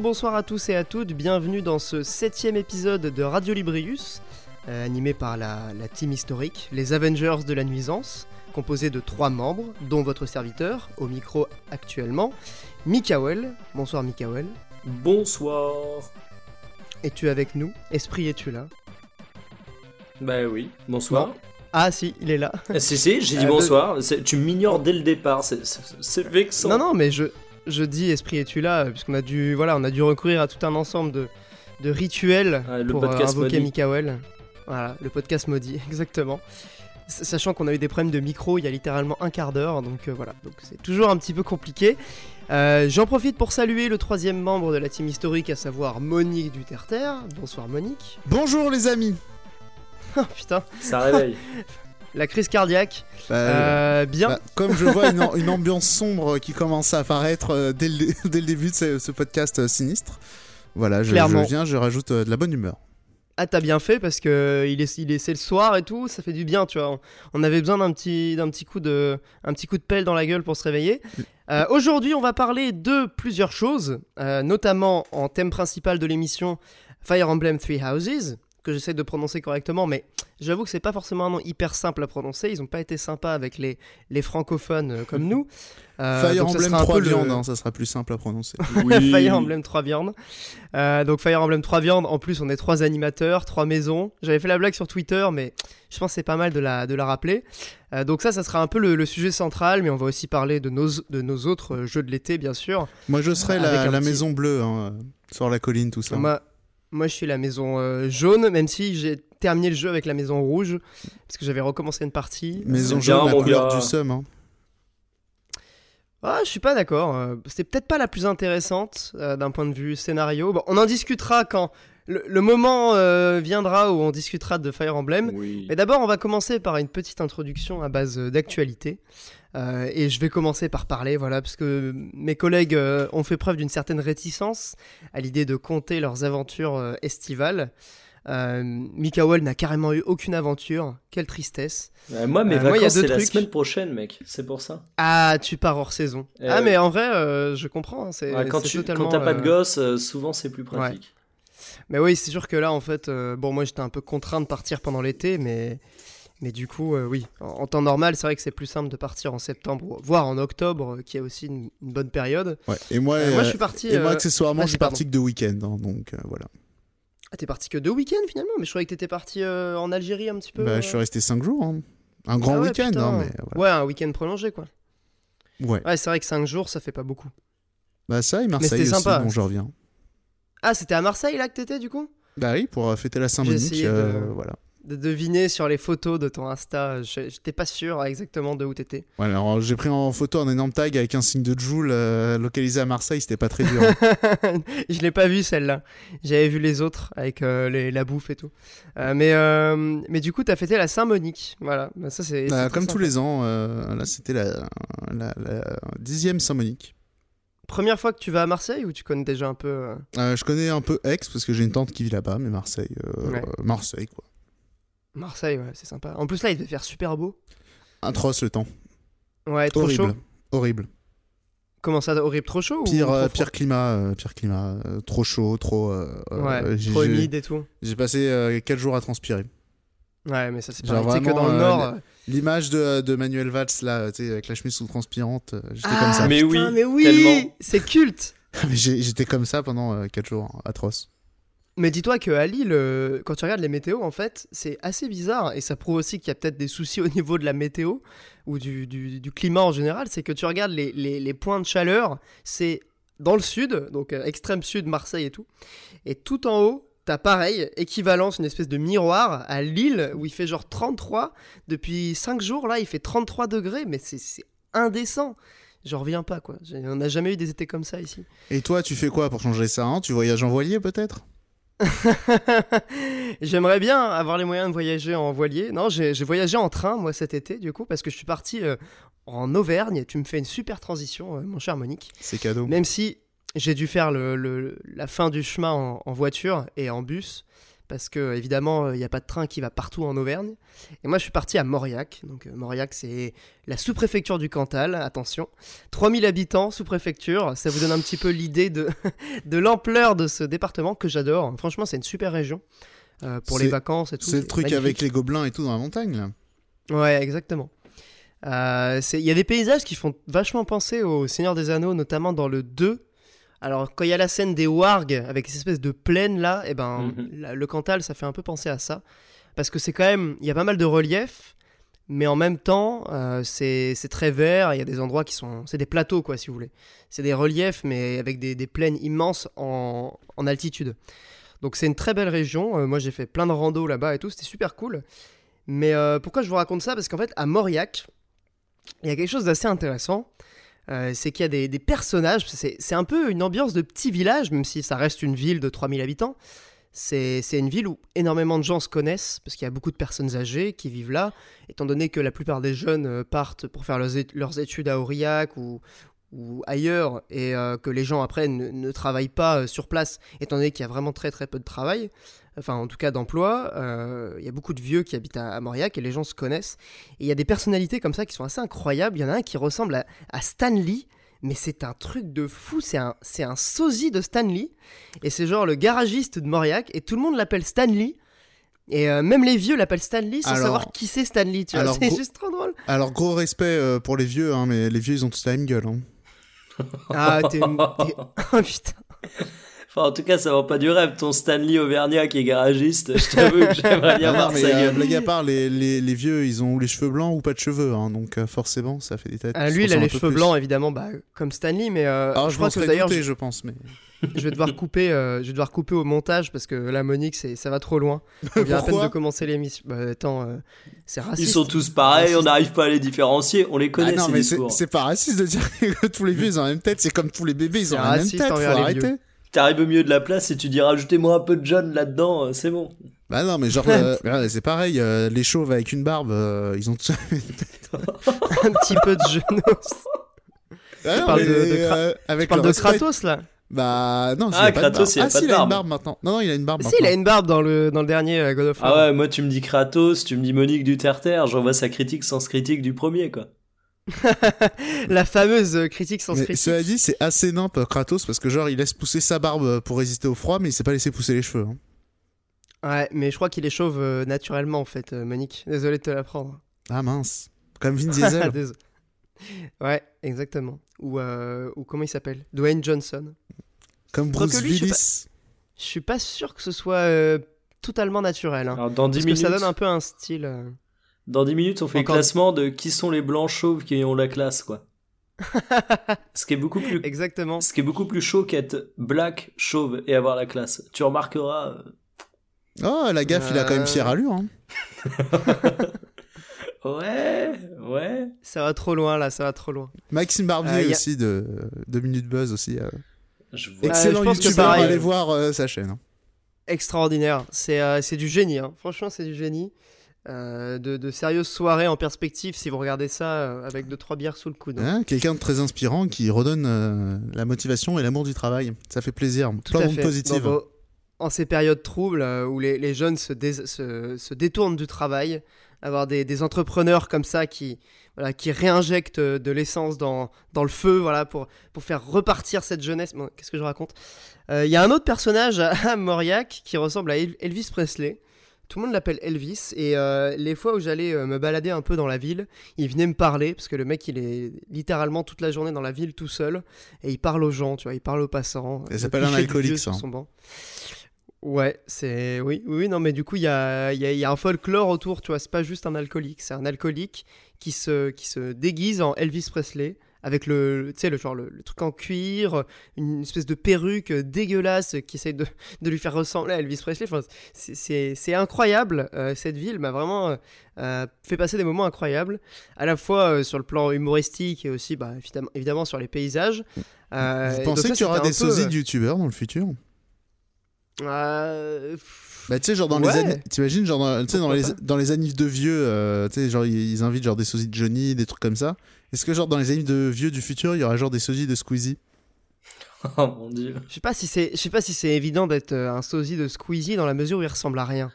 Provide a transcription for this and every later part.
Bonjour bonsoir à tous et à toutes, bienvenue dans ce septième épisode de Radio Librius, euh, animé par la, la team historique, les Avengers de la nuisance, composé de trois membres, dont votre serviteur, au micro actuellement, Mikael. Bonsoir Mikael. Bonsoir. Es tu avec nous Esprit, es-tu là? Bah oui, bonsoir. Non. Ah si, il est là. Ah, si, si, j'ai dit Euh, bonsoir. Tu m'ignores dès le départ, c'est vexant. Non, non, mais je, je dis Esprit, es-tu là? Puisqu'on a dû, voilà, on a dû recourir à tout un ensemble de, de rituels Ah, le pour euh, podcast invoquer maudit. Mikael. Voilà, le podcast maudit, exactement. Sachant qu'on a eu des problèmes de micro il y a littéralement un quart d'heure, donc euh, voilà, donc c'est toujours un petit peu compliqué. Euh, J'en profite pour saluer le troisième membre de la team historique, à savoir Monique du Terre-Terre. Bonsoir Monique. Bonjour les amis Oh putain, Ça réveille. la crise cardiaque. Bah, Euh, bien. bah, Comme je vois une, une ambiance sombre qui commence à apparaître euh, dès, le, dès le début de ce, ce podcast euh, sinistre, voilà, je, je viens, je rajoute de la bonne humeur. Ah t'as bien fait parce que il est, il est c'est le soir et tout, ça fait du bien, tu vois. On, on avait besoin d'un petit, d'un petit coup de, un petit coup de pelle dans la gueule pour se réveiller. Euh, Aujourd'hui, on va parler de plusieurs choses, euh, notamment en thème principal de l'émission Fire Emblem Three Houses, que j'essaie de prononcer correctement, mais j'avoue que c'est pas forcément un nom hyper simple à prononcer. Ils ont pas été sympas avec les, les francophones euh, comme nous. Euh, Fire Emblem sera un 3 peu le- viandes, hein, ça sera plus simple à prononcer. Oui. Fire Emblem 3 viandes. Euh, donc Fire Emblem 3 viandes, en plus on est trois animateurs, trois maisons. J'avais fait la blague sur Twitter, mais je pense que c'est pas mal de la, de la rappeler. Euh, donc ça, ça sera un peu le, le sujet central, mais on va aussi parler de nos, de nos autres jeux de l'été, bien sûr. Moi je serai la, un la petit- maison bleue, hein, sur la colline, tout ça. Moi, moi, je suis la maison euh, jaune, même si j'ai terminé le jeu avec la maison rouge, parce que j'avais recommencé une partie. Maison C'est jaune, bien, la couleur gars. du seum. hein. Ah, je suis pas d'accord. euh, C'était peut-être pas la plus intéressante euh, d'un point de vue scénario. Bon, on en discutera quand le, le moment euh, viendra où on discutera de Fire Emblem. Oui. Mais d'abord, on va commencer par une petite introduction à base euh, d'actualité. Euh, et je vais commencer par parler, voilà, parce que mes collègues euh, ont fait preuve d'une certaine réticence à l'idée de compter leurs aventures euh, estivales. Mikael n'a carrément eu aucune aventure, quelle tristesse. Moi, mes moi, il y a vacances, c'est la semaine prochaine, mec. C'est pour ça. Ah, tu pars hors saison. Eh ah, mais en vrai, je comprends. hein, c'est Ouais, quand tu totalement, quand t'as pas de gosse, souvent c'est plus pratique. Mais oui, c'est sûr que là, en fait, bon, moi j'étais un peu contraint de partir pendant l'été, mais, mais du coup, euh, oui, en, en temps normal, c'est vrai que c'est plus simple de partir en septembre, voire en octobre, euh, qui est aussi une, une bonne période. Ouais. Et moi, Euh, moi, euh, je suis parti. et moi euh, accessoirement, ah, je suis parti que deux week-ends, hein, donc euh, voilà. Ah, t'es parti que deux week-ends finalement, mais je croyais que t'étais parti euh, en Algérie un petit peu. Bah, euh. je suis resté cinq jours. hein. Un grand Ah ouais, week-end, hein, mais voilà. Ouais, un week-end prolongé quoi. Ouais. Ouais, c'est vrai que 5 jours, ça fait pas beaucoup. Bah ça et Marseille c'était aussi, sympa. dont je reviens. Ah, c'était à Marseille là que t'étais du coup? Bah oui, pour euh, fêter la Saint-Monique, de- euh, voilà. De deviner sur les photos de ton Insta, je- j'étais pas sûr exactement de où t'étais. Voilà, alors j'ai pris en photo un énorme tag avec un signe de Joule euh, localisé à Marseille, c'était pas très dur. hein. je l'ai pas vu celle-là. J'avais vu les autres avec euh, les- la bouffe et tout. Euh, mais, euh, mais du coup, t'as fêté la Saint-Monique. Voilà. Bah, ça, c'est, Bah, comme tous les ans, euh, là c'était la, la, la dixième Saint-Monique. Première fois que tu vas à Marseille ou tu connais déjà un peu euh, Euh, je connais un peu Aix parce que j'ai une tante qui vit là-bas, mais Marseille, euh, Ouais. euh, Marseille quoi. Marseille Ouais, c'est sympa. En plus, là, il devait faire super beau. Atroce le temps, Ouais, trop horrible, chaud. horrible. Comment ça, horrible Trop chaud ou Pire, trop euh, pire climat, euh, pire climat, euh, trop chaud, trop. euh, Ouais, euh, humide et tout. J'ai passé 4 jours à transpirer. Ouais, mais ça, c'est Genre pareil. Tu sais que dans le euh, Nord. L'image de, de Manuel Valls là, tu sais, avec la chemise sous transpirante, euh, j'étais Ah, comme ça. Mais putain, oui, mais oui tellement. C'est culte Mais J'étais comme ça pendant 4 jours, hein, atroce. Mais dis-toi qu'à Lille, euh, quand tu regardes les météos, en fait, c'est assez bizarre. Et ça prouve aussi qu'il y a peut-être des soucis au niveau de la météo ou du, climat en général. C'est que tu regardes les, points de chaleur, c'est dans le sud, donc euh, extrême sud, Marseille et tout. Et tout en haut, t'as pareil, équivalence, une espèce de miroir à Lille où il fait genre 33. Depuis 5 jours, là, il fait 33 degrés, mais c'est indécent. J'en reviens pas, quoi. On n'a jamais eu des étés comme ça ici. Et toi, tu fais quoi pour changer ça hein? Tu voyages en voilier peut-être? J'aimerais bien avoir les moyens de voyager en voilier. Non, j'ai voyagé en train, moi, cet été, du coup, parce que je suis parti euh, en Auvergne. Tu me fais une super transition, euh, mon cher Monique. C'est cadeau. Même si j'ai dû faire le, le- la fin du chemin en, en voiture et en bus, parce que évidemment il n'y a pas de train qui va partout en Auvergne. Et moi je suis parti à Mauriac. Donc euh, Mauriac c'est la sous-préfecture du Cantal, attention. 3000 habitants, sous-préfecture, ça vous donne un petit peu l'idée de, de l'ampleur de ce département que j'adore. Franchement c'est une super région euh, pour les vacances et tout. C'est le truc magnifique. avec les gobelins et tout dans la montagne, là. Ouais, exactement. Euh, Il y a des paysages qui font vachement penser au Seigneur des Anneaux, notamment dans le 2. Alors, quand il y a la scène des wargs avec ces espèces de plaines là, et ben, Mhm. le Cantal, ça fait un peu penser à ça. Parce que c'est quand même, il y a pas mal de relief, mais en même temps, euh, c'est c'est très vert. Il y a des endroits qui sont, c'est des plateaux quoi, si vous voulez. C'est des reliefs, mais avec des, des plaines immenses en, en altitude. Donc c'est une très belle région. Euh, moi, j'ai fait plein de randos là-bas et tout. C'était super cool. Mais euh, pourquoi je vous raconte ça? Parce qu'en fait, à Mauriac, il y a quelque chose d'assez intéressant. Euh, c'est qu'il y a des, personnages. C'est un peu une ambiance de petit village, même si ça reste une ville de 3000 habitants. C'est une ville où énormément de gens se connaissent, parce qu'il y a beaucoup de personnes âgées qui vivent là, étant donné que la plupart des jeunes euh, partent pour faire leurs, ét- leurs études à Aurillac ou, ou ailleurs, et euh, que les gens après ne, ne travaillent pas sur place, étant donné qu'il y a vraiment très très peu de travail, enfin en tout cas d'emploi. euh, Il y a beaucoup de vieux qui habitent à, à Mauriac et les gens se connaissent. Et il y a des personnalités comme ça qui sont assez incroyables. Il y en a un qui ressemble à, à Stan Lee, mais c'est un truc de fou. C'est un, c'est un sosie de Stan Lee. Et c'est genre le garagiste de Mauriac. Et tout le monde l'appelle Stan Lee. Et euh, même les vieux l'appellent Stan Lee sans Alors- savoir qui c'est Stan Lee. Tu vois, c'est juste trop drôle. Alors, gros respect euh, pour les vieux, hein, mais les vieux, ils ont tous la même gueule. hein. Ah, t'es. t'es- Oh putain. Enfin, en tout cas, ça vend pas du rêve. Ton Stanley Auvergnat qui est garagiste, je t'avoue que j'aimerais bien Ah voir sa euh, blague à part, les, les, les vieux, ils ont les cheveux blancs ou pas de cheveux, hein, donc euh, forcément, ça fait des têtes. Ah, lui, il a les cheveux plus. blancs, évidemment, bah, comme Stan Lee, mais euh, Alors, je je crois m'en que d'ailleurs, je, je pense, mais je vais devoir couper, euh, je vais devoir couper au montage parce que là, Monique, c'est, ça va trop loin. On vient à peine de commencer l'émission. Bah, attends, euh, c'est raciste. Ils sont tous pareils, on n'arrive pas à les différencier, on les connaît Ah non, ces mais c'est pas raciste de dire que tous les vieux, ils ont la même tête, c'est comme tous les bébés, ils C'est ont la même tête, faut arrêter. T'arrives au milieu de la place et tu dis rajoutez-moi un peu de John là-dedans, euh, c'est bon. Bah non, mais genre, euh, c'est pareil, euh, les chauves avec une barbe, euh, ils ont un petit peu de genou. Ah non, parles mais, de- de Kra- euh, avec Tu parles le de Kratos là Bah non, Ah, il a pas de Kratos, barbe. Ah si, il a une barbe. maintenant. Non, non, il a une barbe Si, il a une barbe dans le, dans le dernier God of War. Ah ouais, moi tu me dis Kratos, tu me dis Monique du Terre-Terre, j'envoie sa critique sans critique du premier quoi. La fameuse critique sans critique. cela dit, c'est assez nimp Kratos parce que genre il laisse pousser sa barbe pour résister au froid, mais il s'est pas laissé pousser les cheveux. hein. Ouais, mais je crois qu'il est chauve euh, naturellement en fait, euh, Monique. Désolé de te l'apprendre. Ah mince, comme Vin Diesel. Ouais, exactement. Ou, euh, ou comment il s'appelle? Dwayne Johnson. comme Bruce lui, je sais Willis. Je suis pas sûr que ce soit euh, totalement naturel. hein. Alors dans 10 Parce minutes, que ça donne un peu un style. Dans 10 minutes, on fait Encore- le classement de qui sont les blancs chauves qui ont la classe quoi. ce qui est beaucoup plus Exactement. ce qui est beaucoup plus chaud qu'être black chauve et avoir la classe. Tu remarqueras euh, Oh, la gaffe, il a quand même Euh. fière allure. Hein. Ouais, ouais. Ça va trop loin là, ça va trop loin. Maxime Barbier Euh, a- aussi de, de Minute Buzz aussi. euh. Je vois. Excellent je pense que youtubeur, allez voir euh, sa chaîne. hein. Extraordinaire. C'est euh, c'est du génie. hein. Franchement, c'est du génie. Euh, de, de sérieuses soirées en perspective si vous regardez ça euh, avec 2-3 bières sous le coude. Hein, Quelqu'un de très inspirant qui redonne euh, la motivation et l'amour du travail. Ça fait plaisir. Tout Plein de positive. Vos- en ces périodes troubles euh, où les, les jeunes se, dés- se, se détournent du travail, avoir des, des entrepreneurs comme ça qui, voilà, qui réinjectent de l'essence dans, dans le feu voilà, pour, pour faire repartir cette jeunesse. Bon, Qu'est-ce que je raconte? Il y a un autre personnage à, Mauriac qui ressemble à El- Elvis Presley. Tout le monde l'appelle Elvis et euh, les fois où j'allais euh, me balader un peu dans la ville, il venait me parler parce que le mec il est littéralement toute la journée dans la ville tout seul et il parle aux gens, tu vois, il parle aux passants. Ça Le s'appelle un alcoolique, ça. sur son banc. Ouais, c'est oui, oui, non, mais du coup il y a, y a- y a un folklore autour, tu vois, c'est pas juste un alcoolique, c'est un alcoolique qui se, qui se déguise en Elvis Presley avec le, tu sais, le genre le, le truc en cuir, une espèce de perruque dégueulasse qui essaye de, de lui faire ressembler à Elvis Presley. Enfin, c'est- incroyable. euh, cette ville m'a vraiment euh, euh, fait passer des moments incroyables, à la fois euh, sur le plan humoristique et aussi, bah, évidemment, évidemment sur les paysages. Euh, Vous pensez qu'il y aura des sosies de youtubeurs dans le futur? Euh, Bah tu sais genre dans Ouais. les années, t'imagines genre dans, les dans les annives de vieux, euh, tu sais genre ils, ils invitent genre des sosies de Johnny, des trucs comme ça. Est-ce que genre dans les annives de vieux du futur, il y aura genre des sosies de Squeezie? Oh mon dieu. Je sais pas si c'est, je sais pas si c'est évident d'être euh, un sosie de Squeezie dans la mesure où il ressemble à rien.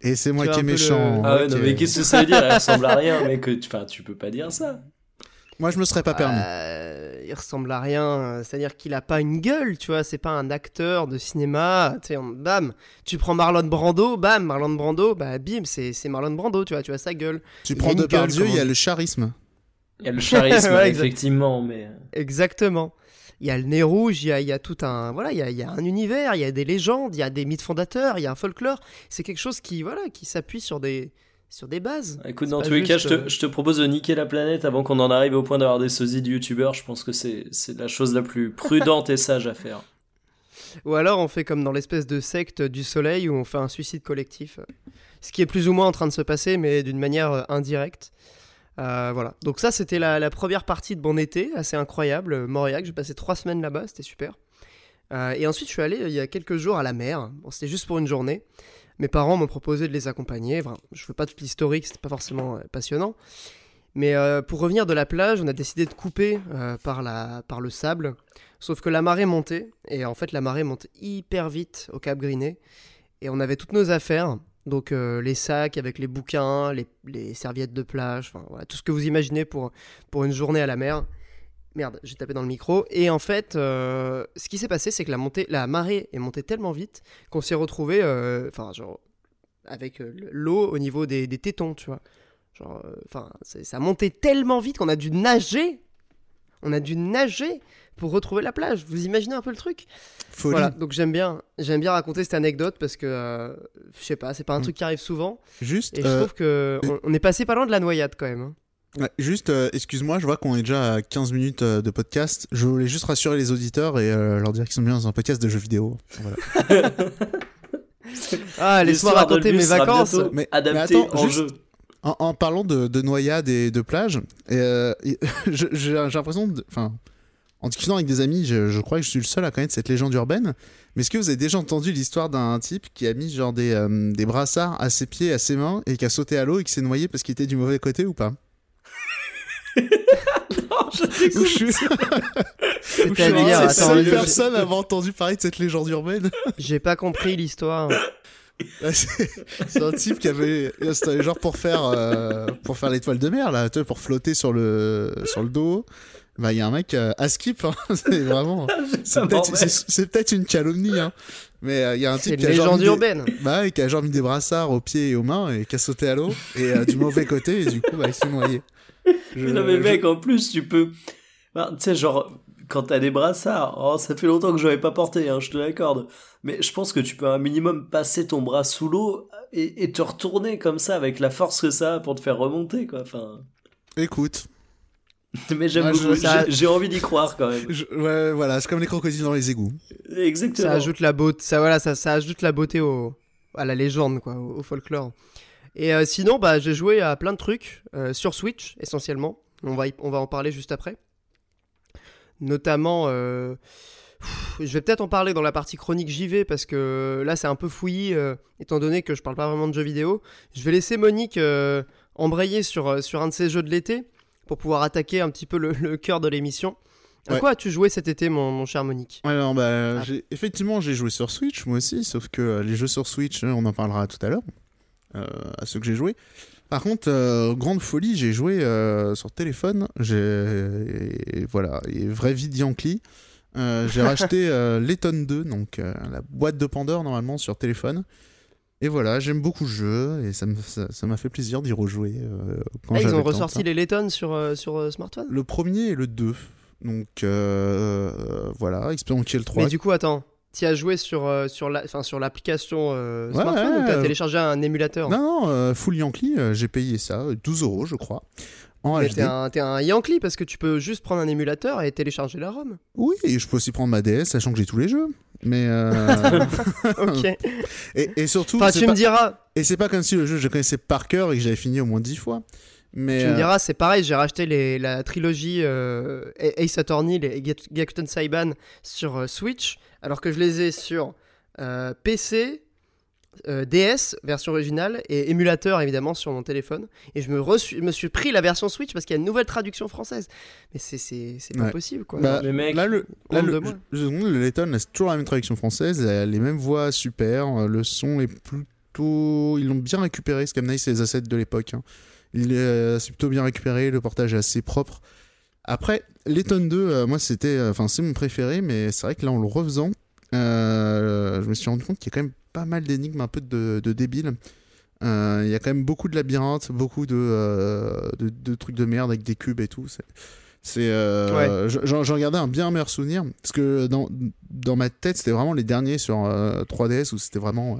Et c'est moi qui est méchant. le- Ah ouais, non, mais qu'est-ce que ça veut dire? Elle ressemble à rien, mais que. Enfin, tu peux pas dire ça. Moi, je me serais pas permis. Euh, il ressemble à rien, euh, c'est-à-dire qu'il a pas une gueule, tu vois, c'est pas un acteur de cinéma, tu sais, on- bam, tu prends Marlon Brando, bam, Marlon Brando, bah bim, c'est c'est Marlon Brando, tu vois, tu vois sa gueule. tu il prends une deux par gueule, Dieu, il y a le charisme. Il y a le charisme, Ouais, effectivement, mais. Exactement. Il y a le nez rouge, il y a, il y a tout un, voilà, il y a, il y a un univers, il y a des légendes, il y a des mythes fondateurs, il y a un folklore. C'est quelque chose qui, voilà, qui s'appuie sur des, sur des bases. Écoute, C'est dans tous les cas, je juste, te, euh, je te propose de niquer la planète avant qu'on en arrive au point d'avoir des sosies de youtubeurs. Je pense que c'est c'est la chose la plus prudente et sage à faire. Ou alors on fait comme dans l'espèce de secte du soleil où on fait un suicide collectif. Ce qui est plus ou moins en train de se passer, mais d'une manière euh, indirecte. Euh, voilà. Donc ça, c'était la, la première partie de mon été, assez incroyable. euh, Mauriac, j'ai passé trois semaines là-bas, c'était super. Euh, et ensuite, je suis allé il y a quelques jours à la mer. C'était juste pour une journée. Mes parents m'ont proposé de les accompagner. Je ne fais pas toute l'historique, c'était pas forcément passionnant. Mais pour revenir de la plage, on a décidé de couper par, par le sable. Sauf que la marée montait, et en fait la marée monte hyper vite au Cap Griné, et on avait toutes nos affaires, donc euh, les sacs avec les bouquins, les, serviettes de plage, enfin voilà, tout ce que vous imaginez pour, pour une journée à la mer. Merde, j'ai tapé dans le micro. Et en fait, euh, ce qui s'est passé, c'est que la, montée, la marée est montée tellement vite qu'on s'est retrouvé, euh, avec l'eau au niveau des, tétons, tu vois. Genre, ça a monté tellement vite qu'on a dû nager. On a dû nager pour retrouver la plage. Vous imaginez un peu le truc? Folie. Voilà, donc j'aime bien, j'aime bien raconter cette anecdote parce que euh, je sais pas, c'est pas un Mm. truc qui arrive souvent Juste, et je euh, trouve que on, on est passé pas loin de la noyade quand même. hein. ouais, juste euh, excuse-moi, je vois qu'on est déjà à 15 minutes euh, de podcast. Je voulais juste rassurer les auditeurs et euh, leur dire qu'ils sont bien dans un podcast de jeux vidéo. Voilà. Ah, laisse-moi raconter mes vacances. Mais- adapté mais attends, en juste- jeu. En, en parlant de, de noyade et de plage, euh, j'ai l'impression, de- enfin, en discutant avec des amis, je, je crois que je suis le seul à connaître cette légende urbaine. Mais est-ce que vous avez déjà entendu l'histoire d'un type qui a mis genre des, euh, des brassards à ses pieds, à ses mains, et qui a sauté à l'eau et qui s'est noyé parce qu'il était du mauvais côté ou pas? Non, je je suis, la attends, seule je- personne à avoir entendu parler de cette légende urbaine. j'ai pas compris l'histoire. Ouais, c'est un type qui avait c'était genre pour faire euh, pour faire l'étoile de mer là tu vois, pour flotter sur le sur le dos bah il y a un mec euh, à skip hein. c'est vraiment c'est peut-être c'est- une calomnie hein. mais euh, il y a un type qui a, genre mis des, urbaine. bah, ouais, qui a genre mis des brassards aux pieds et aux mains et qui a sauté à l'eau et euh, du mauvais côté et du coup bah, il s'est noyé Je- Mais non, mais je- mec, en plus, tu peux. Bah, tu sais, genre, quand t'as des brassards, oh, ça fait longtemps que je n'avais pas porté, hein, je te l'accorde. Mais je pense que tu peux un minimum passer ton bras sous l'eau et, et te retourner comme ça avec la force que ça a pour te faire remonter, quoi. Enfin. écoute Mais j'aime Ouais, je- beaucoup, ça- j'ai- envie d'y croire quand même. je- ouais voilà c'est comme les crocodiles dans les égouts Exactement. Ça ajoute la beauté, ça voilà, ça, ça ajoute la beauté au, à la légende quoi, au, au folklore. Et euh, sinon, bah j'ai joué à plein de trucs euh, sur Switch essentiellement. On va y- on va en parler juste après. Notamment, euh, pff, je vais peut-être en parler dans la partie chronique JV parce que là c'est un peu fouillis euh, étant donné que je parle pas vraiment de jeux vidéo. Je vais laisser Monique euh, embrayer sur sur un de ses jeux de l'été pour pouvoir attaquer un petit peu le, le cœur de l'émission. À Ouais. quoi as-tu joué cet été, mon, mon cher Monique? Alors, bah, Ah. effectivement, j'ai joué sur Switch, moi aussi, sauf que euh, les jeux sur Switch, euh, on en parlera tout à l'heure, euh, à ceux que j'ai joués. Par contre, euh, grande folie, j'ai joué euh, sur téléphone, j'ai, et voilà, et vraie vie de Yankee. Euh, j'ai racheté l'Eton 2, donc la boîte de Pandore normalement sur téléphone. Et voilà, j'aime beaucoup le jeu et ça me- ça ça m'a fait plaisir d'y rejouer. euh, quand Ah, ils ont le temps, ressorti les Letton sur, euh, sur euh, smartphone? Le premier et le 2. Donc euh, voilà, Experience Kill 3. Mais du coup, attends, tu as joué sur, sur, la, l'application euh, Ouais, smartphone ouais, ou tu as téléchargé un émulateur? Non, non, Full Yankee, j'ai payé ça, euh, 12 euros, je crois. T'es un, un Yankee parce que tu peux juste prendre un émulateur et télécharger la ROM. Oui, et je peux aussi prendre ma DS, sachant que j'ai tous les jeux. Mais. euh, ok. et, et surtout. Enfin, tu pas... me diras, Et c'est pas comme si le jeu je connaissais par cœur et que j'avais fini au moins 10 fois. Mais. tu me euh, diras, c'est pareil, j'ai racheté les, la trilogie euh, Ace Attorney, les Gak- Gakuten Saiban sur euh, Switch, alors que je les ai sur PC, euh, DS, version originale, et émulateur évidemment sur mon téléphone. Et je me, reçu- me suis pris la version Switch parce qu'il y a une nouvelle traduction française. Mais c'est- c'est c'est pas Ouais. possible quoi. Bah, Mais mec, Là, le, là, le, je- le Letton, c'est toujours la même traduction française, les mêmes voix super, euh, le son est plutôt. Ils l'ont bien récupéré, Scamnay, c'est les assets de l'époque. hein. Il est, euh, c'est plutôt bien récupéré, le portage est assez propre. Après, Letton 2, euh, moi, c'était. euh, Enfin, c'est mon préféré, mais c'est vrai que là, en le refaisant, euh, je me suis rendu compte qu'il y a quand même pas mal d'énigmes un peu de, de débiles. Euh, Il y a quand même beaucoup de labyrinthes, beaucoup de, euh, de, de trucs de merde avec des cubes et tout. C'est, euh, je- j'en, gardais un bien meilleur souvenir parce que dans, dans ma tête, c'était vraiment les derniers sur euh, 3DS où c'était vraiment,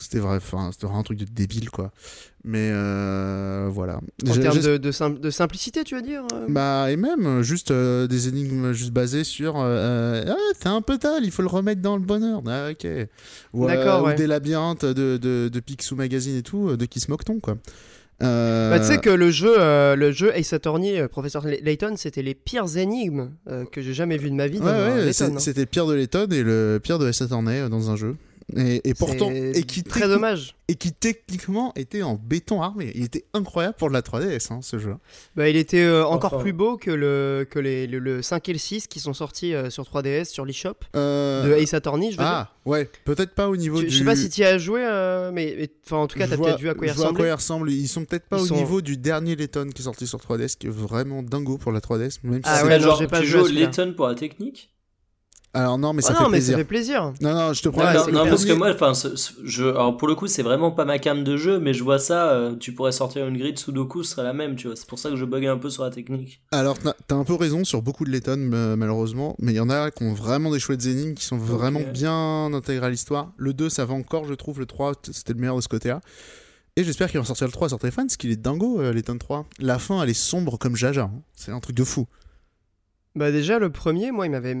c'était vrai, enfin, c'était vraiment un truc de débile quoi. Mais euh, voilà. En termes de, de sim- de simplicité, tu veux dire euh? Bah, et même juste euh, des énigmes juste basées sur euh, ah, t'es un peu tâle, il faut le remettre dans le bonheur. Ah, ok. Ou, D'accord, ou ouais. des labyrinthes de, de, de Picsou Magazine et tout, de qui se moque-t-on quoi. Euh, Bah, tu sais que le jeu, euh, le jeu Ace Attorney, euh, Professeur Lay- Layton, c'était les pires énigmes que j'ai jamais vu de ma vie ouais, ouais, Layton, hein. c'était le pire de Letton et le pire de S. Attorney dans un jeu. Et, et pourtant, et qui, très dommage. et qui techniquement était en béton armé. Il était incroyable pour de la 3DS, hein, ce jeu. Bah, il était euh, encore Enfin. plus beau que, le, que les, le, le 5 et le 6 qui sont sortis euh, sur 3DS sur l'eShop Euh, de Ace Attorney, je veux dire. ah, ouais, peut-être pas au niveau Tu- du. Je sais pas si tu y as joué, euh, mais mais- enfin en tout cas, Je t'as peut-être vu à quoi il je vois à ressemblait. quoi il ressemble. Ils sont peut-être pas Ils au sont- niveau du dernier Letton qui est sorti sur 3DS, qui est vraiment dingo pour la 3DS. Même si Ah c'est- ouais, genre, j'ai pas tu joues. Letton pour la technique? Alors non, mais Ah ça non, fait mais plaisir. ça fait plaisir. Non, non, je te promets. non, parce que moi, enfin, je, alors pour le coup, c'est vraiment pas ma cam de jeu, mais je vois ça, euh, tu pourrais sortir une grille de Sudoku, ce serait la même, tu vois. C'est pour ça que je buguais un peu sur la technique. Alors, t'as un peu raison sur beaucoup de Letton, malheureusement, mais il y en a qui ont vraiment des chouettes énigmes, qui sont vraiment bien intégrés à l'histoire. Le 2, ça va encore, je trouve. Le 3, t- c'était le meilleur de ce côté-là. Et j'espère qu'ils vont sortir le 3 sur téléphone, parce qu'il est dingo, euh, Letton 3. La fin, elle est sombre comme Jaja. hein. C'est un truc de fou. Bah déjà le premier, moi, il m'avait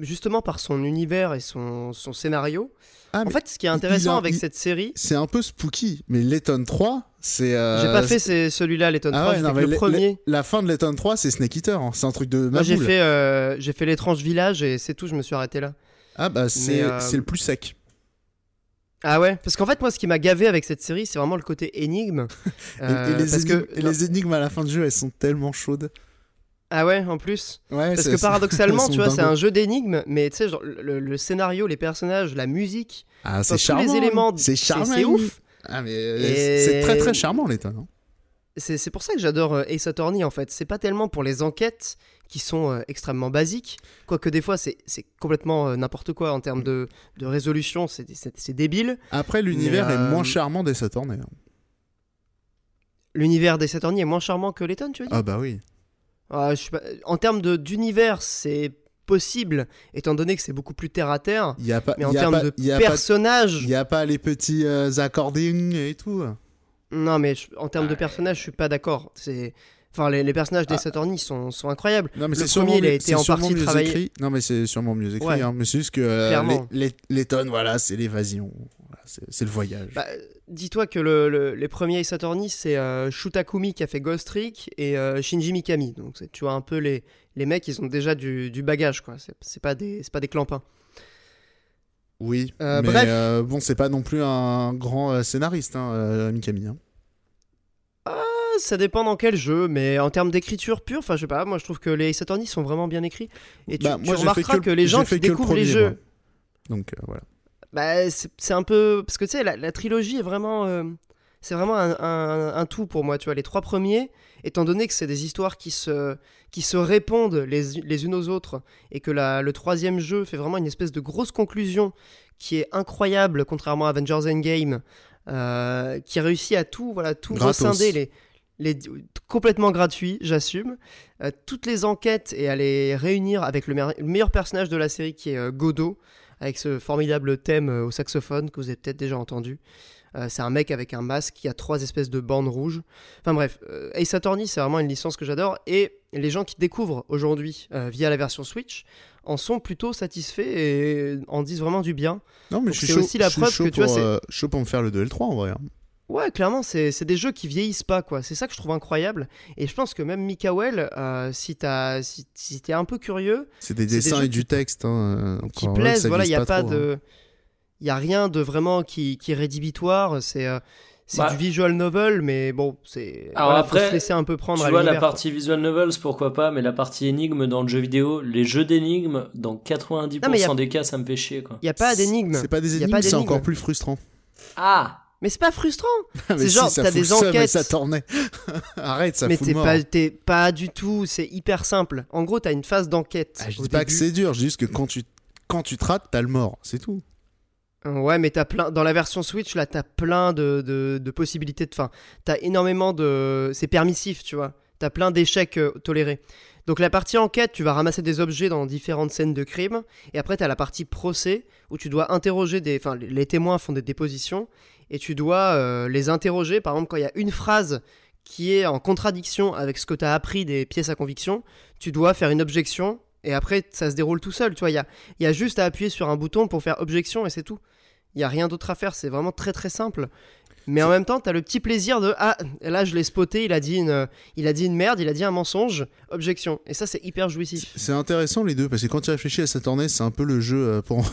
justement par son univers et son, son scénario. Ah, en fait, ce qui est intéressant a- avec il- cette série, c'est un peu spooky, mais Letton 3, c'est. euh, j'ai pas fait celui-là, les Ah 3, ouais, non, mais le les- premier. La fin de Letton 3, c'est Snake Eater. hein. C'est un truc de Moi, j'ai fait, euh, j'ai fait l'étrange village et c'est tout, je me suis arrêté là. Ah bah, c'est euh, le plus sec. Ah ouais Parce qu'en fait, moi, ce qui m'a gavé avec cette série, c'est vraiment le côté énigme. Et- Euh, et, les parce énigmes, que et les énigmes à la fin du jeu, elles sont tellement chaudes. Ah ouais, en plus. Ouais, Parce que paradoxalement, tu vois, c'est un jeu d'énigmes, mais tu sais, le, le scénario, les personnages, la musique, Ah, c'est tous les éléments, C'est c'est charmant. c'est ouf. Ah, mais Et- c'est très très charmant, Letton. hein. C'est c'est pour ça que j'adore euh, Ace Attorney en fait. C'est pas tellement pour les enquêtes qui sont euh, extrêmement basiques, quoique des fois c'est c'est complètement euh, n'importe quoi en termes de, de résolution, c'est débile. Après, l'univers est euh, moins charmant des Saturnaires. L'univers d'Ace Attorney est moins charmant que Letton, tu veux dire? Ah, bah oui. Ah, je pas- En termes de- d'univers, c'est possible, étant donné que c'est beaucoup plus terre à terre. Il y a pas. Mais en il y a termes pas- de y a personnages, Il y a pas les petits euh, accordings et tout. non mais je- en termes de personnages, je suis pas d'accord. C'est Enfin, les, les personnages d'Ace Attorney sont, sont incroyables. Non, mais Le premier, il a été en partie mieux travaillé. écrit. Non, mais c'est sûrement mieux écrit. Ouais. hein. Mais c'est juste que euh, les, les, les tonnes, voilà, c'est l'évasion. Voilà, c'est le voyage. Bah, Dis-toi que le- le- les premiers Attorney, c'est euh, Shutakumi qui a fait Ghost Trick et euh, Shinji Mikami. Donc tu vois un peu les, les mecs, ils ont déjà du, du bagage, quoi. C'est- pas, des- pas des clampins. oui. euh, mais bref. bon, c'est pas non plus un grand scénariste, hein, Mikami. hein. Ça dépend dans quel jeu, mais en termes d'écriture pure, enfin je sais pas, moi je trouve que les Ace Attorney sont vraiment bien écrits. Et tu, Bah, tu moi, remarqueras que que, le- les gens qui le découvrent les jeux, moi. Donc euh, voilà. bah, c'est c'est un peu. Parce que tu sais, la, la trilogie est vraiment. euh, c'est vraiment un, un- un tout pour moi, tu vois. Les trois premiers, étant donné que c'est des histoires qui se, qui se répondent les, les unes aux autres, et que la- le troisième jeu fait vraiment une espèce de grosse conclusion qui est incroyable, contrairement à Avengers Endgame, euh, qui réussit à tout, voilà, tout Gratos. rescinder, les, les, complètement gratuit, j'assume, euh, toutes les enquêtes et à les réunir avec le, meilleur personnage de la série qui est euh, Godot, avec ce formidable thème euh, au saxophone que vous avez peut-être déjà entendu. Euh, c'est un mec avec un masque qui a trois espèces de bandes rouges. Enfin bref, Ace Attorney, c'est vraiment une licence que j'adore. Et les gens qui découvrent aujourd'hui via la version Switch en sont plutôt satisfaits et en disent vraiment du bien. Non, mais je suis c'est aussi la je suis preuve que, tu vois, c'est- euh, chaud pour me faire le 2 et le 3 en vrai. hein. Ouais, clairement, c'est c'est des jeux qui vieillissent pas, quoi. C'est ça que je trouve incroyable. Et je pense que même Mikael, euh, si t'as- si, si t'es un peu curieux, C'est des C'est des dessins jeux et du texte. Hein, euh, qui plaisent, voilà, il n'y a pas, trop, hein. de. Il y a rien de vraiment qui, qui est rédhibitoire. C'est euh, c'est Bah. du visual novel, mais bon, c'est. Alors voilà, après, faut se laisser un peu prendre Tu à vois, la l'univers, quoi. partie visual novels, pourquoi pas, mais la partie énigme dans le jeu vidéo, les jeux d'énigmes, dans 90% Non, mais y a- des cas, ça me fait chier, quoi. Il y a pas d'énigme. C'est pas des énigmes, pas c'est encore plus frustrant. Ah Mais c'est pas frustrant. Mais C'est si, genre, ça t'as des enquêtes. ça tournait. Arrête, ça mais t'es pas, pas du tout. C'est hyper simple. En gros, t'as une phase d'enquête. Ah, je dis pas que début. c'est dur, je dis juste que quand tu, quand tu te rates, t'as le mort, c'est tout. Ouais, mais t'as plein. Dans la version Switch, là, t'as plein de, de, de possibilités de fin. T'as énormément de. C'est permissif, tu vois. T'as plein d'échecs euh, tolérés. Donc la partie enquête, tu vas ramasser des objets dans différentes scènes de crime. Et après, t'as la partie procès où tu dois interroger des. Enfin, les témoins font des dépositions et tu dois euh, les interroger. Par exemple, quand il y a une phrase qui est en contradiction avec ce que t'as appris des pièces à conviction, tu dois faire une objection. Et après, ça se déroule tout seul. Tu vois, il y a, il y a juste à appuyer sur un bouton pour faire objection et c'est tout. Il y a rien d'autre à faire, c'est vraiment très très simple. Mais en même temps, t'as le petit plaisir de ah là je l'ai spoté, il a dit une il a dit une merde, il a dit un mensonge, objection. Et ça c'est hyper jouissif. C'est intéressant les deux, parce que quand tu réfléchis à Saturn, c'est un peu le jeu euh, pour.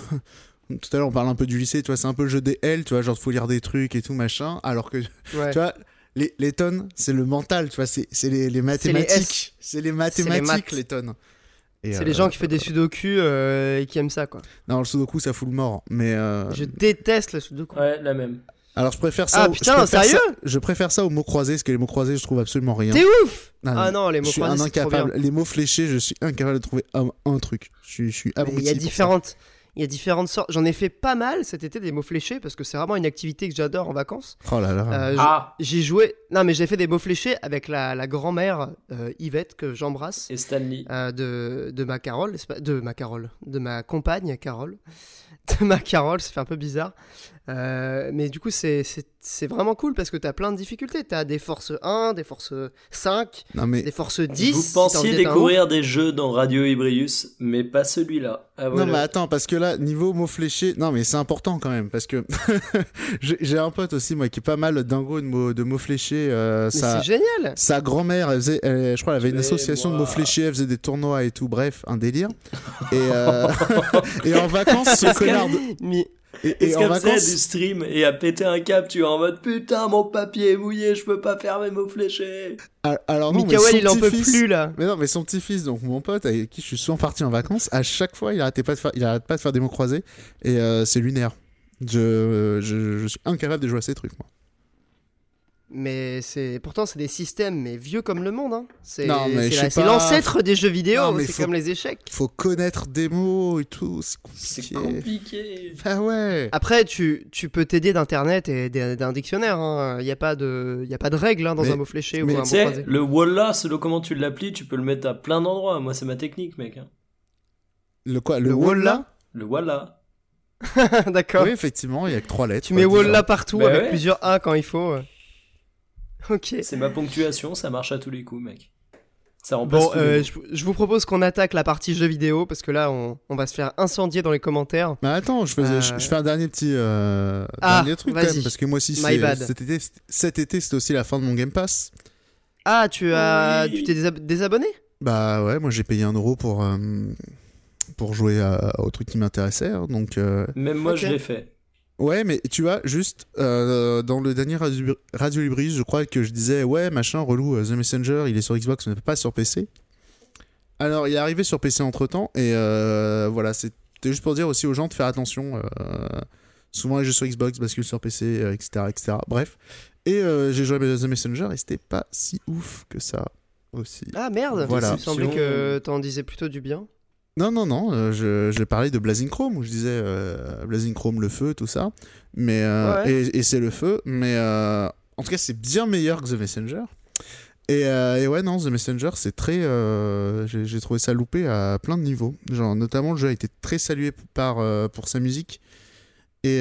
Tout à l'heure, on parle un peu du lycée, tu vois, c'est un peu le jeu des L, tu vois, genre faut lire des trucs et tout, machin. Alors que, Ouais. tu vois, les, les tonnes, c'est le mental, tu vois, c'est c'est les, les mathématiques. C'est les mathématiques, les tonnes. C'est euh, les gens qui font des sudoku euh, et qui aiment ça quoi. Non, le sudoku, ça fout le mort. Mais. euh, Je déteste le sudoku. Ouais, la même. Alors, je préfère ça. Ah, au- putain, je sérieux ça- Je préfère ça aux mots croisés, parce que les mots croisés, je trouve absolument rien. T'es ouf Ah, Ah non, les je mots suis croisés un c'est trop bien. incapable. Les mots fléchés, je suis incapable de trouver un, un truc. Je suis, je suis abruti. Il y a ça. Il y a différentes sortes. J'en ai fait pas mal cet été des mots fléchés parce que c'est vraiment une activité que j'adore en vacances. Oh là là. Euh, Ah J'ai joué. Non, mais j'ai fait des mots fléchés avec la, la grand-mère euh, Yvette que j'embrasse. Et Stanley. euh, de, de ma Carole, de ma Carole, de ma compagne Carole, de ma Carole, ça fait un peu bizarre. Euh, mais du coup, c'est- c'est c'est vraiment cool parce que t'as plein de difficultés. T'as des forces 1, des forces 5, Non, mais. des forces 10. Vous pensiez découvrir des jeux dans Radio Ibrius, mais pas celui-là. Ah, Non mais attends parce que là niveau mots fléchés non mais c'est important quand même parce que j'ai un pote aussi moi qui est pas mal dingo de mots de mots fléchés euh, c'est génial. sa grand-mère elle faisait elle- je crois elle avait une association de mots fléchés elle faisait des tournois et tout bref un délire et euh, et en vacances ce connard de- Mais et, et Est-ce en vacances du stream et a pété un câble, tu es en mode putain, mon papier est mouillé, je peux pas faire mes mots fléchés. Alors non mais Mikael, il en peut petit-fils- plus là. Mais non, mais son petit-fils, donc mon pote, avec qui je suis souvent parti en vacances, à chaque fois, il arrêtait pas de faire, il arrête pas de faire des mots croisés, et euh, c'est lunaire. Je, je, je suis incapable de jouer à ces trucs, moi. Mais c'est pourtant c'est des systèmes mais vieux comme le monde. Hein. C'est la- l'ancêtre des jeux vidéo. C'est comme les échecs. Faut connaître des mots et tout, c'est compliqué. compliqué. Ah ouais. Après, tu, tu peux t'aider d'internet et d'un dictionnaire. Il n'y a pas de, y a pas de règle hein, dans Mais- un mot fléché mais ou un mot croisé. le Walla, selon comment tu l'applies, tu peux le mettre à plein d'endroits. Moi, c'est ma technique, mec. hein. Le quoi Le, Le wall Walla là Le Walla. D'accord. Oui, effectivement, il y a que trois lettres. Tu mets Walla partout Bah avec ouais. plusieurs A quand il faut. Ok. C'est ma ponctuation, ça marche à tous les coups, mec. Ça remplace Bon, euh, je, je vous propose qu'on attaque la partie jeux vidéo parce que là, on, on va se faire incendier dans les commentaires. Mais attends, je, faisais, Euh, je, je fais un dernier petit euh, Ah, dernier truc quand même, parce que moi aussi, My c'est- bad. cet été, cet été, c'était aussi la fin de mon Game Pass. Ah, tu as, Oui. tu t'es désab- désabonné? Bah ouais, moi j'ai payé un euro pour, euh, pour jouer à- au truc qui m'intéressait. hein, donc euh, Même moi, je l'ai fait. Ouais, mais tu vois, juste euh, dans le dernier Radio, Radio Libris, je crois que je disais ouais, machin, relou, euh, The Messenger, il est sur Xbox, mais pas sur PC. Alors il est arrivé sur PC entre temps, et euh, voilà, c'était juste pour dire aussi aux gens de faire attention. euh, souvent les jeux sur Xbox basculent sur PC, euh, etc., etc. Bref. Et euh, j'ai joué à The Messenger et c'était pas si ouf que ça aussi. Ah merde Voilà. Il me semblait que t'en disais plutôt du bien. Non, non, non, euh, je, je parlais de Blazing Chrome, où je disais euh, Blazing Chrome, le feu, tout ça. Mais, euh, Ouais. et, et c'est le feu, mais euh, en tout cas, c'est bien meilleur que The Messenger. Et, et ouais, non, The Messenger, c'est très. J'ai trouvé ça loupé à plein de niveaux. Genre, notamment, le jeu a été très salué par, pour sa musique. Et,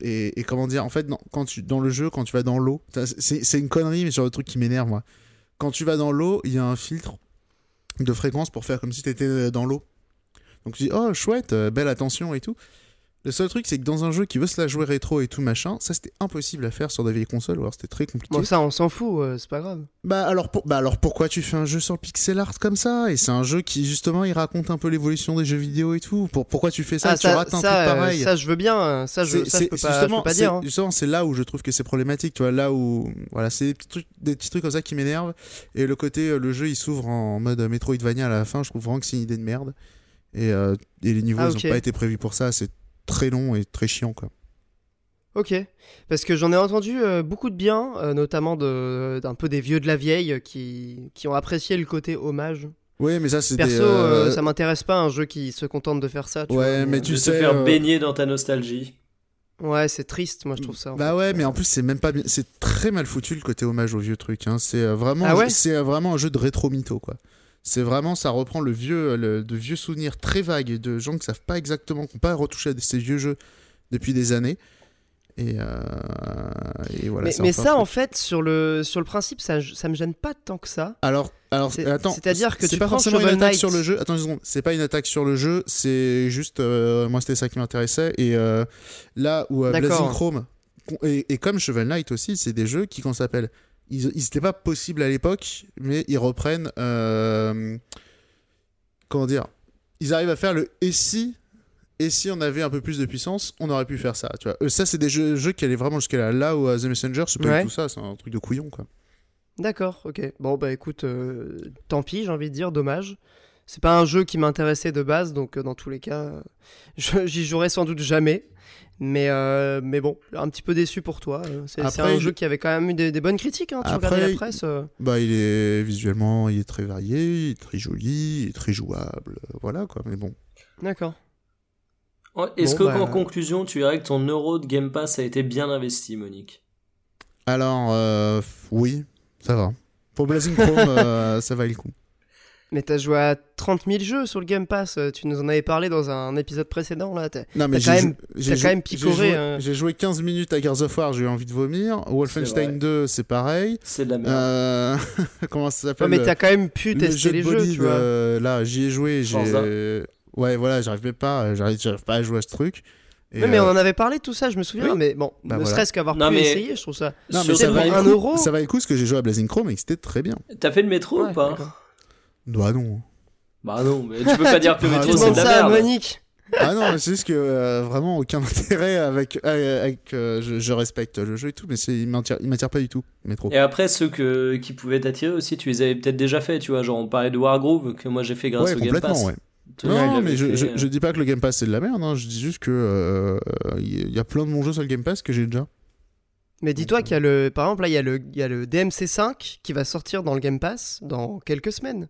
et, et comment dire, en fait, non, quand tu, dans le jeu, quand tu vas dans l'eau, c'est c'est une connerie, mais sur le truc qui m'énerve, moi. Quand tu vas dans l'eau, il y a un filtre de fréquence pour faire comme si tu étais dans l'eau. Donc tu dis, oh chouette, euh, belle attention et tout. Le seul truc, c'est que dans un jeu qui veut se la jouer rétro et tout machin, ça c'était impossible à faire sur des vieilles consoles, ou alors c'était très compliqué. Bon, ça, on s'en fout, euh, c'est pas grave. Bah alors, pour- bah alors pourquoi tu fais un jeu sur pixel art comme ça? Et c'est un jeu qui justement il raconte un peu l'évolution des jeux vidéo et tout. Pour, pourquoi tu fais ça? Ah, Tu ça, rates un ça, truc euh, pareil. ça, je veux bien. euh, Ça, je, ça, je c'est- peux pas, je justement, peux pas dire. hein. justement, c'est là où je trouve que c'est problématique. Tu vois, là où voilà, c'est des petits trucs, des petits trucs comme ça qui m'énervent. Et le côté, euh, le jeu il s'ouvre en mode Metroidvania à la fin, je trouve vraiment que c'est une idée de merde. Et, euh, et les niveaux Ah, ils ont pas été prévus pour ça. C'est très long et très chiant quoi. Ok, parce que j'en ai entendu euh, beaucoup de bien, euh, notamment de- d'un peu des vieux de la vieille euh, qui, qui ont apprécié le côté hommage. Oui, mais ça c'est Perso, des. euh, euh, ça m'intéresse pas un jeu qui se contente de faire ça. tu Ouais, vois, mais de tu te sais, faire euh, baigner dans ta nostalgie. Ouais, c'est triste, moi je trouve ça. Bah ouais, mais en plus c'est même pas bien, c'est très mal foutu le côté hommage au vieux truc. Hein. C'est vraiment, Ah ouais c'est vraiment un jeu de rétro mytho quoi. C'est vraiment, ça reprend le vieux, le- de vieux souvenirs très vagues de gens qui savent pas exactement, qui n'ont pas retouché à ces vieux jeux depuis des années. Et, euh, et voilà. mais ça, en fait, sur le, sur le principe, ça, ça me gêne pas tant que ça. Alors, alors, C'est- attends. c'est-à-dire que c'est tu pas forcément une attaque Knight. sur le jeu. Attends une seconde. C'est pas une attaque sur le jeu. C'est juste, euh, moi c'était ça qui m'intéressait. Et euh, là où euh. Blazing Chrome et, et comme Shovel Knight aussi, c'est des jeux qui, qu'on s'appelle, ils, ils étaient pas possibles à l'époque, mais ils reprennent. euh, comment dire Ils arrivent à faire le et si. Et si on avait un peu plus de puissance, on aurait pu faire ça. Tu vois. Euh, ça, c'est des jeux, jeux qui allaient vraiment jusqu'à là. Là où euh, The Messenger, c'est pas Ouais. tout ça. C'est un truc de couillon, quoi. D'accord, ok. Bon, bah écoute, euh, tant pis, j'ai envie de dire, dommage. C'est pas un jeu qui m'intéressait de base, donc euh, dans tous les cas, euh, j'y jouerai sans doute jamais. Mais, euh, mais bon, un petit peu déçu pour toi. C'est un il- jeu qui avait quand même eu des, des bonnes critiques. Hein, tu Après, regardais la presse. euh. Bah, il est visuellement, il est très varié, il est très joli, il est très jouable, voilà quoi. Mais bon. D'accord. Oh, Est-ce Bon, que, bah- en conclusion, tu dirais que ton euro de Game Pass a été bien investi, Monique? Alors, euh, oui, ça va. Pour Blazing Chrome, euh, ça valait le coup. Mais t'as joué à 30 000 jeux sur le Game Pass. euh, Tu nous en avais parlé dans un épisode précédent. là. t'as- Non, mais T'as quand j'ai jou- jou- quand même j'ai picoré, joué- hein. J'ai joué 15 minutes à Gears of War, j'ai eu envie de vomir. Wolfenstein vrai. 2, c'est pareil. C'est de la merde. Euh, comment ça Ouais, s'appelle mais t'as quand même pu le tester jeu les jeux, tu vois. euh, là, j'y ai joué. J'ai... Ouais, voilà, j'arrive même pas, j'arrive, pas à jouer à ce truc. Et, mais euh, on en avait parlé de tout ça, je me souviens. oui. Mais bon, Bah ne voilà. serait-ce qu'avoir pu mais- essayer, je trouve ça. Non, mais ça valait, un euro. ça valait le coup parce que j'ai joué à Blazing Chrome et que c'était très bien. T'as fait le métro Ouais, ou pas. Bah non. Bah non, mais tu peux pas dire que le Ah, métro c'est de la ça à merde. Monique. Ah non, mais c'est juste que euh, vraiment aucun intérêt avec. euh, avec euh, je, je respecte le jeu et tout, mais c'est, il m'attire, il m'attire pas du tout, métro. Et après, ceux que, qui pouvaient t'attirer aussi, tu les avais peut-être déjà fait, tu vois. Genre, on parlait de Wargroove, que moi j'ai fait grâce Ouais, au Game complètement, Pass. ouais. Toi, tu Non, mais je, fait, je, euh, je dis pas que le Game Pass c'est de la merde, hein, je dis juste que euh, il y a plein de bons jeux sur le Game Pass que j'ai déjà. Mais dis-toi qu'il y a le, par exemple là, il y a le, il y a le DMC5 qui va sortir dans le Game Pass dans quelques semaines.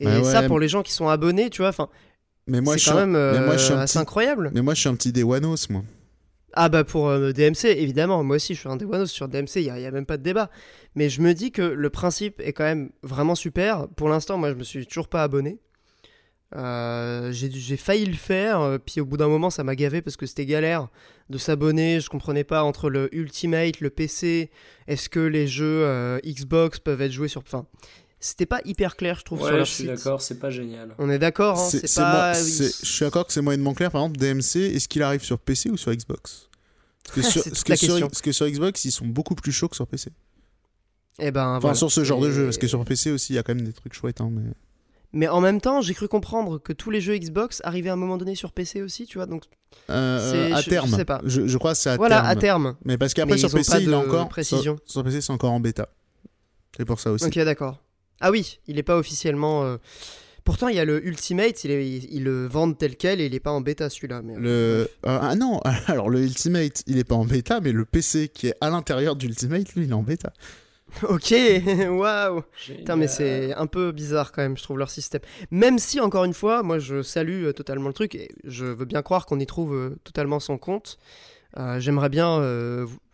Et Bah ça, pour les gens qui sont abonnés, tu vois, enfin, Mais moi, je c'est suis quand un- même euh, mais moi, je suis un assez petit- incroyable. Mais moi, je suis un petit Dewanos, moi. Ah bah pour euh, DMC, évidemment, moi aussi je suis un Dewanos sur DMC, il n'y a, y a même pas de débat. Mais je me dis que le principe est quand même vraiment super. Pour l'instant, moi je me suis toujours pas abonné. Euh, j'ai j'ai failli le faire, euh, puis au bout d'un moment ça m'a gavé parce que c'était galère de s'abonner, je comprenais pas entre le Ultimate, le PC, est-ce que les jeux euh, Xbox peuvent être joués sur... Enfin, c'était pas hyper clair je trouve sur Ouais, leur je suis d'accord, c'est pas génial. On est d'accord, hein, c'est c'est pas... moi- c'est- je suis d'accord que c'est moyennement clair. Par exemple, DMC, est-ce qu'il arrive sur PC ou sur Xbox? Parce que, sur, parce que sur- parce que sur Xbox, ils sont beaucoup plus chauds que sur PC. Eh ben, Enfin, voilà. sur ce genre de Et- jeu, parce que sur PC aussi, il y a quand même des trucs chouettes. Hein, mais... Mais en même temps, j'ai cru comprendre que tous les jeux Xbox arrivaient à un moment donné sur PC aussi, tu vois. Donc Euh, C'est- à je- je terme. sais pas. Je, je crois que c'est à voilà, terme. à terme. Mais parce qu'après sur PC, il est encore. précision. Sur, sur PC, c'est encore en bêta. C'est pour ça aussi. Ok, d'accord. Ah oui, il est pas officiellement. euh, Pourtant, il y a le Ultimate, il est, ils le vendent tel quel et il est pas en bêta celui-là. Mais... Le... euh, ah non, alors le Ultimate, il est pas en bêta, mais le PC qui est à l'intérieur du Ultimate, lui, il est en bêta. Ok, waouh. Putain, mais c'est un peu bizarre quand même, je trouve leur système. Même si, encore une fois, moi je salue euh, totalement le truc et je veux bien croire qu'on y trouve euh, totalement son compte. Euh, J'aimerais bien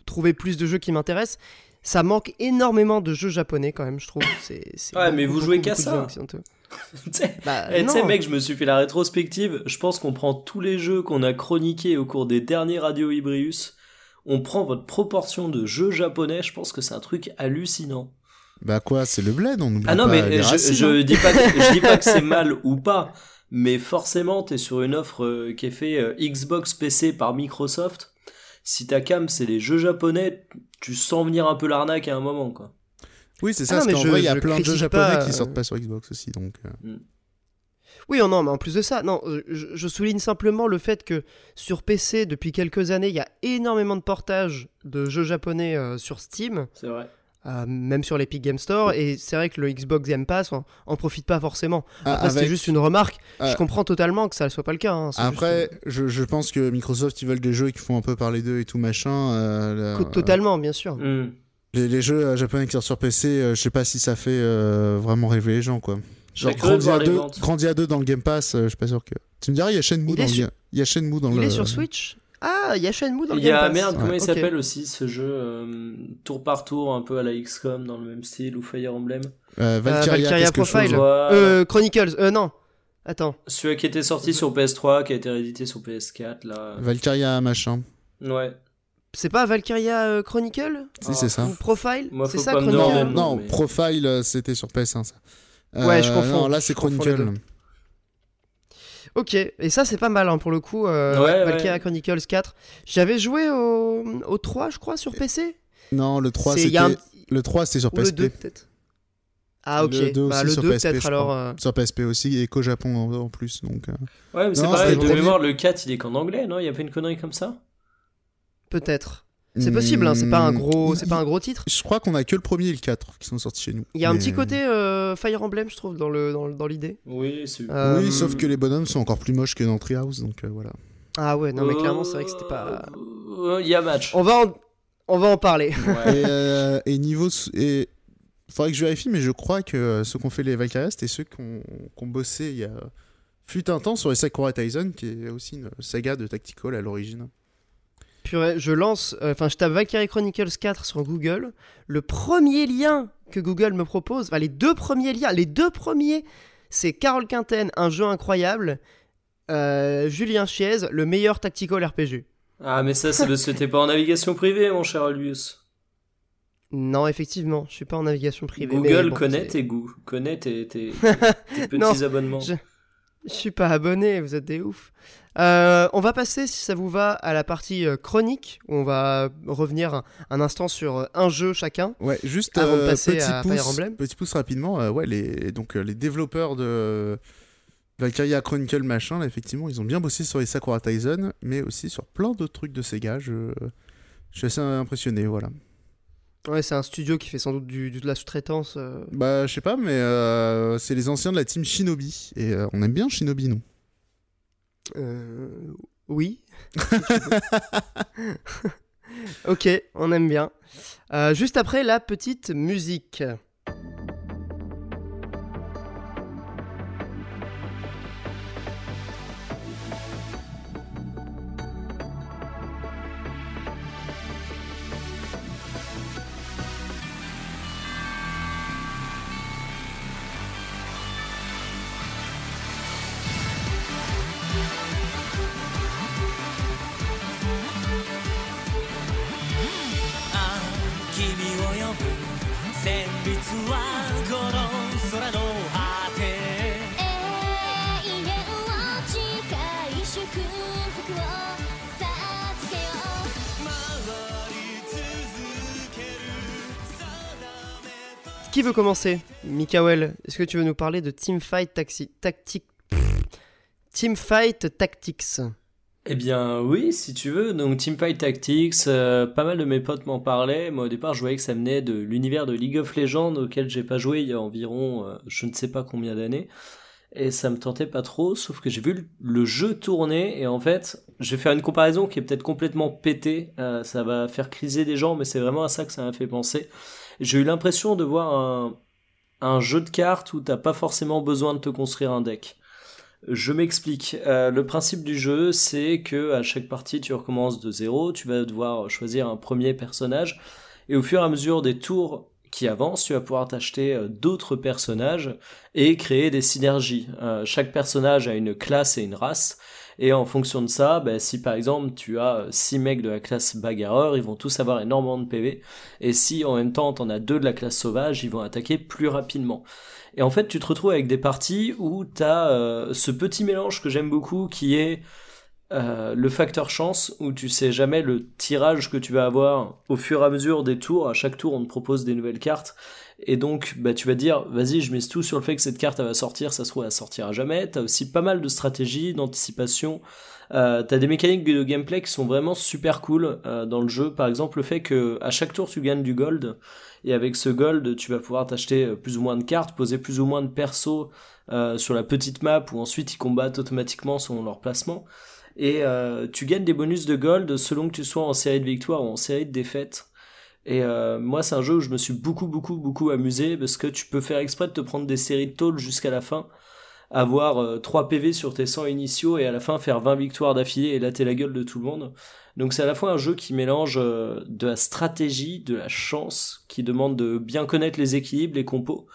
trouver plus de jeux qui m'intéressent. Ça manque énormément de jeux japonais quand même, je trouve. C'est, c'est Ouais, mais vous jouez qu'à de ça. jeux occidentaux. Tu sais, Bah, Eh, tu sais, non. mec, je me suis fait la rétrospective. Je pense qu'on prend tous les jeux qu'on a chroniqués au cours des derniers Radio Ibrius. On prend votre proportion de jeux japonais. Je pense que c'est un truc hallucinant. Bah quoi, c'est le bled, on oublie Ah non, pas mais les je, racines, je hein. dis pas que, je dis pas que c'est mal ou pas. mais forcément, t'es sur une offre euh, qui est fait euh, Xbox PC par Microsoft. Si ta cam, c'est les jeux japonais, tu sens venir un peu l'arnaque à un moment, quoi. Oui, c'est Ah ça, non, parce mais qu'en vrai, il y a plein de jeux japonais pas, qui euh, sortent pas sur Xbox aussi, donc... euh, Oui, non, mais en plus de ça, non, je, je souligne simplement le fait que sur PC, depuis quelques années, il y a énormément de portages de jeux japonais euh, sur Steam, C'est vrai. euh, même sur l'Epic Game Store, et c'est vrai que le Xbox Game Pass en, en profite pas forcément. ah, Après, c'était juste une remarque. euh, Je comprends totalement que ça ne soit pas le cas. hein, Après, juste, je, je pense que Microsoft, ils veulent des jeux qui font un peu parler d'eux et tout machin. euh, euh, le- totalement, bien sûr. Hmm. les, les jeux euh, japonais qui sortent sur PC, euh, je sais pas si ça fait euh, vraiment rêver les gens, quoi. Genre Grandia les 2, ventes. Grandia 2 dans le Game Pass, euh, je suis pas sûr que... Tu me diras, il y a Shenmue Il dans le... ga- Il y a Shenmue dans Il le... est sur Switch Ah, il y a Shenmue dans le Il y Game a, Pass. merde, comment il Ok. s'appelle aussi ce jeu euh, Tour par tour, un peu à la XCOM, dans le même style, ou Fire Emblem Euh, Valkyria, Valkyria quelque Profile. chose. Euh, Chronicles, euh, non. Attends. Celui qui était sorti sur PS3, qui a été réédité sur PS4, là. Valkyria machin. Ouais. C'est pas Valkyria euh, Chronicle Si, Ah. c'est ça. Ou Profile C'est ça, Chronicle Non, non, mais- Profile, euh, c'était sur PS1, ça. Ouais, je Euh, confonds, Non, là, c'est Chronicle. Ok, et ça c'est pas mal hein, pour le coup. euh, Ouais, ouais. Valkyria Chronicles 4. J'avais joué au, au 3, je crois, sur PC. Non, le 3, C'est- c'était... un- Le 3, c'était sur Ou le PSP. 2 peut-être? Ah ok, Le 2 bah, aussi le sur 2 PSP, peut-être alors. euh, Sur PSP aussi, et qu'au Japon en, en plus, donc... euh. Ouais, mais c'est pareil, de le mémoire, le 4, il est qu'en anglais, non? Il y a pas une connerie comme ça? Peut-être. C'est possible, hein, c'est pas un gros, c'est pas un gros titre. Je crois qu'on a que le premier et le 4 qui sont sortis chez nous. Il y a un petit côté euh, Fire Emblem, je trouve, dans le dans, dans l'idée. Oui, c'est. Euh, Oui, sauf que les bonhommes sont encore plus moches que dans Treehouse, donc euh, voilà. Ah ouais, non mais clairement c'est vrai que c'était pas. Euh, Il y a match. On va en, on va en parler. Ouais. Et, euh, et niveau. Et... Faudrait que je vérifie, mais je crois que euh, ceux qui ont fait les Valkyria, c'était ceux ont bossé il y a. Fut un temps sur les Sakura Tyson, qui est aussi une saga de Tactical à l'origine. Purée, je lance, euh, enfin je tape Valkyrie Chronicles 4 sur Google. Le premier lien que Google me propose, enfin les deux premiers liens, les deux premiers, c'est Carole Quinten, un jeu incroyable. euh, Julien Chiez, le meilleur tactical RPG. Ah, mais ça, c'est parce que t'es pas en navigation privée, mon cher Albius. Non, effectivement, je suis pas en navigation privée. mais Google bon, connaît tes goûts, connaît tes, tes, tes petits Non, abonnements. je- Je suis pas abonné, vous êtes des ouf. Euh, on va passer, si ça vous va, à la partie euh, chronique, où on va revenir un, instant sur euh, un jeu chacun. Ouais, juste Avant de passer petit, à Fire pouce, Emblem. petit pouce rapidement. ouais, les, donc, les développeurs de Valkyria Chronicle machin, là, effectivement, ils ont bien bossé sur les Sakura Tyson, mais aussi sur plein d'autres trucs de Sega. Je, je suis assez impressionné, voilà. Ouais, c'est un studio qui fait sans doute du, du- de la sous-traitance. euh. Bah, je sais pas, mais euh, c'est les anciens de la team Shinobi. Et euh, on aime bien Shinobi, nous. Euh, oui. ok, on aime bien. Euh, juste après la petite musique.「Qui veut commencer Mikael, est-ce que tu veux nous parler de Teamfight Taxi... Tactic... Teamfight Tactics? Eh bien, oui, si tu veux. Donc, Teamfight Tactics, euh, pas mal de mes potes m'en parlaient. Moi, au départ, je voyais que ça venait de l'univers de League of Legends, auquel j'ai pas joué il y a environ euh, je ne sais pas combien d'années. Et ça me tentait pas trop, sauf que j'ai vu le, le jeu tourner, et en fait, je vais faire une comparaison qui est peut-être complètement pétée. Euh, ça va faire criser des gens, mais c'est vraiment à ça que ça m'a fait penser. J'ai eu l'impression de voir un, jeu de cartes où t'as pas forcément besoin de te construire un deck. Je m'explique. Euh, le principe du jeu, c'est que à chaque partie, tu recommences de zéro. Tu vas devoir choisir un premier personnage, et au fur et à mesure des tours qui avance, tu vas pouvoir t'acheter euh, d'autres personnages et créer des synergies. Euh, chaque personnage a une classe et une race, et en fonction de ça, bah, si par exemple tu as 6 mecs de la classe bagarreur, ils vont tous avoir énormément de PV, et si en même temps t'en as deux de la classe sauvage, ils vont attaquer plus rapidement. Et en fait, tu te retrouves avec des parties où t'as euh, ce petit mélange que j'aime beaucoup, qui est euh, le facteur chance où tu sais jamais le tirage que tu vas avoir au fur et à mesure des tours. À chaque tour, on te propose des nouvelles cartes. Et donc, bah, tu vas dire, vas-y, je mise tout sur le fait que cette carte elle va sortir, ça se trouve, elle sortira jamais. T'as aussi pas mal de stratégies, d'anticipation. Euh, t'as des mécaniques de gameplay qui sont vraiment super cool euh, dans le jeu. Par exemple, le fait que à chaque tour tu gagnes du gold et avec ce gold tu vas pouvoir t'acheter euh, plus ou moins de cartes, poser plus ou moins de persos sur la petite map où ensuite ils combattent automatiquement selon leur placement et tu gagnes des bonus de gold selon que tu sois en série de victoires ou en série de défaites. Et euh, moi, c'est un jeu où je me suis beaucoup, beaucoup, beaucoup amusé parce que tu peux faire exprès de te prendre des séries de tôles jusqu'à la fin, avoir euh, 3 PV sur tes 100 initiaux et à la fin faire 20 victoires d'affilée et latter la gueule de tout le monde. Donc c'est à la fois un jeu qui mélange euh, de la stratégie, de la chance, qui demande de bien connaître les équilibres, les compos.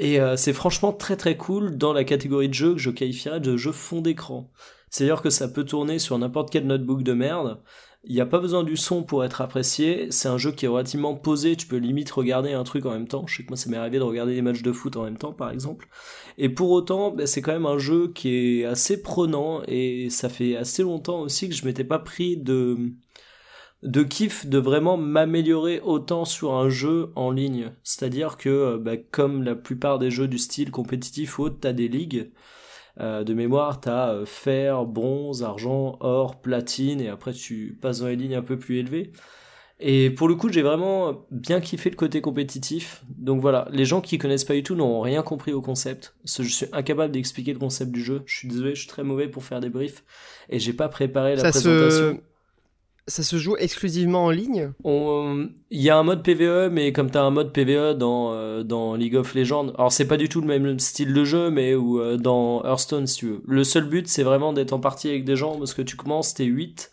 Et euh, c'est franchement très très cool dans la catégorie de jeu que je qualifierais de jeu fond d'écran. C'est-à-dire que ça peut tourner sur n'importe quel notebook de merde. Il n'y a pas besoin du son pour être apprécié. C'est un jeu qui est relativement posé. Tu peux limite regarder un truc en même temps. Je sais que moi, ça m'est arrivé de regarder des matchs de foot en même temps, par exemple. Et pour autant, bah, c'est quand même un jeu qui est assez prenant et ça fait assez longtemps aussi que je m'étais pas pris de de kiff de vraiment m'améliorer autant sur un jeu en ligne. C'est-à-dire que, bah, comme la plupart des jeux du style compétitif ou autre, t'as des ligues. Euh, de mémoire, t'as euh, fer, bronze, argent, or, platine, et après tu passes dans les lignes un peu plus élevées. Et pour le coup, j'ai vraiment bien kiffé le côté compétitif. Donc voilà, les gens qui connaissent pas du tout n'ont rien compris au concept. Je suis incapable d'expliquer le concept du jeu. Je suis désolé, je suis très mauvais pour faire des briefs. Et j'ai pas préparé la Ça présentation. Ça se joue exclusivement en ligne? On- Il y a un mode PVE, mais comme t'as un mode PVE dans, euh, dans League of Legends, alors c'est pas du tout le même style de jeu, mais ou euh, dans Hearthstone si tu veux. Le seul but c'est vraiment d'être en partie avec des gens, parce que tu commences, t'es 8,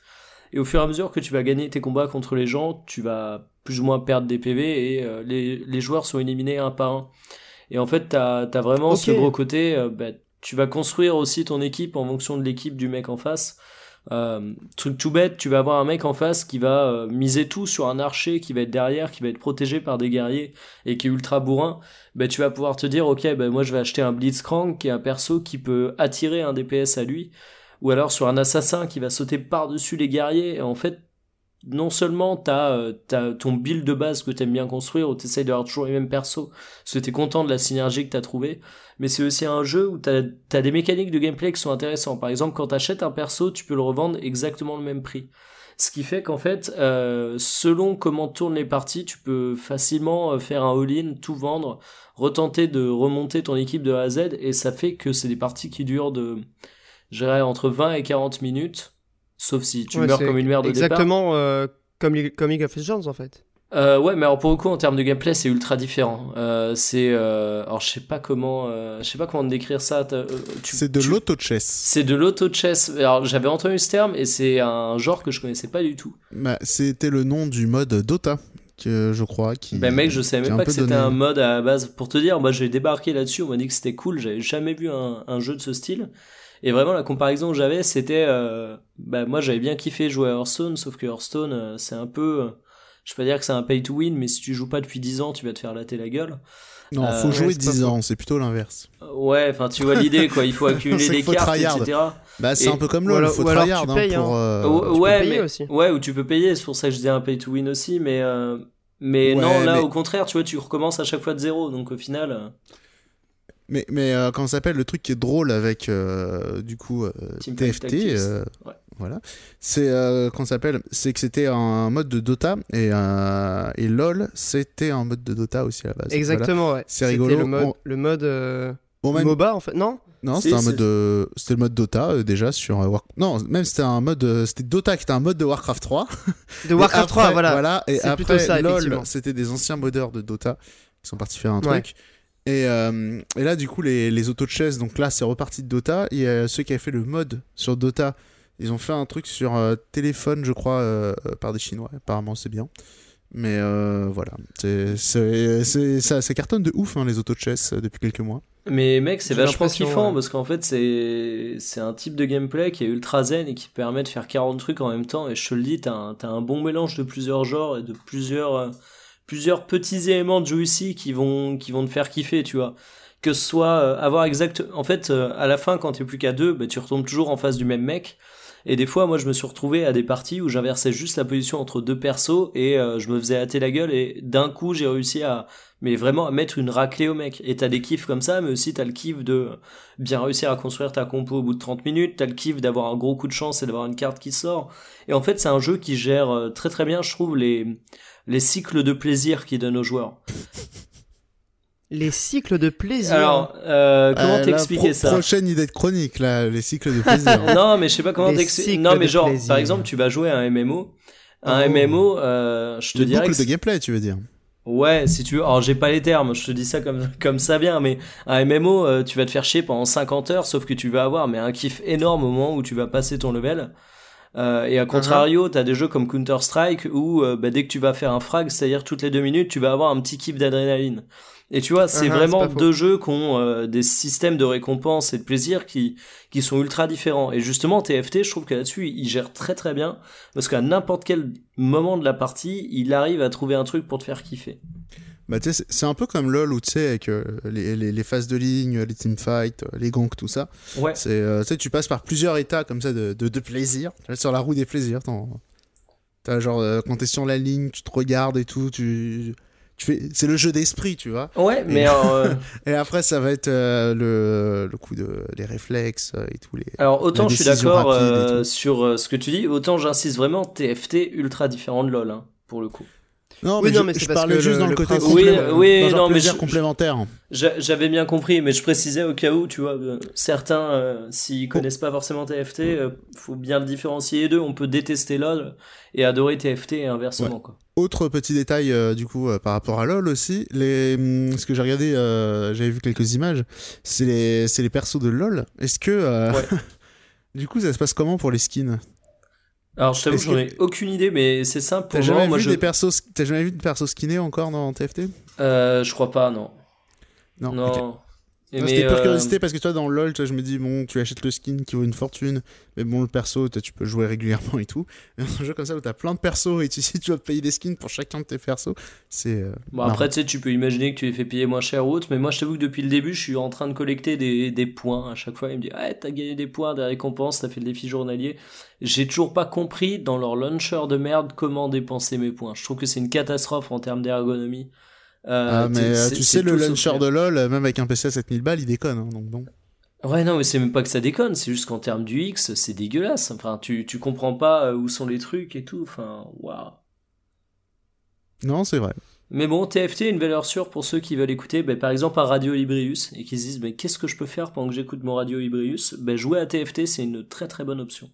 et au fur et à mesure que tu vas gagner tes combats contre les gens, tu vas plus ou moins perdre des PV, et euh, les, les joueurs sont éliminés un par un. Et en fait, t'as as vraiment ce gros côté, euh, bah, tu vas construire aussi ton équipe en fonction de l'équipe du mec en face. Euh, truc tout bête, tu vas avoir un mec en face qui va euh, miser tout sur un archer qui va être derrière, qui va être protégé par des guerriers et qui est ultra bourrin. Ben tu vas pouvoir te dire, ok, ben moi je vais acheter un Blitzcrank qui est un perso qui peut attirer un DPS à lui, ou alors sur un assassin qui va sauter par-dessus les guerriers. Et en fait, non seulement t'as euh, t'as ton build de base que t'aimes bien construire, où t'essayes d'avoir toujours les mêmes persos, parce que t'es content de la synergie que t'as trouvé, mais c'est aussi un jeu où t'as as des mécaniques de gameplay qui sont intéressantes. Par exemple, quand t'achètes un perso, tu peux le revendre exactement le même prix. Ce qui fait qu'en fait, euh, selon comment tournent les parties, tu peux facilement euh, faire un all-in, tout vendre, retenter de remonter ton équipe de A à Z, et ça fait que c'est des parties qui durent de, je entre 20 et 40 minutes, sauf si tu Ouais, meurs comme une merde au départ. Exactement euh, comme, League- comme League of Legends en fait. Euh, ouais, mais alors pour le coup, en termes de gameplay, c'est ultra différent. Euh, c'est, euh, alors je sais pas comment, euh, je sais pas comment te décrire ça. euh, C'est de tu- l'auto-chess. C'est de l'auto-chess. Alors j'avais entendu ce terme et c'est un genre que je connaissais pas du tout. Bah, C'était le nom du mode Dota, que je crois. Qui, Ben mec, je savais même pas que c'était donné- un mode à la base. Pour te dire, moi j'ai débarqué là-dessus, on m'a dit que c'était cool, j'avais jamais vu un, un jeu de ce style. Et vraiment la comparaison que j'avais, c'était, euh, bah moi j'avais bien kiffé jouer à Hearthstone, sauf que Hearthstone euh, c'est un peu, euh, je peux pas dire que c'est un pay to win, mais si tu joues pas depuis 10 ans, tu vas te faire latter la gueule. Non, Euh, faut jouer c'est pas 10 faux. ans, c'est plutôt l'inverse. Ouais, enfin tu vois l'idée quoi, il faut accumuler des cartes, tryhard. etc. Bah, c'est Et- un peu comme LoL, faut ou alors tu tryhard hein, pour. hein. peux ouais, payer mais, aussi. ouais, ou tu peux payer, c'est pour ça que je disais un pay to win aussi, mais euh, mais Ouais, non, là mais- au contraire, tu vois, tu recommences à chaque fois de zéro, donc au final. Mais, mais euh, comment s'appelle le truc qui est drôle avec euh, du coup euh, TFT, euh, Ouais. voilà, c'est s'appelle C'est que c'était un mode de Dota et et LOL c'était un mode de Dota aussi à la base. Voilà. Exactement, ouais. C'est rigolo. Le mode, On- le mode Bon même MOBA en fait, non? Non, Si, c'était un c'est- mode de c'était le mode Dota déjà sur War... non même c'était un mode c'était Dota qui était un mode de Warcraft 3 De Warcraft Et après, 3, voilà. et C'est après ça, LOL, c'était des anciens modeurs de Dota qui sont partis faire un Ouais. truc. Et, euh, et là, du coup, les, les autos de chess, donc là, c'est reparti de Dota. Et euh, ceux qui avaient fait le mode sur Dota, ils ont fait un truc sur euh, téléphone, je crois, euh, euh, par des Chinois. Apparemment, c'est bien. Mais euh, voilà, c'est, ça, ça cartonne de ouf hein, les autos de chess euh, depuis quelques mois. Mais mec, c'est vachement kiffant ouais. parce qu'en fait, c'est c'est un type de gameplay qui est ultra zen et qui permet de faire 40 trucs en même temps. Et je te le dis, t'as un, t'as un bon mélange de plusieurs genres et de plusieurs, euh, plusieurs petits éléments de juicy qui vont, qui vont te faire kiffer, tu vois. Que ce soit euh, avoir exact. En fait, euh, à la fin, quand t'es plus qu'à deux, bah, tu retombes toujours en face du même mec. Et des fois, moi, je me suis retrouvé à des parties où j'inversais juste la position entre deux persos et euh, je me faisais hâter la gueule. Et d'un coup, j'ai réussi à, mais vraiment à mettre une raclée au mec. Et t'as des kiffs comme ça, mais aussi t'as le kiff de bien réussir à construire ta compo au bout de 30 minutes, t'as le kiff d'avoir un gros coup de chance et d'avoir une carte qui sort. Et en fait, c'est un jeu qui gère euh, très très bien, je trouve, les, les cycles de plaisir qu'il donne aux joueurs. Les cycles de plaisir. Alors, euh, comment Euh, t'expliquer pro- ça Prochaine idée de chronique, là, les cycles de plaisir. Non, mais je sais pas comment t'expliquer. Non, mais genre, plaisir. par exemple, tu vas jouer à un MMO. Un Oh. MMO, euh, je te dirais boucles que de gameplay, tu veux dire. Ouais, si tu veux. Alors, j'ai pas les termes, je te dis ça comme, comme ça vient, mais un MMO, euh, tu vas te faire chier pendant 50 heures, sauf que tu vas avoir mais un kiff énorme au moment où tu vas passer ton level. Euh, et à contrario, t'as des jeux comme Counter-Strike où euh, bah, dès que tu vas faire un frag, c'est-à-dire toutes les deux minutes, tu vas avoir un petit kiff d'adrénaline. Et tu vois, c'est Uh-huh, vraiment deux jeux qui ont euh, des systèmes de récompense et de plaisir qui, qui sont ultra différents. Et justement, TFT, je trouve que là-dessus, il gère très très bien, parce qu'à n'importe quel moment de la partie, il arrive à trouver un truc pour te faire kiffer. Bah, tu sais, c'est- un peu comme LoL où tu sais, avec euh, les, les, les phases de ligne, les teamfights, euh, les ganks, tout ça. Ouais. C'est, euh, tu sais, tu passes par plusieurs états comme ça de, de, de plaisir. Sur la roue des plaisirs. T'as genre, euh, quand t'es sur la ligne, tu te regardes et tout. Tu, tu fais, c'est le jeu d'esprit, tu vois. Ouais, mais euh, Et après, ça va être le, le coup de les réflexes et tout. Les... alors autant je suis d'accord sur ce que tu dis, autant j'insiste vraiment TFT ultra différent de LoL hein, pour le coup. Non, Oui, mais non, je, mais c'est je parce parlais que juste le- dans le, le côté Oui, complémentaire. oui, dans genre non, mais plaisir je- complémentaire. J'a- J'avais bien compris, mais je précisais au cas où, tu vois, euh, certains, euh, s'ils connaissent pas forcément TFT, euh, faut bien le différencier les deux. On peut détester LoL et adorer TFT et inversement, quoi. Autre petit détail euh, du coup euh, par rapport à LoL aussi, les, hum, ce que j'ai regardé, euh, j'avais vu quelques images, c'est les, c'est les persos de LoL. Est-ce que euh, Ouais. du coup ça se passe comment pour les skins? Alors, je t'avoue j'en que- ai aucune idée, mais c'est simple pour T'as jamais, Moi, vu des persos, t'as jamais vu de persos skinnés encore dans TFT Euh, je crois pas, non. Non. Non. C'était pure euh, curiosité parce que toi dans LoL, toi, je me dis bon, tu achètes le skin qui vaut une fortune, mais bon le perso, toi, tu peux jouer régulièrement et tout. Mais dans un jeu comme ça où t'as plein de persos et tu sais tu vas payer des skins pour chacun de tes persos, c'est. euh, Bon, après, tu sais, tu peux imaginer que tu les fais payer moins cher ou autre, mais moi, je t'avoue que depuis le début, je suis en train de collecter des, des points. À chaque fois, il me dit, ah, t'as gagné des points, des récompenses, t'as fait le défi journalier. J'ai toujours pas compris, dans leur launcher de merde, comment dépenser mes points. Je trouve que c'est une catastrophe en termes d'ergonomie. Euh, Ah, mais euh, tu sais, le launcher de LoL, euh, même avec un PC à 7000 balles, il déconne. hein, donc bon. Ouais, non, mais c'est même pas que ça déconne, c'est juste qu'en termes du X, c'est dégueulasse. Enfin, tu, tu comprends pas où sont les trucs et tout. Enfin, waouh. Non, c'est vrai. Mais bon, TFT, une valeur sûre pour ceux qui veulent écouter, ben, par exemple, un Radio Librius, et qui se disent, ben, qu'est-ce que je peux faire pendant que j'écoute mon Radio Librius? Ben, Jouer à TFT, c'est une très très bonne option.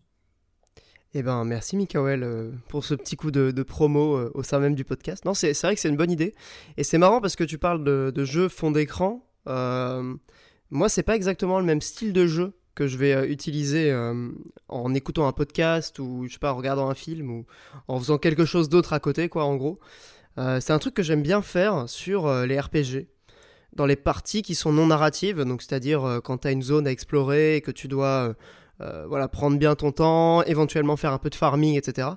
Eh ben, merci Mikael euh, pour ce petit coup de, promo euh, au sein même du podcast. Non, c'est vrai que c'est une bonne idée. Et c'est marrant parce que tu parles de, jeux fond d'écran. Euh, moi, c'est pas exactement le même style de jeu que je vais euh, utiliser en écoutant un podcast ou, je sais pas, en regardant un film ou en faisant quelque chose d'autre à côté, quoi, en gros. C'est un truc que j'aime bien faire sur les RPG. Dans les parties qui sont non narratives, donc c'est-à-dire quand tu as une zone à explorer et que tu dois euh, euh, voilà, prendre bien ton temps, éventuellement faire un peu de farming, etc.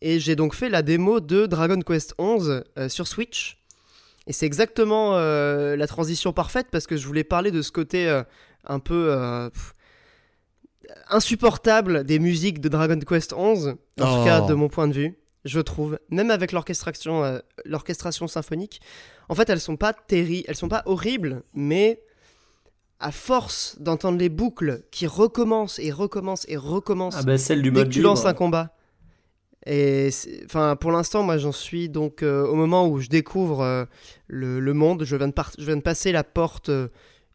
Et j'ai donc fait la démo de Dragon Quest 11 sur Switch. Et c'est exactement euh, la transition parfaite parce que je voulais parler de ce côté euh, un peu euh, pff, insupportable des musiques de Dragon Quest 11, en Oh. tout cas de mon point de vue, je trouve. Même avec l'orchestration, euh, l'orchestration symphonique, en fait, elles sont pas terribles, elles sont pas horribles, mais à force d'entendre les boucles qui recommencent et recommencent et recommencent Ah ben celle du dès mode que tu libre. lances un combat. Et enfin, pour l'instant, moi, j'en suis donc euh, au moment où je découvre euh, le, le monde. Je viens de, par- je viens de passer la porte euh,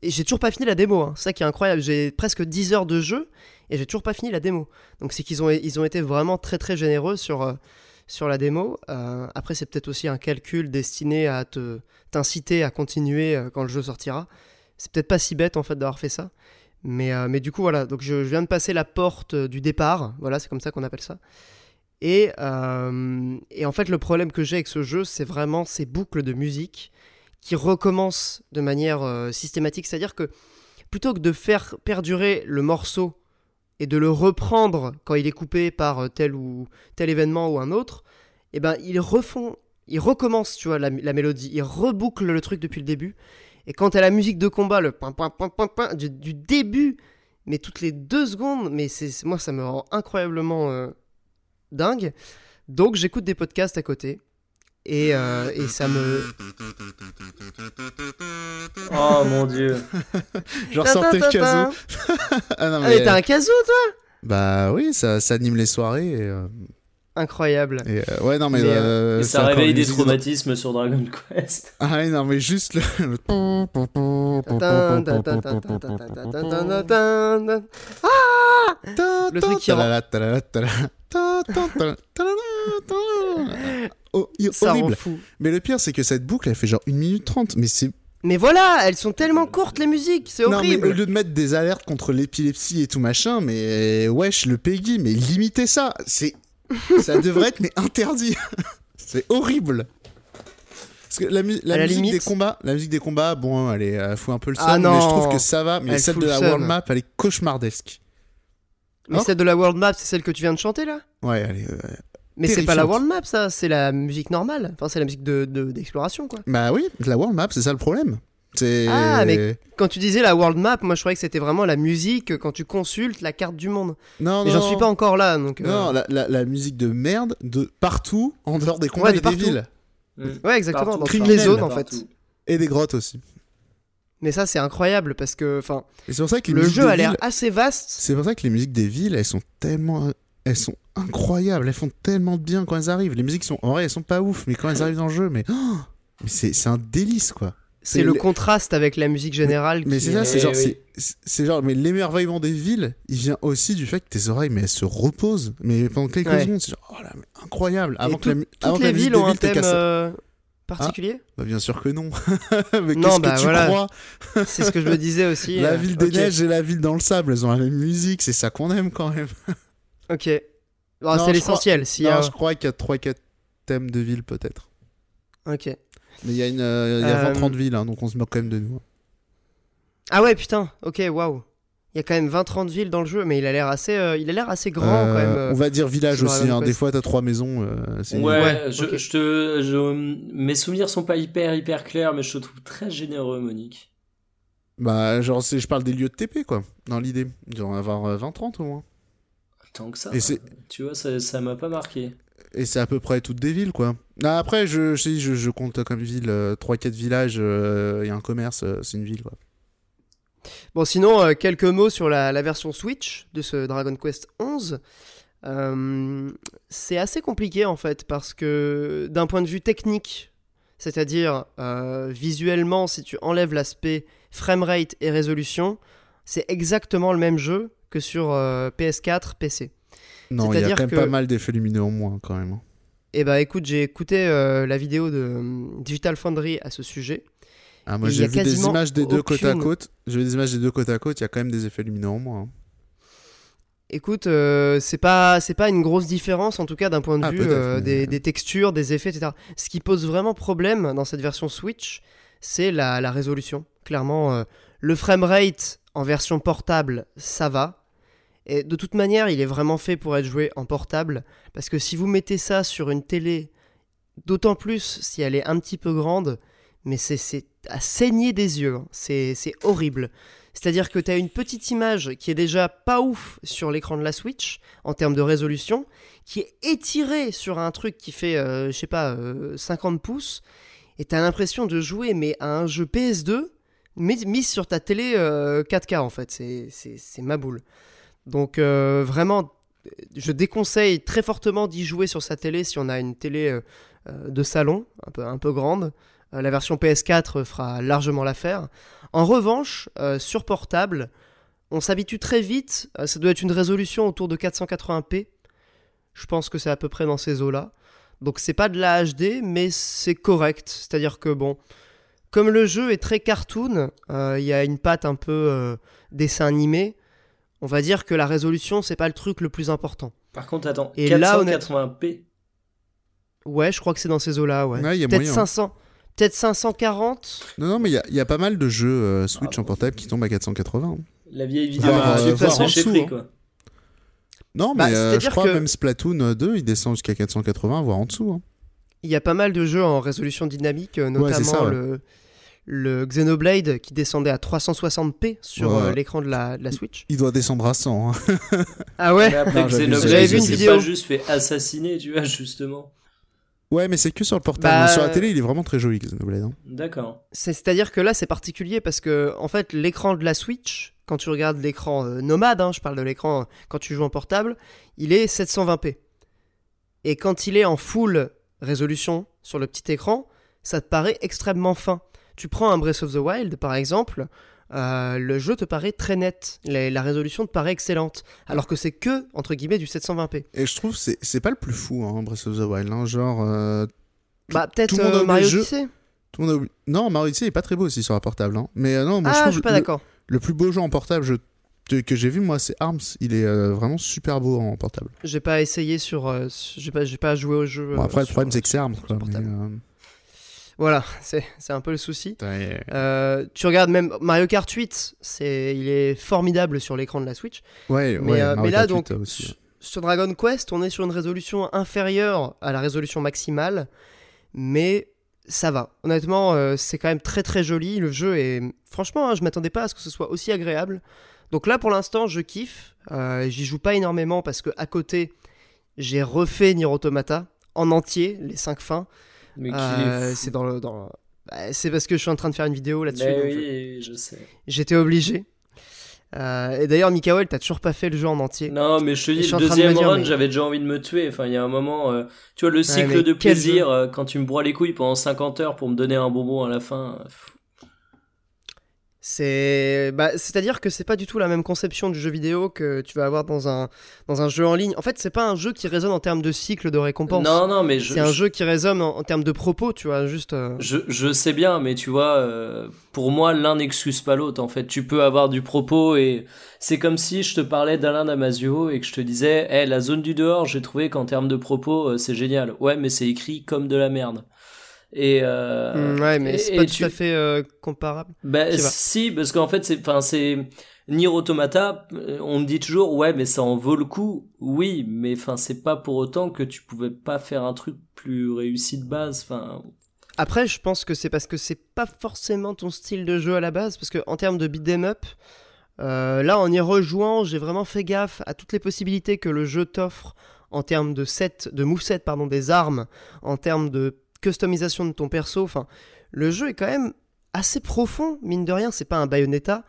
et j'ai toujours pas fini la démo. hein. C'est ça qui est incroyable. J'ai presque 10 heures de jeu et j'ai toujours pas fini la démo. Donc c'est qu'ils ont, ils ont été vraiment très très généreux sur sur la démo. Après, c'est peut-être aussi un calcul destiné à te t'inciter à continuer quand le jeu sortira. C'est peut-être pas si bête en fait d'avoir fait ça. Mais, euh, mais du coup, voilà. Donc je, viens de passer la porte euh, du départ. Voilà, c'est comme ça qu'on appelle ça. Et, euh, et en fait, le problème que j'ai avec ce jeu, c'est vraiment ces boucles de musique qui recommencent de manière systématique. C'est-à-dire que plutôt que de faire perdurer le morceau et de le reprendre quand il est coupé par tel ou tel événement ou un autre, eh ben ils refont, ils recommencent, tu vois, la, la mélodie, ils rebouclent le truc depuis le début. Et quand t'as la musique de combat, le point point point point point du, du début, mais toutes les deux secondes, mais c'est moi ça me rend incroyablement euh, dingue. Donc j'écoute des podcasts à côté. Et, euh, et ça me. Oh mon dieu. Je ressortais le casou. ah non, Ah, mais, mais t'as un casou, toi? Bah oui, ça, ça anime les soirées. Et, euh, incroyable. Euh, ouais, non, mais. mais euh, euh et ça réveille des traumatismes sur Dragon Quest. Ah ouais, non, mais juste le. le truc qui oh, ça horrible. Mais le pire, c'est que cette boucle, elle fait genre 1 minute 30, mais c'est mais voilà, elles sont tellement courtes les musiques, c'est horrible. Non, mais au lieu de mettre des alertes contre l'épilepsie et tout machin, mais wesh, le Peggy, mais limitez ça. C'est ça devrait être, mais interdit. c'est horrible. Parce que la, mu- musique limite- des combats, la musique des combats, bon, elle est, elle fout un peu le seum, Ah mais je trouve que ça va. Mais Elle celle de la. World Map, elle est cauchemardesque. Mais celle de la World Map, c'est celle que tu viens de chanter là? Ouais, elle est, euh, Mais c'est pas la. World Map, ça, c'est la musique normale. Enfin, c'est la musique de- de- d'exploration, quoi. Bah oui, la World Map, c'est ça le problème. Ah, mais- Quand tu disais la World Map, moi je croyais que c'était vraiment la musique quand tu consultes la carte du monde. Non, Mais j'en suis pas encore là, donc. euh, Non, la, la- la musique de merde de partout en dehors des combats de et des villes. Ouais, exactement, Partout. les zones en Partout. fait. Et des grottes aussi. Mais ça, c'est incroyable parce que, enfin, Et c'est pour ça que les le jeu a l'air assez vaste. C'est pour ça que les musiques des villes, elles sont tellement. Elles sont incroyables, elles font tellement de bien quand elles arrivent. Les musiques sont. En vrai, elles sont pas ouf, mais quand elles arrivent dans le jeu, mais. oh mais c'est c'est un délice, quoi. C'est le contraste avec la musique générale. Mais qui c'est ça, est- c'est genre, oui. c'est- genre, mais l'émerveillement des villes, il vient aussi du fait que tes oreilles, mais elles se reposent, mais pendant quelques Ouais. secondes, c'est genre, oh là, mais incroyable. Avant que la, toutes avant que la les villes ont un villes thème euh, particulier. Bah, bien sûr que non. mais Non, qu'est-ce bah, que tu voilà. crois C'est ce que je me disais aussi. La euh, ville des neiges et la ville dans le sable, elles ont la même musique, c'est ça qu'on aime quand même. Ok. C'est l'essentiel. Non, a- je crois qu'il y a 3-4 thèmes de villes peut-être. Ok. Mais il y a, une, euh, il y a Euh, 20-30 villes, hein, donc on se moque quand même de nous. Ah ouais, putain. Ok, waouh. Il y a quand même 20-30 villes dans le jeu, mais il a l'air assez, euh, il a l'air assez grand Euh, quand même. euh. On va dire village aussi, hein. des fois t'as trois maisons. euh, Ouais, Ouais, je, je te, je- mes souvenirs sont pas hyper hyper clairs, mais je te trouve très généreux, Monique. Bah, genre, c'est- je parle des lieux de TP, quoi, dans l'idée. Il doit y en avoir euh, 20-30 au moins. Tant que ça. Et c'est- Tu vois, ça, ça m'a pas marqué. Et c'est à peu près toutes des villes, quoi. Ah, après, je, je, je, je compte comme ville euh, 3-4 villages, il y a un commerce, euh, c'est une ville, quoi. Bon, sinon, euh, quelques mots sur la, la version Switch de ce Dragon Quest 11. Euh, c'est assez compliqué en fait parce que d'un point de vue technique, c'est-à-dire euh, visuellement, si tu enlèves l'aspect framerate et résolution, c'est exactement le même jeu que sur euh, PS4, PC. Non, il y a quand même que- pas mal d'effets lumineux en moins, quand même. Et bah écoute, j'ai écouté euh, la vidéo de euh, Digital Foundry à ce sujet. Ah, moi j'ai vu des images des deux côte à aucune- côte. J'ai vu des images des deux côte à côte, il y a quand même des effets lumineux en moins. hein. Écoute, euh, c'est pas c'est pas une grosse différence en tout cas d'un point de Ah, vue euh, des, des textures, des effets, etc. Ce qui pose vraiment problème dans cette version Switch, c'est la, la résolution. Clairement, le framerate en version portable, ça va. De toute manière, il est vraiment fait pour être joué en portable, parce que si vous mettez ça sur une télé, d'autant plus si elle est un petit peu grande, mais c'est- à saigner des yeux, hein. c'est horrible. C'est-à-dire que tu as une petite image qui est déjà pas ouf sur l'écran de la Switch en termes de résolution, qui est étirée sur un truc qui fait, euh, je sais pas, euh, 50 pouces, et tu as l'impression de jouer mais à un jeu PS2 mis, sur ta télé euh, 4K en fait, c'est ma boule. Donc euh, vraiment, je déconseille très fortement d'y jouer sur sa télé si on a une télé euh, euh, de salon, un peu, grande. La version PS4 fera largement l'affaire. En revanche, sur portable, on s'habitue très vite. ça doit être une résolution autour de 480p. Je pense que c'est à peu près dans ces eaux-là. Donc c'est pas de la HD, mais c'est correct. C'est-à-dire que bon, comme le jeu est très cartoon, il y a une patte un peu dessin animé. On va dire que la résolution c'est pas le truc le plus important. Par contre, attends, Et là, 480p. Ouais, je crois que c'est dans ces eaux-là, ouais. Peut-être moyen. 500. Peut-être 540. Non, non, mais il y a, il y a pas mal de jeux euh, Switch Ah, en portable qui tombent à 480. La vieille vidéo Voire, de euh, façon, chez dessous, hein. quoi. Non, Bah, mais euh, je crois que- même Splatoon 2, il descend jusqu'à 480, voire en dessous. hein. Il y a pas mal de jeux en résolution dynamique, euh, Ouais, notamment ça, ouais. le, le Xenoblade qui descendait à 360p sur Ouais. euh, l'écran de la, de la Switch. Il doit descendre à 100. hein. Ah ouais? Mais après, Non, j'avais- Xenoblade, j'avais vu une vidéo. pas juste fait assassiner, tu vois, justement. Ouais, mais c'est que sur le portable. Bah, Sur la télé, il est vraiment très joli, Xenoblade. hein. D'accord. C'est- C'est-à-dire que là, c'est particulier parce que, en fait, l'écran de la Switch, quand tu regardes l'écran euh, nomade, hein, je parle de l'écran quand tu joues en portable, il est 720p. Et quand il est en full résolution sur le petit écran, ça te paraît extrêmement fin. Tu prends un Breath of the Wild, par exemple, euh, le jeu te paraît très net, la, la résolution te paraît excellente, alors que c'est que, entre guillemets, du 720p. Et je trouve que c'est- c'est pas le plus fou, hein, Breath of the Wild. hein. Genre, euh, Bah, peut-être euh, Mario jeu. Odyssey tout le monde a oublié- Non, Mario Odyssey est pas très beau aussi sur la portable. hein. Mais non, moi je Ah, trouve je suis pas d'accord. Le plus beau jeu en portable je- que, j'ai vu, moi, c'est Arms. Il est vraiment super beau en portable. J'ai pas essayé sur. j'ai pas, pas joué au jeu. Bon, après, le problème, c'est que c'est Arms. Quoi, mais, Voilà, c'est un peu le souci. Euh, tu regardes même Mario Kart 8, c'est, il est formidable sur l'écran de la Switch. Ouais, Mais, ouais, euh, mais là, donc, 8 aussi. sur- Dragon Quest, on est sur une résolution inférieure à la résolution maximale, mais ça va. Honnêtement, euh, c'est quand même très très joli. Le jeu est. Franchement, hein, je m'attendais pas à ce que ce soit aussi agréable. Donc là, pour l'instant, je kiffe. Euh, J'y joue pas énormément parce que à côté, j'ai refait Nier Automata en entier, les 5 fins. Euh, est fou. c'est dans le. Dans... bah, c'est parce que je suis en train de faire une vidéo là-dessus. Oui, je sais. je- J'étais obligé. Euh, et d'ailleurs, Mikael, t'as toujours pas fait le jeu en entier. Non, mais je te je dis, suis en le de deuxième dire, run, mais- j'avais déjà envie de me tuer. Enfin, il y a un moment, euh, tu vois, le cycle de plaisir, euh, quand tu me broies les couilles pendant 50 heures pour me donner un bonbon à la fin. pff. C'est, bah, c'est-à-dire que c'est pas du tout la même conception du jeu vidéo que tu vas avoir dans un dans un jeu en ligne. En fait, c'est pas un jeu qui résonne en termes de cycle de récompense. Non, non, mais je, c'est un je- jeu qui résonne en, en termes de propos, tu vois, juste. euh, Je, je sais bien, mais tu vois, euh, pour moi, l'un n'excuse pas l'autre. En fait, tu peux avoir du propos et c'est comme si je te parlais d'Alain Damasio et que je te disais, Eh, la zone du dehors, j'ai trouvé qu'en termes de propos, euh, c'est génial. Ouais, mais c'est écrit comme de la merde. Et euh, hmm, ouais, mais c'est pas tu- tout à fait euh, comparable. bah, si, parce qu'en fait, c'est, enfin, c'est Nier Automata. euh, On me dit toujours, ouais, mais ça en vaut le coup. Oui, mais enfin, c'est pas pour autant que tu pouvais pas faire un truc plus réussi de base. Enfin, Après, je pense que c'est parce que c'est pas forcément ton style de jeu à la base, parce que en termes de beat'em up, euh, là, en y rejouant, j'ai vraiment fait gaffe à toutes les possibilités que le jeu t'offre en termes de set, de moveset, pardon, des armes, en termes de customisation de ton perso. Enfin, le jeu est quand même assez profond, mine de rien. C'est pas un Bayonetta.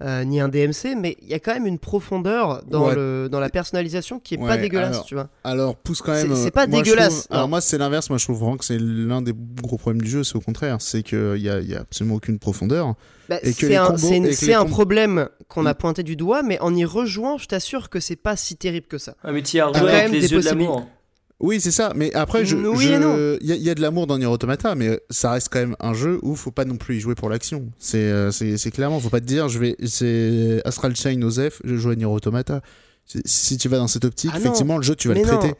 euh, ni un DMC, mais il y a quand même une profondeur dans, Ouais. le, dans la personnalisation qui est pas dégueulasse, alors, tu vois. Alors, pousse quand C'est- même. c'est pas moi, dégueulasse, trouve- alors, moi, c'est l'inverse. Moi, je trouve vraiment que c'est l'un des gros problèmes du jeu. C'est au contraire. C'est qu'il y y a absolument aucune profondeur. Bah, Et que c'est un, combos- problème qu'on a Mm. pointé du doigt, mais en y rejouant, je t'assure que c'est pas si terrible que ça. ah, mais tu y as rejoué quand avec même les des yeux de l'amour. Oui, c'est ça. Mais après, je, Oui il y, a- il y a de l'amour dans Nier Automata, mais ça reste quand même un jeu où faut pas non plus y jouer pour l'action. C'est, euh, c'est, c'est clairement, faut pas te dire, je vais, c'est Astral Chain Osef, je joue à Nier Automata. Si tu vas dans cette optique, Ah effectivement, le jeu, tu vas mais le non. traiter.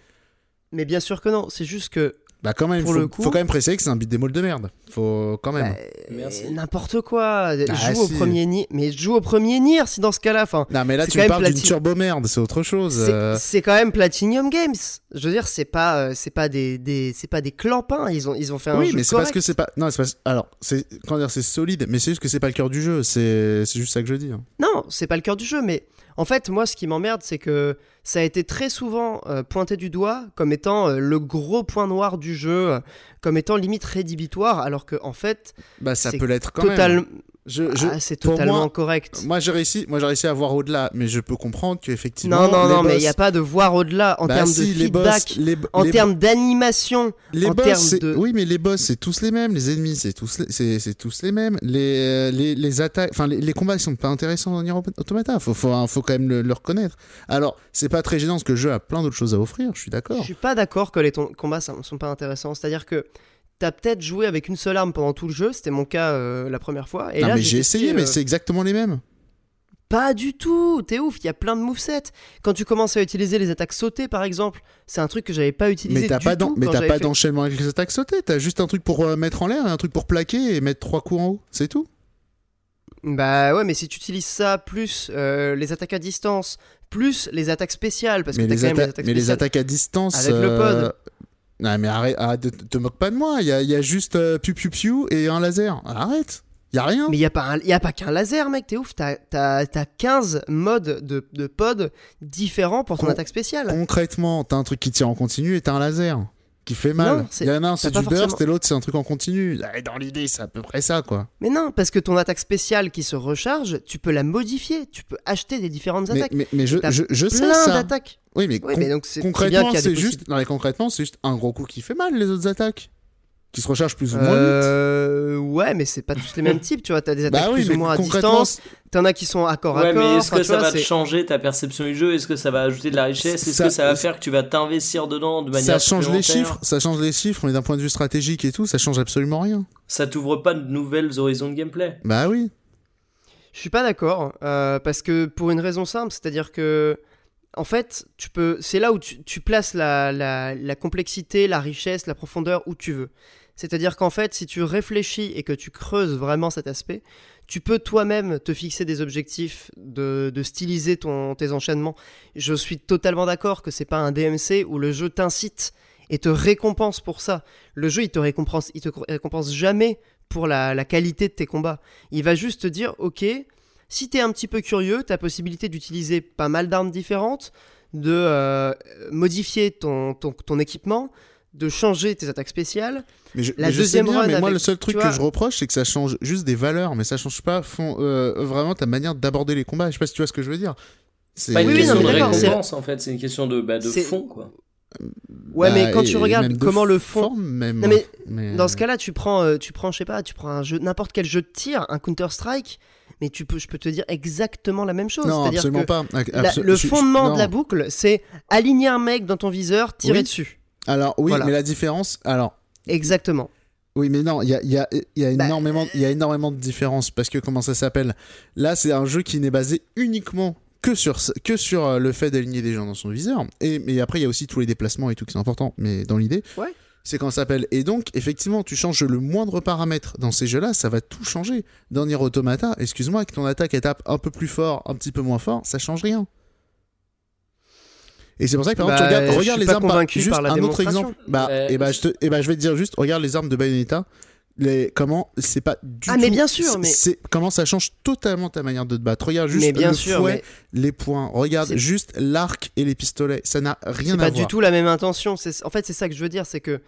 Mais bien sûr que non, c'est juste que Bah quand même, Pour faut, le coup- faut quand même préciser que c'est un beat démol de merde. Faut quand même. bah, euh, n'importe quoi. Ah, joue au premier Nier, mais joue au premier Nier si dans ce cas-là. Enfin, non mais là tu me parles d'une turbo merde, c'est autre chose. c'est euh. c'est quand même Platinum Games. Je veux dire, c'est pas, euh, c'est pas des, des- c'est pas des clampins. Ils ont, ils ont fait un Oui, jeu mais c'est parce que c'est pas. Non, c'est pas. Alors, c'est comment dire, c'est solide, mais c'est juste que c'est pas le cœur du jeu. C'est, c'est juste ça que je dis. hein. Non, c'est pas le cœur du jeu, mais en fait, moi, ce qui m'emmerde, c'est que ça a été très souvent euh, pointé du doigt comme étant euh, le gros point noir du jeu, euh, comme étant limite rédhibitoire, alors que en fait, Bah ça peut l'être quand total... même. Je, je- Ah, c'est totalement moi- correct. Moi j'ai réussi, moi j'ai réussi à voir au-delà, mais je peux comprendre qu'effectivement. Non, non, non, mais il n'y a pas de voir au-delà en Bah termes si, de les boss- feedback, les- en les- termes d'animation. les en boss, de- oui, mais les boss c'est tous les mêmes, les ennemis c'est tous, les... c'est, tous les mêmes, les, euh, les, les attaques, enfin les, combats ils sont pas intéressants dans Nier Automata, faut, faut, faut quand même le, le reconnaître. Alors c'est pas très gênant parce que le jeu a plein d'autres choses à offrir, je suis Je d'accord. suis pas d'accord que les combats ça- sont pas intéressants. C'est-à-dire que t'as peut-être joué avec une seule arme pendant tout le jeu, c'était mon cas euh, la première fois. Et non là, mais j'ai essayé, mais euh, c'est exactement les mêmes. Pas du tout, t'es ouf, il y a plein de movesets. Quand tu commences à utiliser les attaques sautées par exemple, c'est un truc que j'avais pas utilisé Mais t'as du pas, tout mais pas fait- d'enchaînement avec les attaques sautées. T'as juste un truc pour euh, mettre en l'air un truc pour plaquer et mettre trois coups en haut. C'est tout. Bah ouais, mais si tu utilises ça, plus euh, les attaques à distance, plus les attaques spéciales, parce mais que t'as les, quand même les atta- attaques mais les spéciales. attaques à distance. Avec le pod. Non, mais arrête, te moque pas de moi. Il y a, il y a juste euh, piu piu piu et un laser. Arrête. Il y a rien. Mais il y a pas, un- y a pas qu'un laser, mec, t'es ouf, t'as, t'as, t'as 15 modes de, de pod différents pour ton Con- attaque spéciale. Concrètement, t'as un truc qui tire en continu et t'as un laser qui fait mal. Il y en a un, c'est du burst forcément- et l'autre, c'est un truc en continu. Dans l'idée, c'est à peu près ça, quoi. Mais non, parce que ton attaque spéciale qui se recharge, tu peux la modifier, tu peux acheter des différentes Mais, attaques. mais, mais je, je, je sais Plein ça. d'attaques. Oui, mais, Oui, con- donc concrètement, c'est juste, mais concrètement, c'est juste un gros coup qui fait mal les autres attaques. Qui se rechargent plus ou moins vite. Euh, ouais, mais c'est pas tous les mêmes types, tu vois. T'as des attaques Bah oui, plus ou moins à distance, t'en as qui sont à corps à Ouais, corps. mais est-ce que ça vois, va changer ta perception du jeu? Est-ce que ça va ajouter de la richesse? Est-ce que ça va faire que tu vas t'investir dedans de manière ça change les chiffres, ça change les chiffres, mais d'un point de vue stratégique et tout, ça change absolument rien. Ça t'ouvre pas de nouvelles horizons de gameplay? Bah oui. Je suis pas d'accord, euh, parce que pour une raison simple, c'est-à-dire que, en fait, tu peux, c'est là où tu, tu places la, la, la complexité, la richesse, la profondeur où tu veux. C'est-à-dire qu'en fait, si tu réfléchis et que tu creuses vraiment cet aspect, tu peux toi-même te fixer des objectifs de, styliser ton, tes enchaînements. Je suis totalement d'accord que c'est pas un DMC où le jeu t'incite et te récompense pour ça. Le jeu, il te récompense, il te récompense jamais pour la, la qualité de tes combats. Il va juste te dire, ok, si t'es un petit peu curieux, t'as possibilité d'utiliser pas mal d'armes différentes, de euh, modifier ton, ton, ton équipement, de changer tes attaques spéciales. Mais je, La mais je sais deuxième bien, run mais moi avec- le seul truc que vois- je reproche, c'est que ça change juste des valeurs, mais ça change pas fond, euh, vraiment ta manière d'aborder les combats. Je sais pas si tu vois ce que je veux dire. C'est Pas une Oui, oui, question non, mais de récompense en fait, c'est une question de, bah, de fond quoi. Ouais, Bah, mais quand et- tu regardes comment le fond... même. Non, mais Mais, Dans ce cas-là, tu prends, euh, tu prends, je sais pas, tu prends un jeu, n'importe quel jeu de tir, un Counter Strike, mais tu peux, je peux te dire exactement la même chose. non, absolument que pas. la- le je- je- fondement de la boucle, c'est aligner un mec dans ton viseur, tirer Oui. dessus. Alors oui, Voilà. mais la différence, alors Exactement. Oui, mais non, il y a, il y a- il y a Bah, énormément, y a énormément de différences parce que comment ça s'appelle? Là, c'est un jeu qui n'est basé uniquement que sur que sur euh, le fait d'aligner des gens dans son viseur. Et mais après, il y a aussi tous les déplacements et tout qui sont importants. Mais dans l'idée, Ouais. c'est quand ça s'appelle? Et donc, effectivement, tu changes le moindre paramètre dans ces jeux-là, ça va tout changer. Dans Nier Automata, excuse-moi, que ton attaque elle tape un peu plus fort, un petit peu moins fort, ça change rien. Et c'est pour ça que par Bah, exemple, tu regardes, je regarde les pas armes. par- juste par la un autre exemple. Bah, Euh, et bah, je te, et bah, je vais te dire juste, regarde les armes de Bayonetta. Les, comment c'est pas du Ah, tout. mais bien sûr, c'est- mais- c'est comment ça change totalement ta manière de te battre. Regarde juste mais bien le sûr, fouet, mais les points. Regarde C'est- juste l'arc et les pistolets. Ça n'a rien c'est à pas voir. du tout la même intention. C'est- En fait, c'est ça que je veux dire, c'est que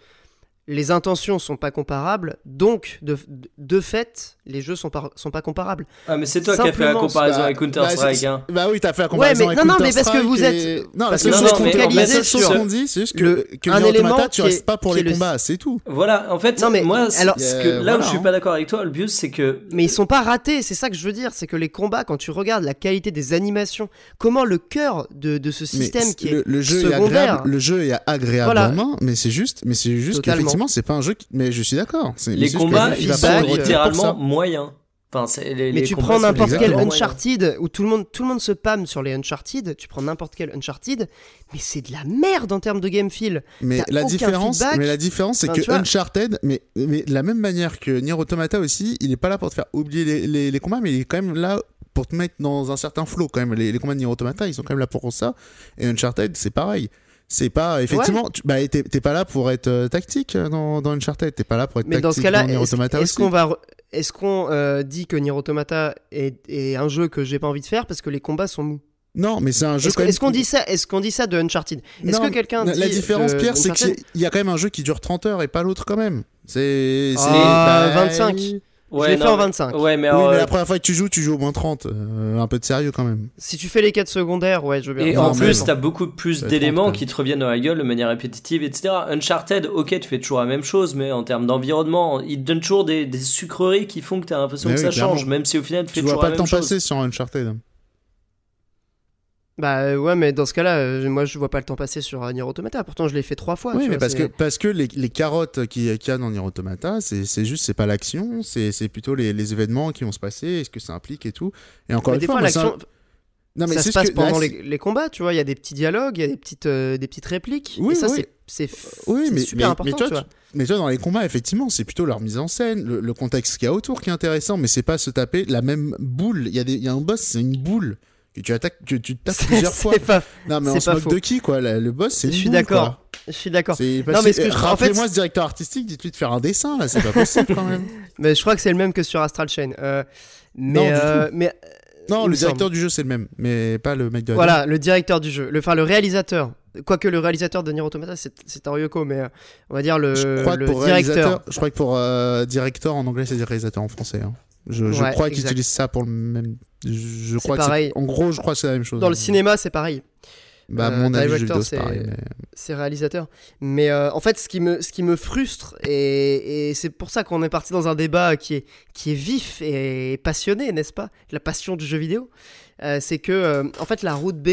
les intentions sont pas comparables, donc de, de fait, les jeux sont pas, sont pas comparables. Ah, mais c'est toi qui as fait la comparaison bah, avec bah, Counter-Strike. c'est- hein. Bah oui, t'as fait la Ouais, comparaison mais avec non, non, mais parce que Counter-Strike vous et- êtes- Non, parce que seule vous chose êtes qu'on- focalisé la seule chose sur qu'on dit, c'est juste que, le- que un Automata, tu qui est- restes pas pour les le- combats, c'est tout. Voilà, en fait, Non, mais moi, alors- ce que- là où je suis hein. pas d'accord avec toi, le but c'est que Mais ils sont pas ratés, c'est ça que je veux dire, c'est que les combats, quand tu regardes la qualité des animations, comment le cœur de, de ce Mais système qui est le jeu est secondaire. agréable, le jeu est agréable Voilà. en main, mais c'est juste, mais c'est juste qu'effectivement c'est pas un jeu. Mais je suis d'accord. mais les combats, ils sont littéralement Enfin, les, Mais les tu prends n'importe quel. Uncharted où tout le monde tout le monde se pâme sur les Uncharted, tu prends n'importe quel Uncharted, mais c'est de la merde en termes de game feel. Mais la différence, feedback. mais la différence, c'est Enfin, que. Uncharted, mais, mais de la même manière que Nier Automata aussi, il est pas là pour te faire oublier les, les, les combats, mais il est quand même là pour te mettre dans un certain flow quand même. Les, les combats de Nier Automata, ils sont quand même là pour ça. Et Uncharted, c'est pareil. C'est pas effectivement, tu- bah t'es pas là pour être euh, tactique euh, dans, dans Uncharted, t'es pas là pour être Mais dans ce tactique cas-là, dans Nier est-ce Automata est-ce aussi. qu'on va est-ce qu'on euh, dit que Nier Automata est, est un jeu que j'ai pas envie de faire parce que les combats sont mous? Non, mais c'est un jeu Est-ce même. qu'on dit ça Est-ce qu'on dit ça de Uncharted? Est-ce que quelqu'un la, dit la différence, de- Pierre, c'est qu'il y a quand même un jeu qui dure 30 heures et pas l'autre quand même. C'est. Ah, bah, 25. Oui, Je l'ai fait en mais- 25. Ouais, mais mais alors, euh, la première fois que tu joues, tu joues au moins 30. euh, un peu de sérieux quand même. Si tu fais les quêtes secondaires, ouais, je veux bien. Et en mais plus, t'as beaucoup plus d'éléments qui te reviennent dans la gueule de manière répétitive, etc. Uncharted, ok, tu fais toujours la même chose, mais en termes d'environnement, il te donne toujours des, des sucreries qui font que t'as l'impression Mais que oui, ça clairement. change, même si au final tu fais Tu vois toujours pas la le temps passer sur Uncharted. Bah euh, ouais, mais dans ce cas-là, euh, moi je vois pas le temps passer sur euh, Nier Automata. Pourtant, je l'ai fait trois fois. oui, tu mais vois, parce que, parce que les, les carottes qu'il y a dans Nier Automata, c'est juste, c'est pas l'action, c'est plutôt les, les événements qui vont se passer, et ce que ça implique et tout. Et encore Mais une des fois, fois, l'action. Non, mais ça se passe que- pendant les, les combats, tu vois. Il y a des petits dialogues, il y a des petites, euh, des petites répliques. Oui, et ça, oui. c'est- Oui, mais, super mais- important, mais toi, tu vois. mais toi, dans les combats, effectivement, c'est plutôt leur mise en scène, le, le contexte qu'il y a autour qui est intéressant, mais c'est pas se taper la même boule. Il y, a des- il y a un boss, c'est une boule que tu attaques, que tu tapes plusieurs fois. pas- Non, mais on se moque faux. de qui, quoi? La- Le boss, c'est Je suis d'accord. Je suis d'accord. Non, mais en fait, Rappelez-moi ce directeur artistique, dites-lui de faire un dessin, là, c'est pas possible quand même. Mais je crois que c'est le même que sur Astral Chain. Euh, Non, mais, du euh, mais Non, Il le directeur du jeu, c'est le même, mais pas le mec de voilà, le directeur du jeu, le, enfin le réalisateur. Quoique le réalisateur de Nier Automata, c'est Yoko, mais euh, on va dire le, Je crois que le pour directeur. je crois que pour euh, directeur en anglais, c'est réalisateur en français. hein. Je, je Ouais, crois qu'ils utilisent ça pour le même. Je, crois que pareil. c'est- En gros, je crois que c'est la même chose. Dans le hein. cinéma, c'est pareil. Bah, Euh, mon avis, c'est mais- réalisateur. Mais euh, en fait, ce qui me, ce qui me frustre, et, et c'est pour ça qu'on est parti dans un débat qui est, qui est vif et passionné, n'est-ce pas La passion du jeu vidéo, euh, c'est que, en fait, la route B,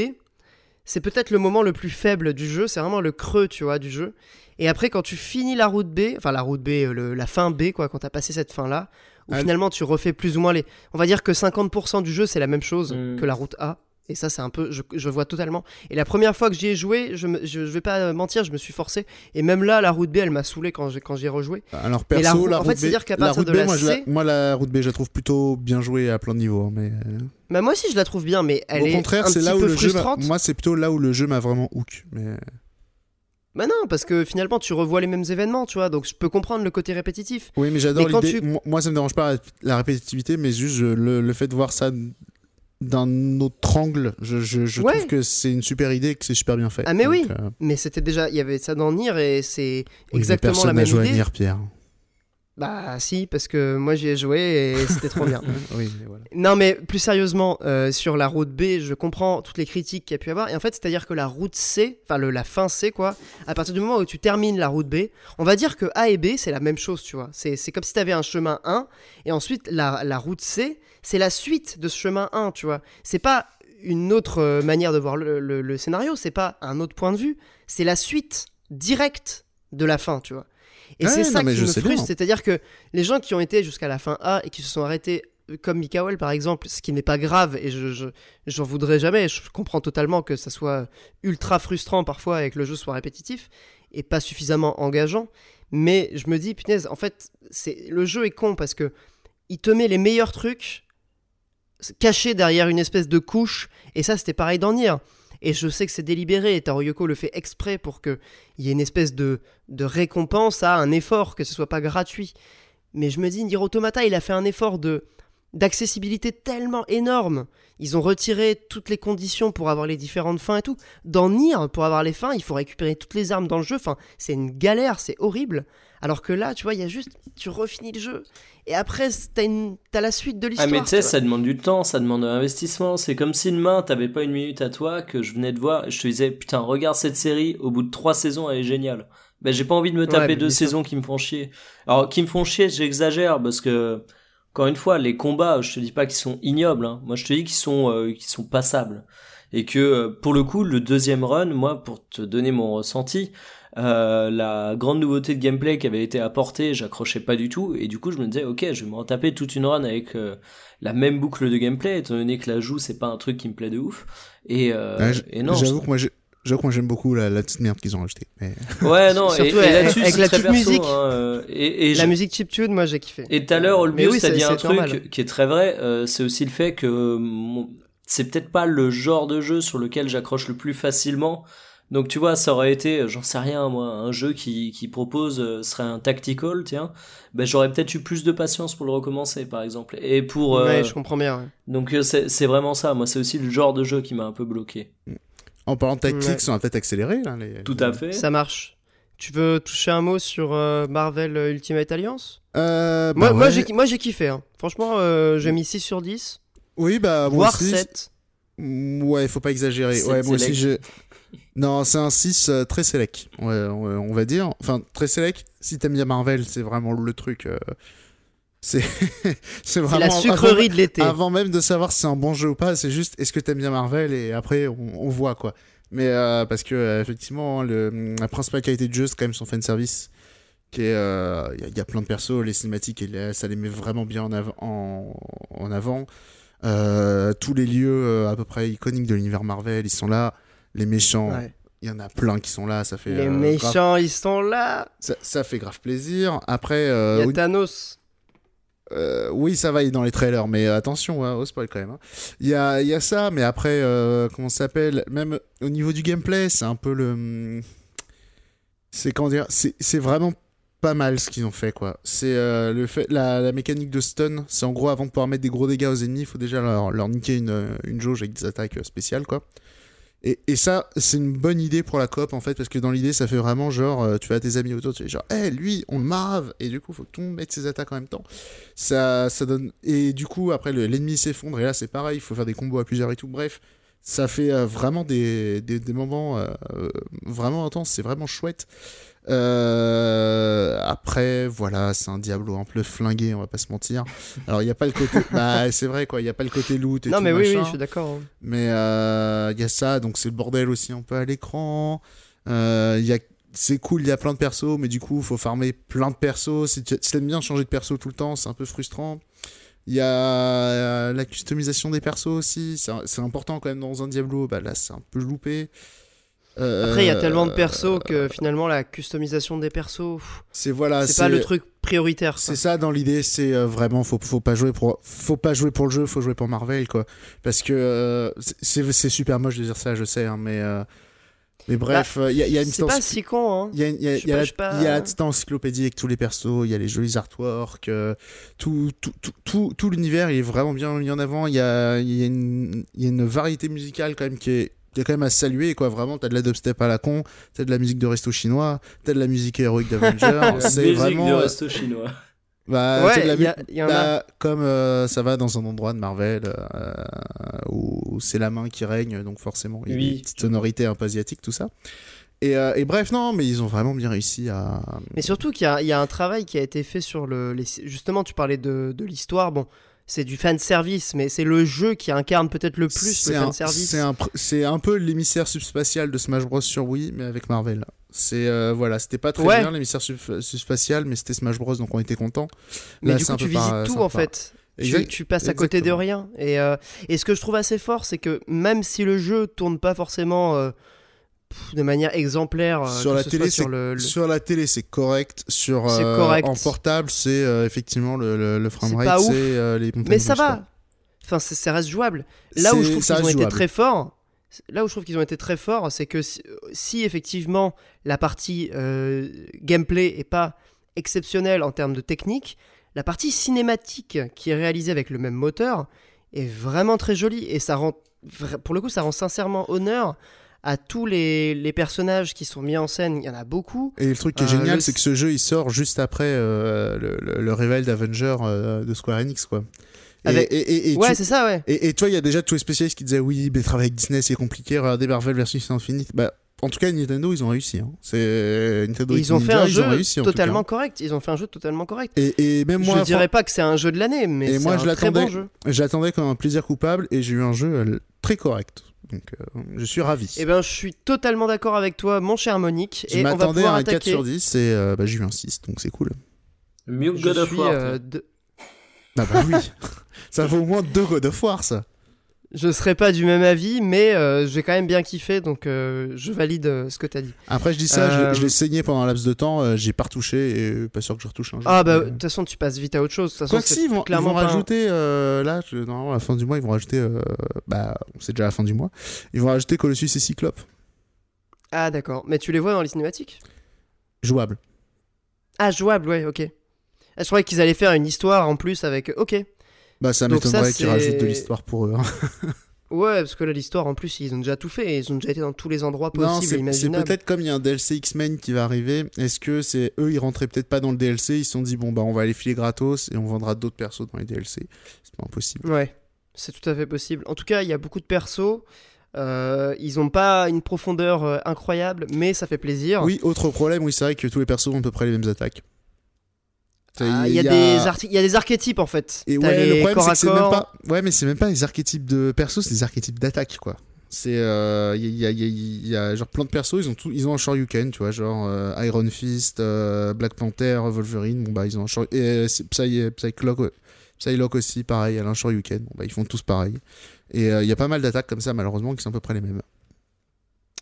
c'est peut-être le moment le plus faible du jeu, c'est vraiment le creux, tu vois, du jeu. Et après, quand tu finis la route B, enfin la route B, euh, le- la fin B, quoi, quand t'as passé cette fin-là, où Ah. finalement tu refais plus ou moins les... On va dire que 50% du jeu, c'est la même chose Mm. que la route A. Et ça, c'est un peu... Je, je vois totalement. Et la première fois que j'y ai joué, je, me- je, je vais pas mentir, je me suis forcé. Et même là, la route B, elle m'a saulé quand j'ai quand j'y ai rejoué. Alors, Mais perso, la route- la en route fait, c'est-à-dire qu'à partir route de B, la moi, je la, C- moi, la route B, je la trouve plutôt bien jouée à plein de niveaux. hein, mais euh, Bah, moi aussi, je la trouve bien, mais elle au est contraire, un c'est petit là où peu le jeu. m'a- frustrante. Moi, c'est plutôt là où le jeu m'a vraiment hook. Mais Bah non, parce que finalement, tu revois les mêmes événements, tu vois. Donc, je peux comprendre le côté répétitif. oui, mais j'adore l'idée. tu- Moi, ça me dérange pas la, répétitivité, mais juste le, le fait de voir ça d'un autre angle, je, je, je Ouais. trouve que c'est une super idée, et que c'est super bien fait. Ah, mais oui. Euh, Mais c'était déjà... Il y avait ça dans Nier, et c'est exactement personne la n'a même joué à idée. Nier, Pierre. Bah si, parce que moi j'y ai joué et c'était trop bien. oui, mais voilà. Non mais plus sérieusement, euh, sur la route B, je comprends toutes les critiques qu'il y a pu avoir. Et en fait, c'est-à-dire que la route C, enfin la fin C quoi, à partir du moment où tu termines la route B, on va dire que A et B c'est la même chose, tu vois. C'est c'est comme si tu avais un chemin 1 et ensuite la, la route C, c'est la suite de ce chemin 1, tu vois. C'est pas une autre euh, manière de voir le, le- le scénario, c'est pas un autre point de vue, c'est la suite directe de la fin, tu vois. Et Ouais, c'est ça qui je me frustre, c'est-à-dire que les gens qui ont été jusqu'à la fin A et qui se sont arrêtés euh, comme Mikael par exemple, ce qui n'est pas grave et je, je j'en voudrais jamais, je comprends totalement que ça soit ultra frustrant parfois et que le jeu soit répétitif et pas suffisamment engageant, mais je me dis punaise, en fait, c'est le jeu est con parce que il te met les meilleurs trucs cachés derrière une espèce de couche et ça c'était pareil dans Nier. Et je sais que c'est délibéré, et Yoko le fait exprès pour qu'il y ait une espèce de, de récompense à un effort, que ce soit pas gratuit. Mais je me dis, Nier Automata, il a fait un effort de d'accessibilité tellement énorme. Ils ont retiré toutes les conditions pour avoir les différentes fins et tout. Dans Nier, pour avoir les fins, il faut récupérer toutes les armes dans le jeu. Enfin, c'est une galère, c'est horrible. Alors que là, tu vois, il y a juste, tu refinis le jeu. Et après, t'as, une, t'as la suite de Ah l'histoire. mais tu sais, ça demande du temps, ça demande de l'investissement. C'est comme si demain, t'avais pas une minute à toi, que je venais de voir, et je te disais, putain, regarde cette série, au bout de trois saisons, elle est géniale. Ben j'ai pas envie de me taper deux saisons qui me font chier. Alors, qui me font chier, j'exagère, parce que, encore une fois, les combats, je te dis pas qu'ils sont ignobles, hein. Moi, je te dis qu'ils sont, euh, qu'ils sont passables. Et que, euh, pour le coup, le deuxième run, moi, pour te donner mon ressenti, euh, la grande nouveauté de gameplay qui avait été apportée, j'accrochais pas du tout, et du coup je me disais ok, je vais me retaper toute une run avec euh, la même boucle de gameplay, étant donné que la joue c'est pas un truc qui me plaît de ouf. Et, euh, Ouais, j- et non, J'avoue je- que moi, j'ai- j'avoue que moi, j'aime beaucoup la, la petite merde qu'ils ont rajoutée. Mais... ouais non, et, Surtout et avec- là-dessus avec c'est la très petite perso, musique. hein, euh, et, et La je- musique chiptune, moi j'ai kiffé. Et tout à l'heure, Olbius oui, dit un truc normal. qui est très vrai, euh, c'est aussi le fait que c'est peut-être pas le genre de jeu sur lequel j'accroche le plus facilement. Donc tu vois, ça aurait été, euh, j'en sais rien moi, un jeu qui, qui propose euh, serait un tactical, tiens, ben j'aurais peut-être eu plus de patience pour le recommencer par exemple. Et pour euh, Ouais, je comprends bien. ouais. donc c'est c'est vraiment ça, moi c'est aussi le genre de jeu qui m'a un peu bloqué. En parlant de tactique, Ouais. ça va peut-être accélérer. Là, les... Tout à fait. Ça marche. Tu veux toucher un mot sur euh, Marvel Ultimate Alliance? Euh, bah Moi, moi, ouais. j'ai, moi j'ai kiffé. hein. Franchement, euh, j'ai mis 6 sur 10, Oui, bah, moi voire aussi, 7. Mm, Ouais, faut pas exagérer. Ouais, moi aussi, select. Non, c'est un 6 euh, très sélect, on, on va dire. Enfin, très sélect, si t'aimes bien Marvel, c'est vraiment le truc. euh, C'est vraiment. la sucrerie de l'été. Avant, même de savoir si c'est un bon jeu ou pas, c'est juste est-ce que t'aimes bien Marvel et après on, on voit quoi. Mais euh, parce que effectivement, le, la principale qualité du jeu, c'est quand même son qui est, euh, Il y, a- il y a plein de persos, les cinématiques, et ça les met vraiment bien en, av- en, en avant. Euh, tous les lieux à peu près iconiques de l'univers Marvel, ils sont là. Les méchants, Ouais. il y en a plein qui sont là. Ça fait, Les euh, grave- méchants, ils sont là. ça, ça fait grave plaisir. Après, euh, Il y a Thanos. euh, oui, ça va, il est dans les trailers, mais attention, hein, au spoil quand même. hein. Il y, a, y a ça, mais après, euh, comment ça s'appelle? Même au niveau du gameplay, c'est un peu le. hum, C'est dire C'est vraiment pas mal ce qu'ils ont fait, quoi. C'est euh, le fait, la, la mécanique de stun, c'est en gros, avant de pouvoir mettre des gros dégâts aux ennemis, il faut déjà leur, leur niquer une, une jauge avec des attaques euh, spéciales, quoi. Et, et ça, c'est une bonne idée pour la coop en fait, parce que dans l'idée, ça fait vraiment genre, euh, tu as tes amis autour, tu es genre, hé, lui, on le marave, et du coup, faut que tout le monde mette ses attaques en même temps. Ça, ça donne. Et du coup, après, le- l'ennemi s'effondre, et là, c'est pareil, il faut faire des combos à plusieurs et tout. Bref, ça fait euh, vraiment des, des, des moments euh, euh, vraiment intenses, c'est vraiment chouette. Euh, après, voilà, c'est un Diablo un peu flingué, on va pas se mentir. Alors, il n'y a pas le côté. bah, c'est vrai, quoi, il n'y a pas le côté loot et Non, tout. mais oui, oui, je suis d'accord. hein. Mais euh, il y a ça, donc c'est le bordel aussi un peu à l'écran. Euh, il y a c'est cool, il y a plein de persos, mais du coup, il faut farmer plein de persos. Si tu si t'aimes bien changer de perso tout le temps, c'est un peu frustrant. Il y a euh, la customisation des persos aussi, c'est c'est important quand même dans un Diablo. Bah là, c'est un peu loupé. Euh, Après, il y a tellement de persos que finalement, la customisation des persos, C'est voilà, c'est pas le truc prioritaire. C'est ça dans l'idée, c'est euh, vraiment faut faut pas jouer pour faut pas jouer pour le jeu, faut jouer pour Marvel quoi. Parce que euh, c'est super moche de dire ça, je sais, hein, mais euh, mais bref, il y, a- y a une Bah, C'est pas si con, hein. il y a, il y y y a la petite encyclopédie avec tous les persos, il y a les jolis artworks, euh, tout, tout, tout, tout, l'univers il est vraiment bien mis en avant. Il y a, a une, y a une variété musicale quand même qui est, est quand même à saluer quoi. Vraiment, t'as de la dubstep à la con, t'as de la musique de resto chinois, t'as de la musique héroïque d'Avengers. C'est vraiment. du resto chinois. Bah, t'as de Ouais, la il y, a- il y en a. bah, comme euh, ça va dans un endroit de Marvel euh, où, où c'est la main qui règne, donc forcément il y a Oui. des petites sonorités un peu asiatiques, tout ça. Et, euh, et bref, non, mais ils ont vraiment bien réussi à. Mais surtout qu'il y, a- il y a un travail qui a été fait sur le. les- justement, tu parlais de, de l'histoire. Bon, c'est du fan service, mais c'est le jeu qui incarne peut-être le plus le fan service. c'est un, un peu l'émissaire subspatial de Smash Bros sur Wii, mais avec Marvel. C'est euh, voilà, c'était pas très Ouais. bien l'émissaire sub- subspatial, mais c'était Smash Bros, donc on était content. Mais Là, du coup, tu par- visites c'est tout en fait. Tu, tu passes à côté de rien. Et, euh, et ce que je trouve assez fort, c'est que même si le jeu tourne pas forcément euh, de manière exemplaire, euh, Sur la télé, c'est sur le, le- Sur la télé, c'est correct. Sur euh, correct. en portable, c'est euh, effectivement le, le, framerate, c'est les Mais ça va. Enfin, c'est- ça reste jouable. Là où je trouve qu'ils ont été très forts, là où je trouve qu'ils ont été très forts, c'est que si, si effectivement la partie euh, gameplay est pas exceptionnelle en termes de technique, la partie cinématique qui est réalisée avec le même moteur est vraiment très jolie et ça rend, pour le coup, ça rend sincèrement honneur à tous les, les personnages qui sont mis en scène. Il y en a beaucoup. Et le truc qui est Euh, génial, le- c'est que ce jeu il sort juste après euh, le, le, le révèle d'Avenger euh, de Square Enix, quoi. Et, Avec- et, et, et ouais, tu- c'est ça, ouais. et, toi, il y a déjà tous les spécialistes qui disaient oui, mais travailler avec Disney c'est compliqué, regardez Marvel versus Infinite. Bah, en tout cas, Nintendo, ils ont réussi. Hein. C'est Nintendo ils ont fait un ils jeu réussi totalement correct. Ils ont fait un jeu totalement correct. Et, et même moi, je dirais pas que c'est un jeu de l'année, mais c'est un je très bon jeu. j'attendais comme un plaisir coupable et j'ai eu un jeu très correct. Donc, euh, je suis ravi. Eh ben, je suis totalement d'accord avec toi, mon cher Monique. je et on va m'attendais à un 4 attaquer. sur 10 et euh, bah, j'ai eu un 6, donc c'est cool. Mieux que God of War. euh, Ah bah oui, ça vaut au moins deux God of War, ça. Je serai pas du même avis, mais euh, j'ai quand même bien kiffé, donc euh, je valide euh, ce que t'as dit. Après, je dis ça, je- je, l'ai saigné pendant un laps de temps, j'ai pas retouché et pas sûr que je retouche un jeu. Ah bah, de toute façon, tu passes vite à autre chose. Façon, Quoi que si, ils vont, ils clairement vont pas un- rajouter, là, je- normalement, à la fin du mois, ils vont rajouter, bah, c'est déjà la fin du mois, ils vont rajouter Colossus et Cyclope. Ah d'accord, mais tu les vois dans les cinématiques? Jouable. Ah, jouable, ouais, ok. Ah, je croyais qu'ils allaient faire une histoire en plus avec... Ok. Bah, ça m'étonnerait qu'ils rajoutent de l'histoire pour eux. hein. Ouais, parce que là, l'histoire, en plus, ils ont déjà tout fait. Ils ont déjà été dans tous les endroits possibles c'est peut-être comme il y a un DLC X-Men qui va arriver. Est-ce que c'est eux, ils rentraient peut-être pas dans le DLC, ils se sont dit, bon, bah, on va les filer gratos et on vendra d'autres persos dans les DLC. C'est pas impossible. Ouais, c'est tout à fait possible. En tout cas, il y a beaucoup de persos. Euh, ils ont pas une profondeur euh, incroyable, mais ça fait plaisir. Oui, autre problème, oui, c'est vrai que tous les persos ont à peu près les mêmes attaques. Ah, Il y, a des arti- il y a des archétypes en fait. Et T'as ouais, le problème, c'est même pas. Ouais, mais c'est même pas les archétypes de persos, c'est des archétypes d'attaque, quoi. C'est. euh, Il y, a, il y a- y a genre plein de persos, ils ont, tout, ils ont un Shoryuken, tu vois, genre euh, Iron Fist, euh, Black Panther, Wolverine, bon bah ils ont un Shoryuken. Euh, Psy. Psylocke aussi, pareil, Alain Shoryuken. Bon, bah, ils font tous pareil. Et euh, il y a pas mal d'attaques comme ça, malheureusement, qui sont à peu près les mêmes.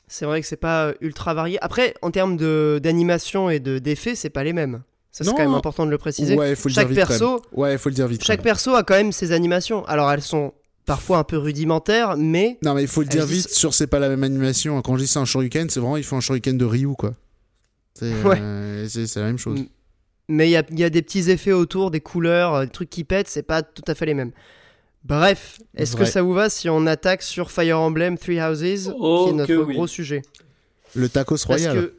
C'est vrai que c'est pas euh, ultra varié. Après, en termes d'animation et de d'effets, c'est pas les mêmes. Ça, c'est quand même important de le préciser. Ouais, faut le Chaque dire vite. quand perso. Ouais, faut le dire vite. chaque perso a quand même ses animations. Alors, elles sont parfois un peu rudimentaires, mais Non, mais il faut le dire vite. Sur c'est pas la même animation. Quand je dis c'est un Shoryuken, c'est vraiment il faut un Shoryuken de Ryu, quoi. C'est euh, c'est- c'est la même chose. Mais il y a, il y a des petits effets autour, des couleurs, euh, des trucs qui pètent, c'est pas tout à fait les mêmes. Bref, est-ce que ça vous va si on attaque sur Fire Emblem Three Houses, Oh, qui est notre que oui. gros sujet? Le tacos Parce royal.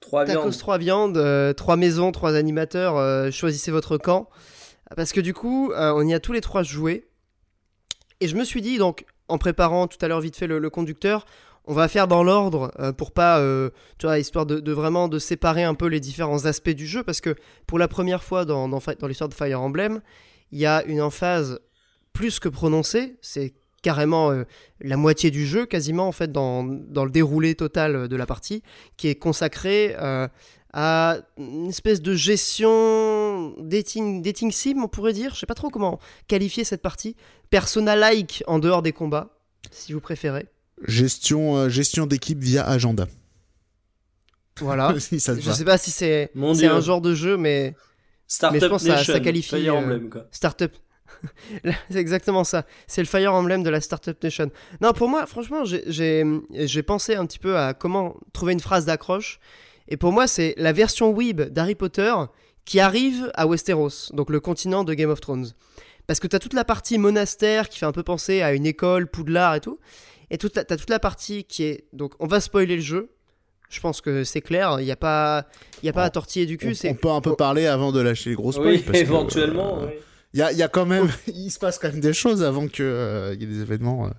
Trois Tacos viandes. 3 viandes, euh, 3 maisons, 3 animateurs, euh, choisissez votre camp. Parce que du coup, euh, on y a tous les trois joué. Et je me suis dit, donc, en préparant tout à l'heure vite fait le, le conducteur, on va faire dans l'ordre pour pas, tu vois, histoire de, de vraiment de séparer un peu les différents aspects du jeu. Parce que pour la première fois dans, dans l'histoire de Fire Emblem, il y a une emphase plus que prononcée. C'est carrément euh, la moitié du jeu, quasiment, en fait, dans, dans le déroulé total de la partie, qui est consacrée euh, à une espèce de gestion dating, dating sim, on pourrait dire. Je sais pas trop comment qualifier cette partie. Persona-like en dehors des combats, si vous préférez. Gestion, euh, gestion d'équipe via agenda. Voilà. si ça Je sais pas si c'est un genre de jeu, mais Startup Mais je pense que ça- ça qualifie, euh. Startup. c'est exactement ça. C'est le Fire Emblem de la Startup Nation. Non, pour moi, franchement, j'ai- pensé un petit peu à comment trouver une phrase d'accroche. Et pour moi, c'est la version Weeb d'Harry Potter qui arrive à Westeros, donc le continent de Game of Thrones. Parce que t'as toute la partie monastère qui fait un peu penser à une école, Poudlard et tout. Et toute la- t'as toute la partie qui est. Donc, on va spoiler le jeu. Je pense que c'est clair. Il n'y a pas, il y a pas à tortiller du cul. On, peut un peu parler avant de lâcher les gros spoils. Oui, parce que, éventuellement. euh, oui. Il y, a, il y a quand même, il se passe quand même des choses avant que euh, il y ait des événements. euh.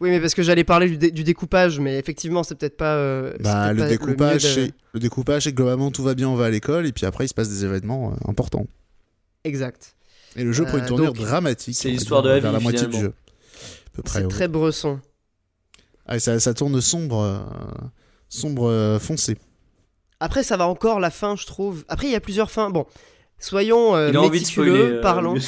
Oui, mais parce que j'allais parler du, dé- du découpage, mais effectivement, c'est peut-être pas. euh, Bah, peut-être le pas découpage, mieux de- c'est le découpage, c'est que globalement tout va bien, on va à l'école, et puis après il se passe des événements euh, importants. Exact. Et le jeu prend une tournure donc, dramatique. c'est l'histoire de la vers vie, la moitié du jeu. À peu près. C'est ouais. très bresson. Ah, ça, ça tourne sombre, euh, sombre euh, foncé. Après, ça va encore la fin, je trouve. Après, il y a plusieurs fins. Bon, soyons euh, méticuleux, spoiler. euh, parlons.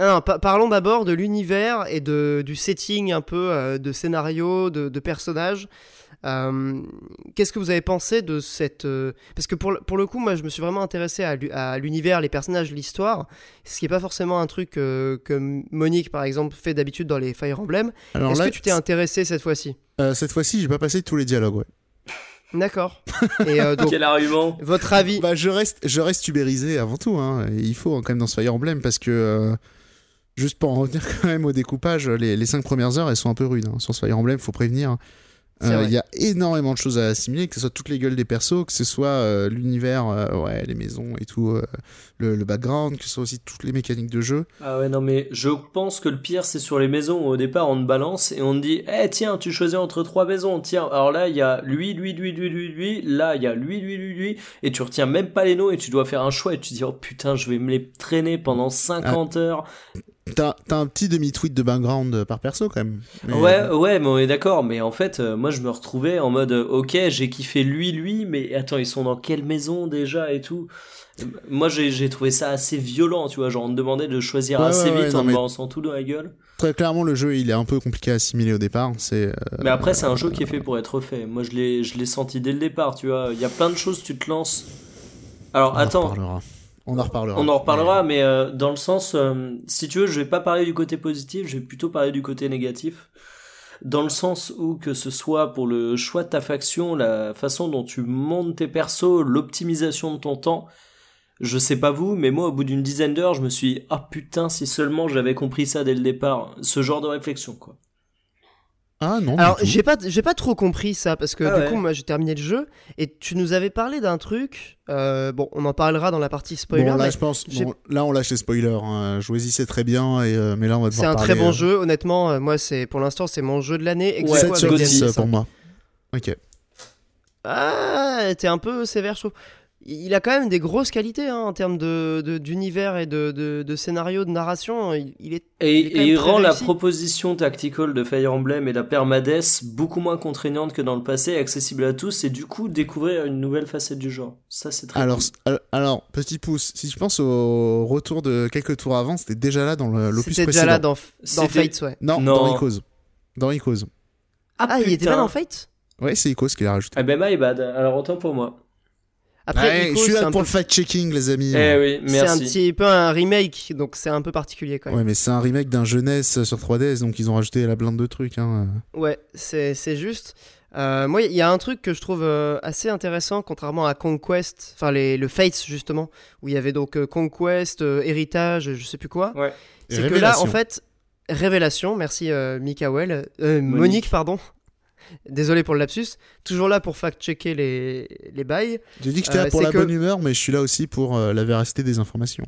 Non, non, pa- parlons d'abord de l'univers et de, du setting un peu euh, de scénario, de, de personnages. Euh, Qu'est-ce que vous avez pensé de cette... euh, Parce que pour, le- pour le coup, moi, je me suis vraiment intéressé à, l'u- à l'univers, les personnages, l'histoire, ce qui n'est pas forcément un truc euh, que Monique, par exemple, fait d'habitude dans les Fire Emblem. Est-ce que tu t'es intéressé cette fois-ci? Euh, cette fois-ci, j'ai pas passé tous les dialogues. Ouais. D'accord. Et euh, donc, Quel argument votre avis Bah, je reste, je reste ubérisé avant tout. Hein. Et il faut hein, quand même dans ce Fire Emblem parce que euh, juste pour en revenir quand même au découpage, les, les cinq premières heures elles sont un peu rudes hein. sur ce Fire Emblem. Faut prévenir. C'est Euh. Il y a énormément de choses à assimiler, que ce soit toutes les gueules des persos, que ce soit euh, l'univers, euh, ouais, les maisons et tout, euh, le, le background, que ce soit aussi toutes les mécaniques de jeu. Ah ouais, non, mais je pense que le pire, c'est sur les maisons. où Au départ, on te balance et on te dit, eh tiens, tu choisis entre trois maisons. Tiens, alors là, il y a lui, lui, lui, lui, lui, lui. Là, il y a lui, lui, lui, lui. Et tu retiens même pas les noms et tu dois faire un choix et tu te dis, oh putain, je vais me les traîner pendant 50 heures. T'as un petit demi-tweet de background euh, par perso quand même. Mais, Ouais, euh, ouais, mais on est d'accord. Mais en fait, euh, moi, je me retrouvais en mode, ok, j'ai kiffé lui, lui, mais attends, ils sont dans quelle maison déjà et tout? Moi, j'ai trouvé ça assez violent, tu vois. Genre, on me demandait de choisir Ouais, assez ouais, vite non, en me balançant tout dans la gueule. Très clairement, le jeu il est un peu compliqué à assimiler au départ. C'est euh, Mais après, c'est un jeu qui est fait pour être fait. Moi, je l'ai, senti dès le départ, tu vois. Il y a plein de choses, tu te lances. Alors, on en attends. On en reparlera. on en reparlera, mais euh, dans le sens, euh, si tu veux, je vais pas parler du côté positif, je vais plutôt parler du côté négatif. Dans le sens où que ce soit pour le choix de ta faction, la façon dont tu montes tes persos, l'optimisation de ton temps, je sais pas vous, mais moi, au bout d'une dizaine d'heures, je me suis ah putain, si seulement j'avais compris ça dès le départ. Ce genre de réflexion, quoi. Ah non. Alors, j'ai pas, j'ai pas trop compris ça parce que Ah du ouais. coup, moi, j'ai terminé le jeu et tu nous avais parlé d'un truc. euh, bon, on en parlera dans la partie spoiler. Bon, là, je pense. bon, là, on lâche les spoilers. Hein. Jouez-y, c'est très bien. Et, euh, mais là, on va c'est un parler, très bon euh, jeu. Honnêtement, euh, moi, c'est pour l'instant, c'est mon jeu de l'année. Ouais, aequo 7 avec sur Gotti, 10 DLC. euh, pour moi. Ok. Ah, t'es un peu sévère, je trouve. Il a quand même des grosses qualités hein, en termes de, de- d'univers et de, de, de scénario, de narration. Il, il est Et, Il est et rend la proposition tactical de Fire Emblem et la permadess beaucoup moins contraignante que dans le passé, accessible à tous, et du coup découvrir une nouvelle facette du genre. Ça, c'est très Alors, cool. alors, alors, petit pouce, si je pense au retour de quelques tours avant, c'était déjà là dans le- l'opus C'était précédent. déjà là dans, dans C'était- Fates, ouais. Non, Non. dans Icos. Dans Icos. Ah, il était pas dans Fate? Ouais, c'est Icos qui l'a rajouté. Ah ben my bad, alors autant pour moi. Après, Ouais, Ico, je suis là pour peu- le fact-checking, les amis. Eh oui, c'est un petit peu un remake, donc c'est un peu particulier quand même. Ouais, mais c'est un remake d'un jeunesse sur 3DS, donc ils ont rajouté la blinde de trucs. Hein. Ouais, c'est c'est juste. Euh, moi, il y a un truc que je trouve euh, assez intéressant, contrairement à Conquest, enfin le Fates justement, où il y avait donc euh, Conquest, euh, Héritage, je sais plus quoi. Ouais. C'est que là, en fait, Révélation, merci euh, Mikael, euh, Monique. pardon. Désolé pour le lapsus. Toujours là pour fact-checker les, les bails. J'ai dit que j'étais Euh, là pour c'est la que- bonne humeur, mais je suis là aussi pour euh, la véracité des informations.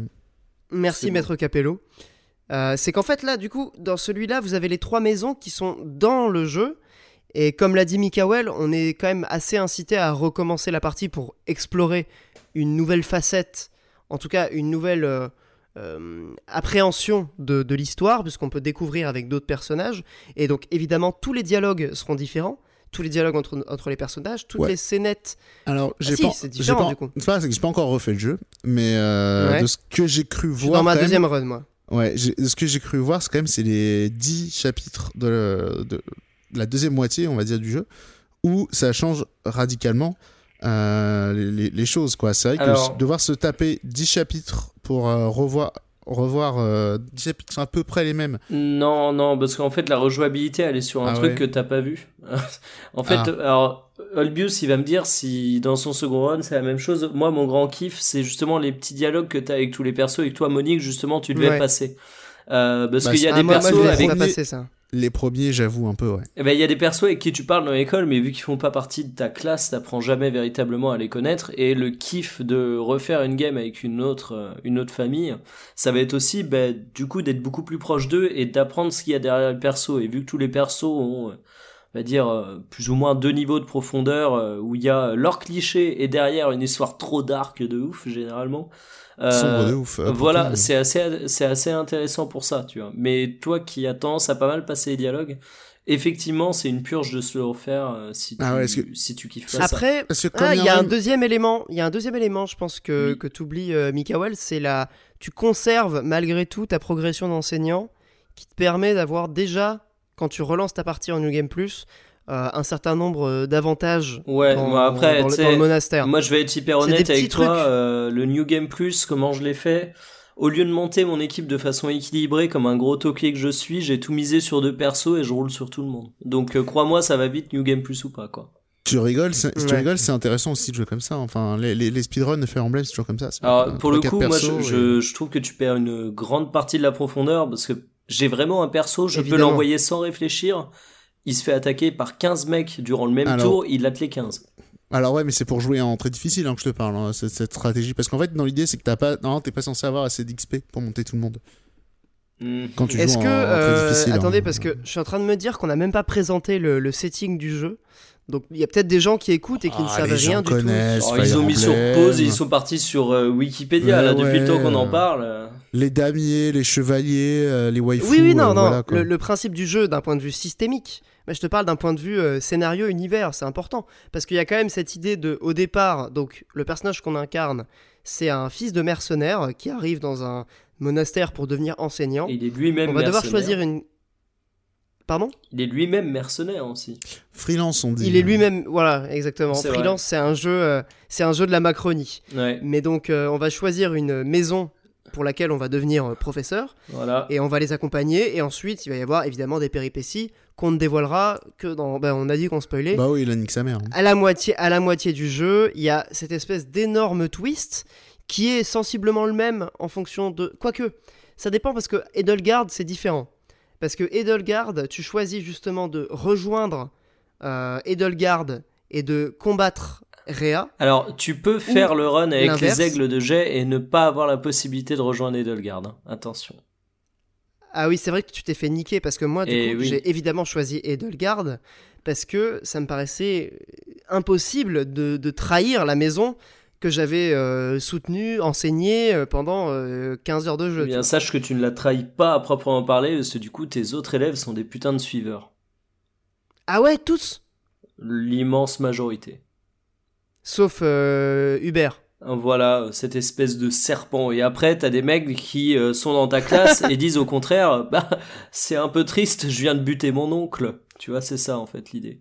Merci Maître Capello. Euh, c'est qu'en fait là, du coup, dans celui-là, vous avez les trois maisons qui sont dans le jeu. Et comme l'a dit Mikael, on est quand même assez incité à recommencer la partie pour explorer une nouvelle facette, en tout cas une nouvelle euh, euh, appréhension de, de l'histoire, puisqu'on peut découvrir avec d'autres personnages. Et donc évidemment, tous les dialogues seront différents. Tous les dialogues entre, entre les personnages, toutes Ouais. les scénettes. Alors, j'ai Ah pas. j'ai différent, pas- du coup. C'est pas, c'est que j'ai pas encore refait le jeu, mais euh, Ouais. de ce que j'ai cru Je suis voir. dans ma même- deuxième run, moi. Ouais, ce que j'ai cru voir, c'est quand même c'est les 10 chapitres de, le- de la deuxième moitié, on va dire, du jeu, où ça change radicalement euh, les, choses. quoi. C'est vrai que Alors- devoir se taper 10 chapitres pour euh, revoir, revoir euh, 10 chapitres à peu près les mêmes. Non, non, parce qu'en fait, la rejouabilité, elle est sur un Ah truc ouais. que t'as pas vu. en fait, Ah. alors, Olbius, il va me dire si dans son second run, c'est la même chose. Moi, mon grand kiff, c'est justement les petits dialogues que t'as avec tous les persos et que toi, Monique, justement, tu devais Ouais. passer. Euh, parce Bah, qu'il y a Ah, des moi, moi, persos avec pas premiers- passer ça. Les premiers, j'avoue un peu, ouais. Eh ben, il y a des persos avec qui tu parles dans l'école, mais vu qu'ils font pas partie de ta classe, t'apprends jamais véritablement à les connaître. Et le kiff de refaire une game avec une autre, euh, une autre famille, ça va être aussi, ben, du coup, d'être beaucoup plus proche d'eux et d'apprendre ce qu'il y a derrière le perso. Et vu que tous les persos ont, euh, on va dire, euh, plus ou moins deux niveaux de profondeur, où il y a leur cliché et derrière une histoire trop dark de ouf, généralement. Euh, Sombre de ouf. euh, pour tout le voilà, c'est assez, c'est assez intéressant pour ça, tu vois. Mais toi qui as tendance à pas mal passer les dialogues, effectivement, c'est une purge de se le refaire euh, si, tu, Ah ouais, est-ce que- si tu kiffes pas ça. Après, Parce que comme ah, il y a un deuxième élément. Il y a un deuxième élément, je pense que, Oui. que tu oublies, Mikael, c'est la. Tu conserves malgré tout ta progression d'enseignant, qui te permet d'avoir déjà, quand tu relances ta partie en New Game Plus, euh, un certain nombre euh, d'avantages Ouais, dans, moi, après, dans le, dans monastère. Moi, je vais être hyper honnête avec toi. euh, le New Game Plus, comment je l'ai fait? Au lieu de monter mon équipe de façon équilibrée comme un gros tauclier que je suis, j'ai tout misé sur deux persos et je roule sur tout le monde. Donc, euh, crois-moi, ça va vite, New Game Plus ou pas, quoi. Tu rigoles, c'est- si tu Ouais. rigoles, c'est intéressant aussi de jouer comme ça. Enfin, les, les, les speedruns de Fire Emblem, c'est toujours comme ça. euh, pour le coup, moi, je, trouve que tu perds une grande partie de la profondeur parce que j'ai vraiment un perso, je peux l'envoyer sans réfléchir. Il se fait attaquer par 15 mecs durant le même Alors- tour, il late les 15. Alors ouais, mais c'est pour jouer en très difficile hein, que je te parle, hein, cette, cette stratégie. Parce qu'en fait, dans l'idée, c'est que t'as pas, non, t'es pas censé avoir assez d'XP pour monter tout le monde. Hmm. Quand tu Est-ce joues que. en, en très euh, difficile. attendez, hein. parce que je suis en train de me dire qu'on n'a même pas présenté le, le setting du jeu. Donc il y a peut-être des gens qui écoutent et qui ne Ah, savent rien du tout. Alors, ils ont mis sur pause et ils sont partis sur euh, Wikipédia Ouais, là depuis le temps qu'on en parle. Les damiers, les chevaliers, euh, les waifus. Oui, oui, non, euh, non. voilà, le, le principe du jeu d'un point de vue systémique. Mais je te parle d'un point de vue euh, scénario, univers, c'est important. Parce qu'il y a quand même cette idée de, au départ, donc le personnage qu'on incarne, c'est un fils de mercenaire qui arrive dans un monastère pour devenir enseignant. Et il est lui-même On va devoir mercenaire. choisir une. Pardon Il est lui-même mercenaire aussi. Freelance, on dit. Il est lui-même, voilà, exactement. Freelance, c'est un jeu, euh, c'est un jeu de la Macronie. Ouais, Mais donc, euh, on va choisir une maison pour laquelle on va devenir euh, professeur voilà. et on va les accompagner. Et ensuite, il va y avoir évidemment des péripéties qu'on ne dévoilera que dans. Ben, on a dit qu'on spoilait. Bah oui, il a nique sa mère. hein. À la moitié, à la moitié du jeu, il y a cette espèce d'énorme twist qui est sensiblement le même en fonction de. Quoique, ça dépend parce que Edelgard, c'est différent. Parce que Edelgard, tu choisis justement de rejoindre euh, Edelgard et de combattre Rhea. Alors, tu peux faire le run avec les aigles de jet et ne pas avoir la possibilité de rejoindre Edelgard. hein. Attention. Ah oui, c'est vrai que tu t'es fait niquer parce que moi, du Eh coup, oui. j'ai évidemment choisi Edelgard parce que ça me paraissait impossible de, de trahir la maison que j'avais euh, soutenu, enseigné euh, pendant euh, 15 heures de jeu. Eh bien, sache que tu ne la trahis pas à proprement parler, parce que du coup, tes autres élèves sont des putains de suiveurs. Ah ouais, tous? L'immense majorité. Sauf euh, Hubert. Voilà, cette espèce de serpent. Et après, t'as des mecs qui sont dans ta classe et disent au contraire, bah, c'est un peu triste, je viens de buter mon oncle. Tu vois, c'est ça, en fait, l'idée.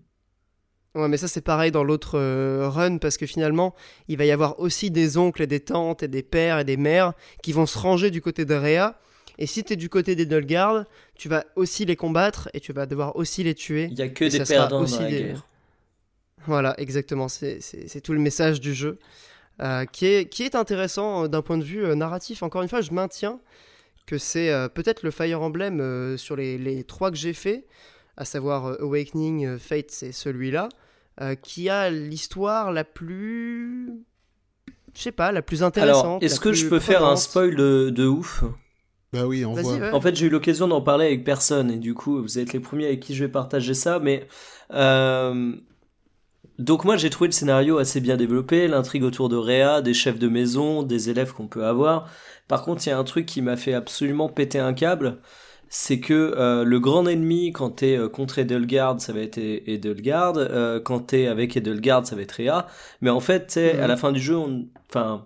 Ouais, mais ça c'est pareil dans l'autre euh, run parce que finalement, il va y avoir aussi des oncles et des tantes et des pères et des mères qui vont se ranger du côté de Rhea. Et si t'es du côté des Dulgard, tu vas aussi les combattre et tu vas devoir aussi les tuer. Il y a que des perdants aussi dans la des- guerre. Voilà, exactement. C'est tout le message du jeu. euh, qui, est, qui est intéressant euh, d'un point de vue euh, narratif. Encore une fois, je maintiens que c'est peut-être le Fire Emblem sur les, les trois que j'ai fait, à savoir Awakening, Fate, c'est celui-là, euh, qui a l'histoire la plus. Je sais pas, la plus intéressante. Alors, est-ce que je peux faire un spoil de, de ouf? Bah oui, on Vas-y, voit. ouais. En fait, j'ai eu l'occasion d'en parler avec personne, et du coup, vous êtes les premiers avec qui je vais partager ça, mais... euh, Donc moi, j'ai trouvé le scénario assez bien développé, l'intrigue autour de Réa, des chefs de maison, des élèves qu'on peut avoir. Par contre, il y a un truc qui m'a fait absolument péter un câble, c'est que euh, le grand ennemi, quand t'es euh, contre Edelgard, ça va être E- Edelgard, euh, quand t'es avec Edelgard, ça va être Réa, mais en fait, tu sais, Mhm. à la fin du jeu, on... enfin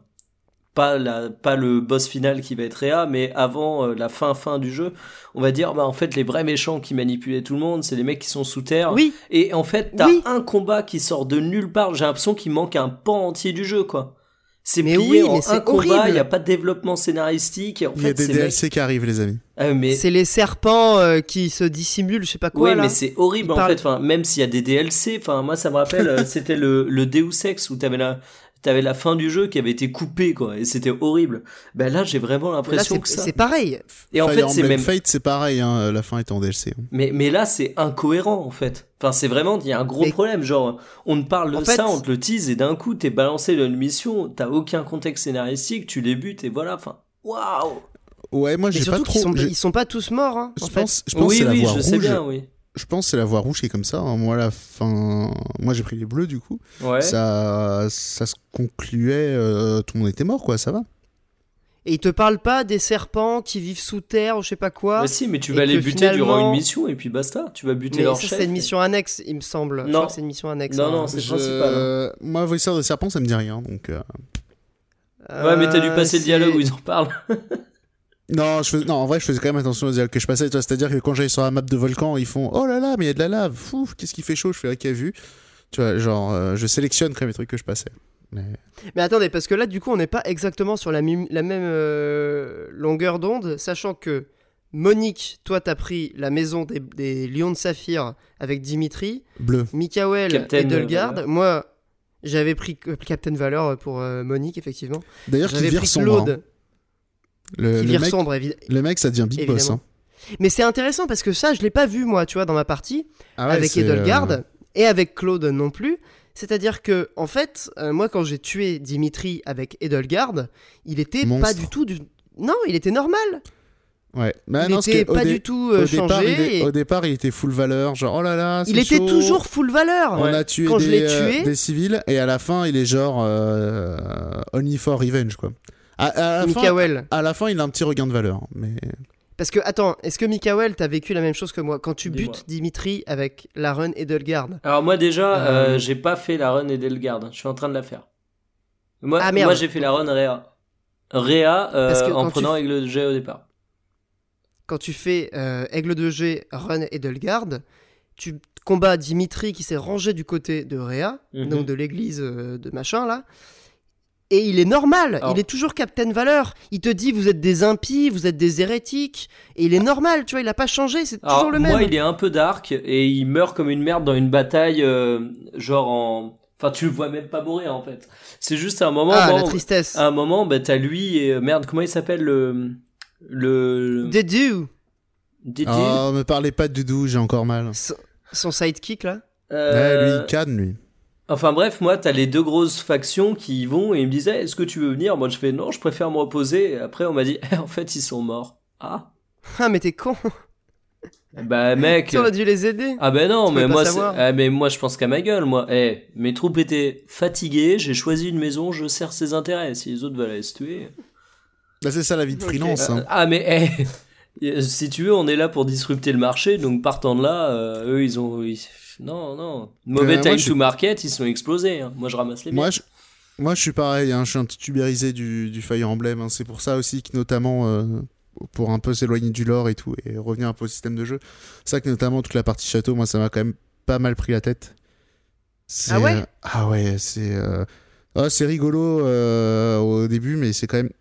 pas la pas le boss final qui va être Réa mais avant euh, la fin fin du jeu on va dire bah en fait les vrais méchants qui manipulaient tout le monde c'est les mecs qui sont sous terre. Oui, et en fait t'as Oui. un combat qui sort de nulle part. J'ai l'impression qu'il manque un pan entier du jeu quoi c'est Mais plié oui, en mais un c'est combat horrible. il y a pas de développement scénaristique et en Il y a fait des c'est DLC qui arrivent, les amis. ah, mais c'est les serpents euh, qui se dissimulent, je sais pas quoi oui, là. mais c'est horrible Il en parle- fait. Enfin, même s'il y a des DLC, enfin moi ça me rappelle, euh, c'était le le Deus Ex où t'avais la t'avais la fin du jeu qui avait été coupée quoi, et c'était horrible. Ben là j'ai vraiment l'impression c'est que ça. c'est pareil. Et en Fire fait c'est même Fate, c'est pareil, hein, la fin est en DLC. Mais, mais là, c'est incohérent, en fait. Enfin, c'est vraiment, il y a un gros Mais- problème. Genre, on te parle de En fait- ça, on te le tease, et d'un coup, t'es balancé dans une mission, t'as aucun contexte scénaristique, tu les butes, et voilà, enfin, waouh! Ouais, moi j'ai pas trop. qu'ils sont, ils sont pas tous morts. Hein, Je en fait. pense, je pense que Oui, c'est la oui, je rouge. sais bien, oui. Je pense que c'est la voie rouge qui est comme ça. hein. Moi, la fin, moi j'ai pris les bleus du coup. Ouais. Ça, ça se concluait, euh, tout le monde était mort, quoi. Ça va. Et ils te parlent pas des serpents qui vivent sous terre ou je sais pas quoi. Bah si, mais tu vas les buter durant une mission, et puis basta. Tu vas buter mais leur ça, chef. c'est une mission annexe, il me semble. Je Non. crois que c'est une mission annexe. Non, hein. non, c'est Je- principal. hein. Moi, Voicer de serpent, ça me dit rien, donc. euh, Ouais, mais t'as dû Euh, passer le dialogue où ils en parlent. Non, je fais... non, en vrai, je faisais quand même attention aux dialogues que je passais. toi. C'est-à-dire que quand j'allais sur la map de volcan, ils font Oh là là, mais il y a de la lave. Fou, qu'est-ce qui fait chaud? Je fais qui a vu. Tu vois, genre, euh, je sélectionne quand même les trucs que je passais. Mais... Mais attendez, parce que là, du coup, on n'est pas exactement sur la, la même euh, longueur d'onde, sachant que Monique, toi, t'as pris la maison des, des lions de saphir avec Dimitri, Bleu. Mikael Captain et Delgard. Valor. Moi, j'avais pris Captain Valor pour euh, Monique, effectivement. D'ailleurs, qui J'avais vire pris sombre. hein. Le, qui le mec, sombre, le mec, ça devient Big Boss. Évidemment. hein. Mais c'est intéressant parce que ça, je l'ai pas vu, moi, tu vois, dans ma partie. Ah ouais, avec Edelgard euh, et avec Claude non plus. C'est-à-dire que, en fait, euh, moi, quand j'ai tué Dimitri avec Edelgard, il était Monstre. pas du tout du. Non, il était normal. Ouais. Mais il non, était pas du tout euh, au, départ, changé. il est- et au départ, il était full valeur. Genre, oh là là, Il était chaud. toujours full valeur. On a tué Quand je des, l'ai euh, tué- des civils et à la fin, il est genre euh, only for revenge quoi. À, à la fin, Mikael. à la fin, il a un petit regain de valeur, mais Parce que, attends, est-ce que Mikael, t'as vécu la même chose que moi Quand tu Dis-moi. butes Dimitri avec la run Edelgard. Alors moi déjà, Euh, euh, j'ai pas fait la run Edelgard. Je suis en train de la faire. Moi, Ah, moi j'ai fait la run Réa. Réa euh, en quand tu prenant Aigle de Jet au départ. Quand tu fais euh, Aigle de G, run Edelgard, tu combats Dimitri qui s'est rangé du côté de Rhea, Mhm. donc de l'église euh, de machin là. Et il est normal, il est toujours Captain Valeur. Il te dit vous êtes des impies, vous êtes des hérétiques, et il est normal, tu vois, il a pas changé, c'est Alors, toujours le même. moi, il est un peu dark et il meurt comme une merde dans une bataille, euh, genre en. Enfin, tu le vois même pas mourir en fait. C'est juste à un moment. ah, bon, la tristesse. à un moment, bah, t'as lui et euh, merde, comment il s'appelle le le. Dedu, Dédé oh, me parlez pas de Doudou, j'ai encore mal. son, son sidekick là. Euh, Ouais, lui, il canne lui. Enfin bref, moi, t'as les deux grosses factions qui y vont et ils me disaient Est-ce que tu veux venir? Moi, je fais Non, je préfère me reposer. Et après, on m'a dit Eh, En fait, ils sont morts. Ah Ah, mais t'es con. Bah mec. Tu aurais dû les aider. Ah ben non, Tu mais moi, ah, mais moi je pense qu'à ma gueule, moi. Eh, mes troupes étaient fatiguées, j'ai choisi une maison, je sers ses intérêts. Si les autres veulent aller se tuer. Bah, c'est ça la vie de freelance. Hein. ah mais eh, si tu veux, on est là pour disrupter le marché, donc partant de là, euh, eux ils ont, ils- non non, mauvais Euh, time to market, ils sont explosés. hein. Moi je ramasse les Moi, je, moi, je suis pareil, hein, je suis un petit tubérisé du, du Fire Emblem. hein. C'est pour ça aussi que, notamment, euh, pour un peu s'éloigner du lore et tout, et revenir un peu au système de jeu, c'est ça que, notamment, toute la partie château, moi, ça m'a quand même pas mal pris la tête. C'est, Ah ouais? euh, Ah ouais, c'est. euh, ah, c'est rigolo euh, au début, mais c'est quand même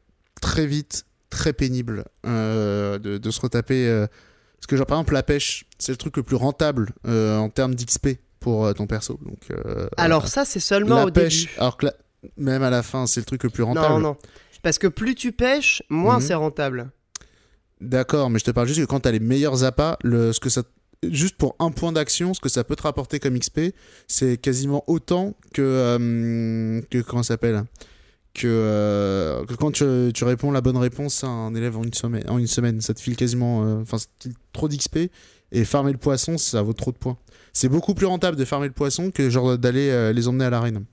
très vite, très pénible euh, de, de se retaper. Parce que, genre, par exemple, la pêche, c'est le truc le plus rentable euh, en termes d'XP pour euh, ton perso. Donc, euh, Alors ça, c'est seulement la au pêche, début. alors que la- même à la fin, c'est le truc le plus rentable. Non, non. Parce que plus tu pêches, moins Mhm. c'est rentable. D'accord, mais je te parle juste que quand t'as les meilleurs appâts, le, ce que ça, juste pour un point d'action, ce que ça peut te rapporter comme XP, c'est quasiment autant que, euh, que comment ça s'appelle que, euh, que quand tu, tu réponds la bonne réponse à un élève en une semaine, en une semaine ça te file quasiment, euh, enfin, trop d'XP et farmer le poisson, ça vaut trop de points. C'est beaucoup plus rentable de farmer le poisson que genre d'aller euh, les emmener à l'arène.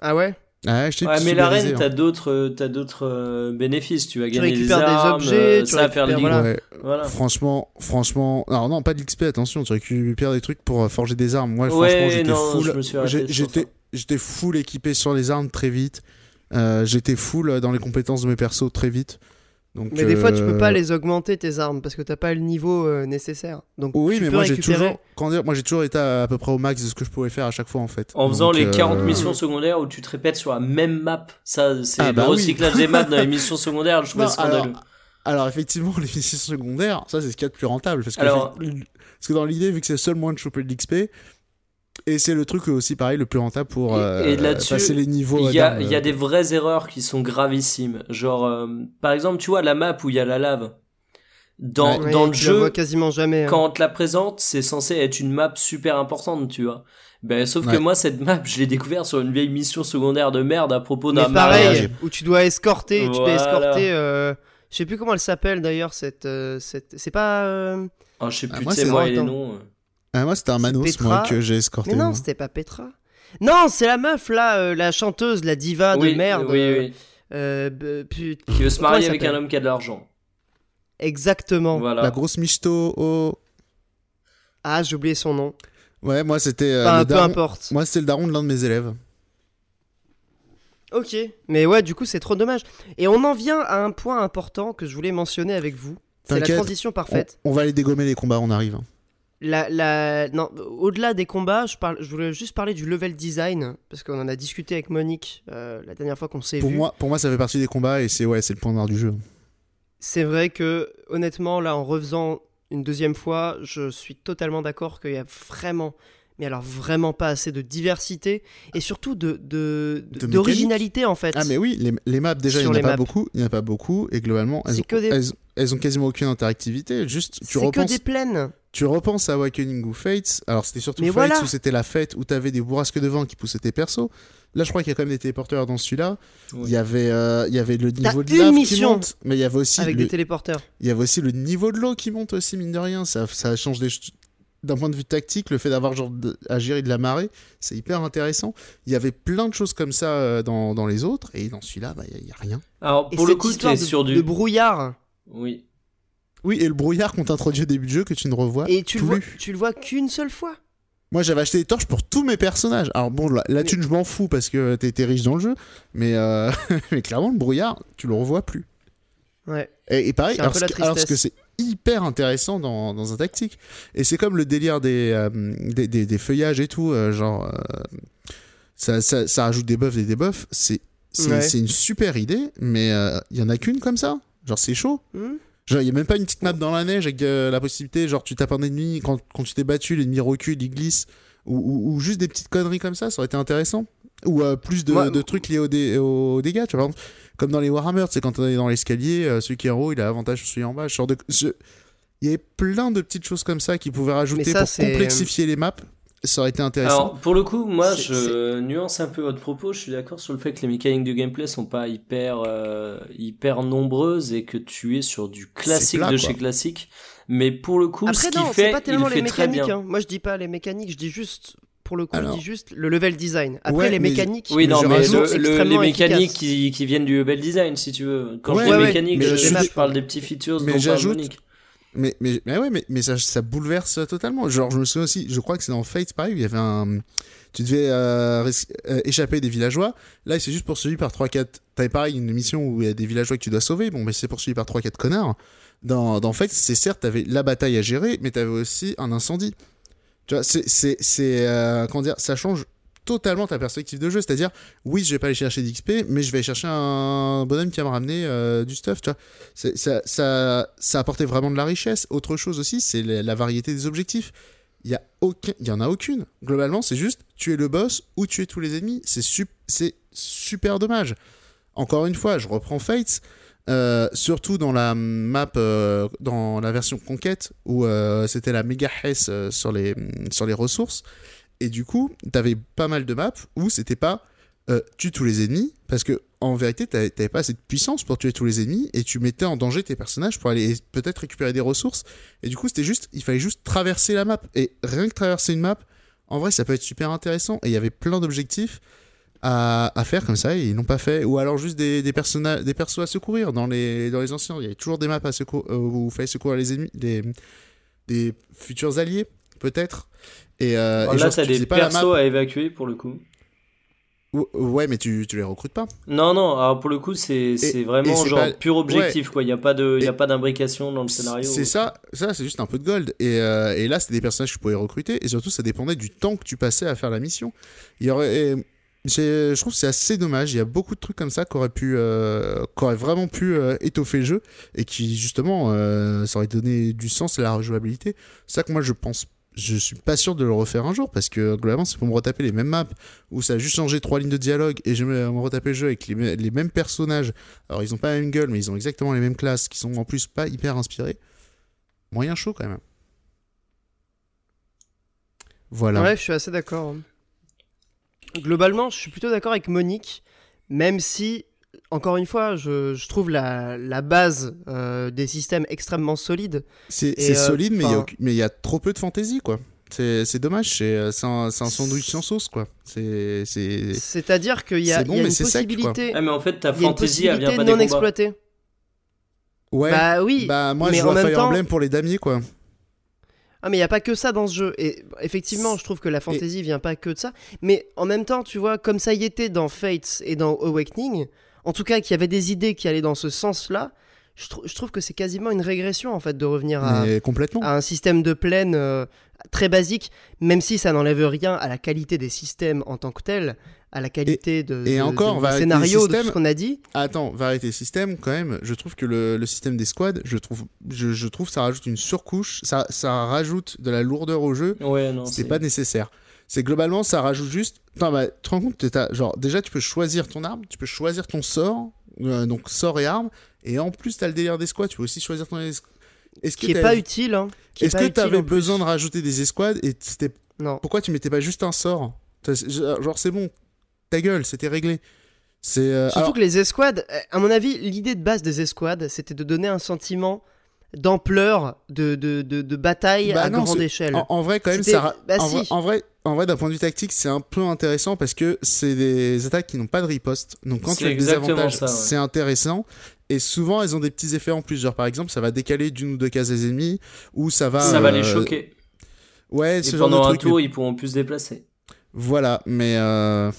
Ah ouais? Ah ouais, je t'ai Ouais, dit, mais tu l'arène, subérisé, t'as hein. d'autres, t'as d'autres bénéfices. Tu vas Tu gagner des récupères des armes, objets, tu ça va faire le récupères- voilà. Ouais, Voilà. Franchement, franchement, alors non, pas de l'XP, attention, tu récupères des trucs pour forger des armes. Moi, Ouais, franchement, j'étais full. J'étais full équipé sur les armes très vite. Euh, j'étais full dans les compétences de mes persos très vite. Donc, Mais des fois, tu peux pas euh, les augmenter tes armes parce que t'as pas le niveau euh, nécessaire. Donc Oui, tu mais peux moi j'ai toujours, comment dire, moi j'ai toujours été à, à peu près au max de ce que je pouvais faire à chaque fois en fait. En faisant les euh, 40 missions secondaires où tu te répètes sur la même map, ça c'est Ah, le bah oui. recyclage des maps dans les missions secondaires, je trouve Non, scandaleux. alors, alors, effectivement, les missions secondaires, ça c'est ce qu'il y a de plus rentable. Parce que, Alors- parce que dans l'idée, vu que c'est le seul moyen de choper de l'XP, et c'est le truc aussi pareil le plus rentable pour Et- euh, et passer les niveaux. Il y, a, d'armes, il y a euh, des vraies erreurs qui sont gravissimes. Genre, euh, par exemple, tu vois la map où il y a la lave. Dans, Ouais, dans le jeu, vois quasiment jamais. hein. quand on te la présente, c'est censé être une map super importante, tu vois. Ben, sauf que moi, cette map, je l'ai découvert sur une vieille mission secondaire de merde à propos Mais d'un pareil, mariage. où tu dois escorter, tu peux Voilà. escorter. euh, Je sais plus comment elle s'appelle d'ailleurs cette, euh, cette... c'est pas. euh, Ah, je sais Ah, plus, moi, tu sais, c'est moi vrai, et les noms. Ah, moi c'était un Manos moi que j'ai escorté. Mais non, c'était pas Petra. Non, c'est la meuf là, euh, la chanteuse, la diva oui, de merde. Oui, euh, oui. euh, put- Qui veut se marier avec un homme qui a de l'argent. Exactement. Voilà. La grosse michto. Oh. Ah, j'ai oublié son nom. Ouais, moi c'était euh, Enfin, peu daron. importe. Moi c'était le daron de l'un de mes élèves. Ok. Mais ouais, du coup, c'est trop dommage. Et on en vient à un point important que je voulais mentionner avec vous. C'est la transition On, parfaite. on va aller dégommer les combats, on arrive. La, la... Non, au-delà des combats, je, parle... je voulais juste parler du level design. Parce qu'on en a discuté avec Monique euh, la dernière fois qu'on s'est Pour vu. moi, pour moi, ça fait partie des combats et c'est ouais, le point noir du jeu. C'est vrai que, honnêtement, là, en refaisant une deuxième fois, je suis totalement d'accord qu'il y a vraiment, mais alors vraiment pas assez de diversité et surtout de, d'originalité en fait. Ah mais oui, les, les maps déjà, il n'y en a pas maps. beaucoup, il n'y en a pas beaucoup et globalement, elles ont, des- elles, elles ont quasiment aucune interactivité. Juste, tu C'est que repenses, des plaines. Tu repenses à Awakening ou Fates. Alors c'était surtout Mais Fates voilà. où c'était la fête où t'avais des bourrasques de vent qui poussaient tes persos. Là, je crois qu'il y a quand même des téléporteurs dans celui-là. Oui. Il y avait, euh, il y avait le niveau de lave qui monte, mais il y avait aussi Avec le, des téléporteurs. il y avait aussi le niveau de l'eau qui monte aussi mine de rien. Ça, ça change des d'un point de vue tactique, le fait d'avoir genre de- à gérer de la marée, c'est hyper intéressant. Il y avait plein de choses comme ça euh, dans, dans les autres et dans celui-là, bah, il n'y a, rien. Alors, Et pour le coup, tu es de, sur du. de brouillard. Oui. Oui, et le brouillard qu'on t'introduit au début du jeu que tu ne revois Et tu le, plus. vois, tu le vois qu'une seule fois. Moi, j'avais acheté des torches pour tous mes personnages. Alors bon, la, la thune, je m'en fous parce que t'étais riche dans le jeu, mais, euh, mais clairement, le brouillard, tu le revois plus. Ouais. Et, et pareil, alors, que- alors que c'est hyper intéressant dans, dans un tactique, et c'est comme le délire des, euh, des, des- des feuillages et tout, euh, genre, ça, ça, ça rajoute des buffs, des debuffs, c'est c'est Ouais. c'est une super idée, mais il y en a qu'une comme ça? Genre, c'est chaud. Hmm? Il y a même pas une petite map dans la neige avec euh, la possibilité, genre, tu tapes un ennemi, quand, quand tu t'es battu, l'ennemi recule, il glisse, ou, ou- ou juste des petites conneries comme ça, ça aurait été intéressant. Ou euh, plus de, trucs liés aux, dé- aux dégâts, tu vois. Par exemple, comme dans les Warhammer, c'est quand on est dans l'escalier, euh, celui qui est en haut, il a avantage sur celui en bas. genre de... je- Il y avait plein de petites choses comme ça qui pouvaient rajouter ça, pour complexifier les maps. Ça aurait été intéressant. Alors, pour le coup, moi, je nuance un peu votre propos. Je suis d'accord sur le fait que les mécaniques de gameplay sont pas hyper, euh, hyper nombreuses et que tu es sur du classique plat, de quoi. chez classique. Mais pour le coup, ce Après, qu'il non, fait, c'est pas tellement le les fait très mécaniques. bien. hein. Moi, je dis pas les mécaniques, je dis juste, pour le coup, Alors. je dis juste le level design. Après, Ouais, les mais- mécaniques. Oui, non, mais rajoute le- le- les mécaniques qui, qui viennent du level design, si tu veux. Quand Ouais, je dis ouais, mécanique, mais je, je- je parle des petits features mais j'ajoute-. Mais, mais, mais ouais, mais, mais ça, bouleverse totalement. Genre, je me souviens aussi, je crois que c'est dans Fate, pareil, il y avait un. Tu devais euh, euh, échapper des villageois. Là, c'est juste poursuivi par 3-4. T'avais pareil une mission où il y a des villageois que tu dois sauver. Bon, mais c'est poursuivi par 3-4 connards. Dans, dans Fate, c'est certes, t'avais la bataille à gérer, mais t'avais aussi un incendie. Tu vois, c'est euh, comment dire Ça change totalement ta perspective de jeu. C'est-à-dire, oui, je vais pas aller chercher d'XP, mais je vais chercher un bonhomme qui va me ramener euh, du stuff, tu ça, ça, apportait vraiment de la richesse. Autre chose aussi, c'est la, variété des objectifs. Il y en a aucune. Globalement, c'est juste tuer le boss ou tuer tous les ennemis. C'est sup- c'est super dommage. Encore une fois, je reprends Fates. euh, surtout dans la map, euh, dans la version conquête, où c'était la méga hess euh, sur, les, sur les ressources. Et du coup, t'avais pas mal de maps où c'était pas euh, tue tous les ennemis, parce que en vérité, t'avais pas assez de puissance pour tuer tous les ennemis, et tu mettais en danger tes personnages pour aller peut-être récupérer des ressources. Et du coup, c'était juste, il fallait juste traverser la map. Et rien que traverser une map, en vrai, ça peut être super intéressant. Et il y avait plein d'objectifs à, faire comme ça, et ils l'ont pas fait. Ou alors juste des, personnages, des persos à secourir. Dans les, dans les anciens, il y avait toujours des maps à secourir, euh, où il fallait secourir les ennemis, des futurs alliés, peut-être. Et, euh, Alors et là, genre, tu des pas persos à évacuer pour le coup. Ou- Ouais, mais tu, tu les recrutes pas. Non, non, alors pour le coup, c'est c'est vraiment c'est genre pas- pur objectif, quoi. Il n'y a pas pas d'imbrication dans le scénario. C'est ça, ça c'est juste un peu de gold. Et, euh, et là, c'était des personnages que tu pouvais recruter. Et surtout, ça dépendait du temps que tu passais à faire la mission. Il y aurait, je trouve que c'est assez dommage. Il y a beaucoup de trucs comme ça qui auraient, pu, euh, auraient vraiment pu euh, étoffer le jeu. Et qui, justement, euh, ça aurait donné du sens à la rejouabilité. C'est ça que moi, je pense. Je suis pas sûr de le refaire un jour parce que globalement, c'est pour me retaper les mêmes maps où ça a juste changé trois lignes de dialogue et je vais me retaper le jeu avec les, mê- les mêmes personnages. Alors, ils ont pas la même gueule, mais ils ont exactement les mêmes classes qui sont en plus pas hyper inspirés. Moyen chaud quand même. Voilà. Ouais, je suis assez d'accord. Globalement, je suis plutôt d'accord avec Monique, même si, encore une fois, je, je trouve la, la base euh, des systèmes extrêmement solide. C'est Et, euh, solide, mais il y a y, trop peu de fantaisie, quoi. C'est dommage, c'est euh, un, un sandwich sans sauce, quoi. C'est. c'est- C'est-à-dire qu'il y a, C'est bon, il y a mais une c'est sec, possibilité, Ah, mais en fait, ta fantaisie, elle vient possibilité pas non exploitée. Ouais. Bah oui, Bah, moi, mais je en vois même Fire temps- Emblem pour les damiers, quoi. Ah mais il y a pas que ça dans ce jeu et effectivement je trouve que la fantasy vient pas que de ça mais en même temps tu vois comme ça y était dans Fates et dans Awakening en tout cas qu'il y avait des idées qui allaient dans ce sens-là je, trou- je trouve que c'est quasiment une régression en fait de revenir à, Mais complètement. à un système de plaine euh, très basique même si ça n'enlève rien à la qualité des systèmes en tant que tels à la qualité de, et de- encore, de- scénario de tout ce qu'on a dit Attends, variété système, quand même, je trouve que le, le système des squads, je trouve, je, je trouve ça rajoute une surcouche, ça, ça rajoute de la lourdeur au jeu. Ouais, non. c'est pas nécessaire. C'est globalement, ça rajoute juste. Attends, bah, tu te rends compte, t'as- genre, déjà, tu peux choisir ton arme, tu peux choisir ton sort, euh, donc sort et arme, et en plus, t'as le délire des squads, tu peux aussi choisir ton. es- Est-ce que qui est pas utile hein, qui est Est-ce pas que t'avais besoin de rajouter des escouades et c'était non pourquoi tu mettais pas juste un sort? Genre, c'est bon, ta gueule, c'était réglé. C'est. euh, Surtout alors- que les escouades, à mon avis, l'idée de base des escouades, c'était de donner un sentiment d'ampleur, de, de, de, de bataille Bah à non, grande échelle. En, en vrai, quand même, ça. bah en, si. vrai, en vrai, en vrai, d'un point de vue tactique, c'est un peu intéressant parce que c'est des attaques qui n'ont pas de riposte. Donc quand C'est tu as des avantages, ouais. c'est intéressant. Et souvent, elles ont des petits effets en plus. Genre, par exemple, ça va décaler d'une ou deux cases des ennemis, ou ça va. Ça va les euh, choquer. Ouais, Et ce genre de pendant un truc. tour, mais- ils pourront plus se déplacer. Voilà, mais euh,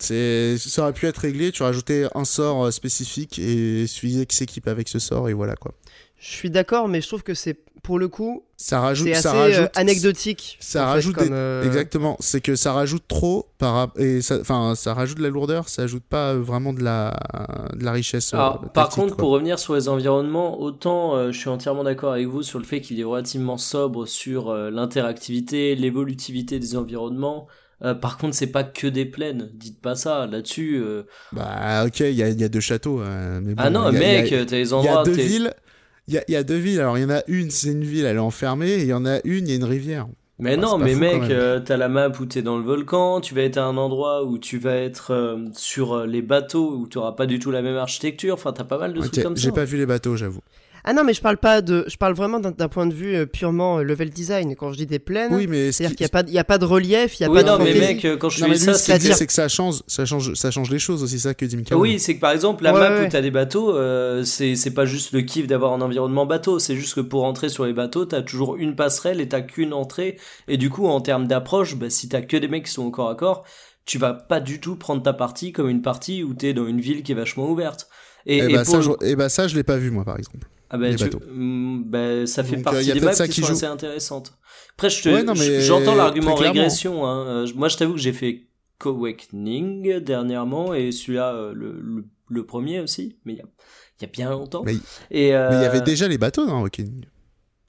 c'est ça aurait pu être réglé. Tu rajoutais un sort euh, spécifique et suffisait qu'il s'équipe avec ce sort et voilà quoi. Je suis d'accord, mais je trouve que c'est, pour le coup, Ça rajoute. c'est assez ça euh, rajoute anecdotique. ça fait, rajoute des- euh, Exactement, c'est que ça rajoute trop par et ça, enfin ça rajoute de la lourdeur, ça ajoute pas euh, vraiment de la de la richesse. Alors, par contre, quoi. pour revenir sur les environnements, autant euh, je suis entièrement d'accord avec vous sur le fait qu'il est relativement sobre sur euh, l'interactivité, l'évolutivité des environnements. Euh, par contre, c'est pas que des plaines. Dites pas ça. Là-dessus. euh, Bah ok, il y a, il y a deux châteaux. euh, mais ah bon, non, il y a- mec, t'as les il y a endroits. deux villes. Il y a, il y a deux villes. Alors il y en a une, c'est une ville, elle est enfermée. Et il y en a une, il y a une rivière. Mais non, mais fou, mec, euh, t'as la map où t'es dans le volcan, tu vas être à un endroit où tu vas être euh, sur euh, les bateaux où t'auras pas du tout la même architecture. Enfin, t'as pas mal de trucs comme ça. j'ai pas vu les bateaux, j'avoue. Ah non, mais je parle pas de. Je parle vraiment d'un point de vue euh, purement euh, level design. Quand je dis des plaines, Oui, mais ce c'est-à-dire qui- qu'il n'y a, pas de- il y a pas de relief, il n'y a Oui, pas non, de mais mec, quand je Non, dis ça, c'est que ça change, ça change, ça change les choses aussi, ça que dit Michael. Oui, c'est que par exemple, la Ouais, map ouais, où ouais. t'as des bateaux, euh, c'est c'est pas juste le kiff d'avoir un environnement bateau, c'est juste que pour entrer sur les bateaux, t'as toujours une passerelle et t'as qu'une entrée. Et du coup, en termes d'approche, bah, si t'as que des mecs qui sont au corps à corps, tu vas pas du tout prendre ta partie comme une partie où t'es dans une ville qui est vachement ouverte. Et, Et, et bah, pour ça, je, eh bah, ça, je l'ai pas vu, moi, par exemple. Ah bah, tu- bah, ça fait Donc, euh, partie y a des maps ça qui qui sont joue. assez intéressantes. Après, je te, Ouais, j'entends l'argument régression. Hein. Euh, Moi, je t'avoue que j'ai fait Co-Awakening dernièrement et celui-là, euh, le, le, le premier aussi, mais il y a, y a bien longtemps. Mais- et, euh, Mais il y avait déjà les bateaux dans Awakening.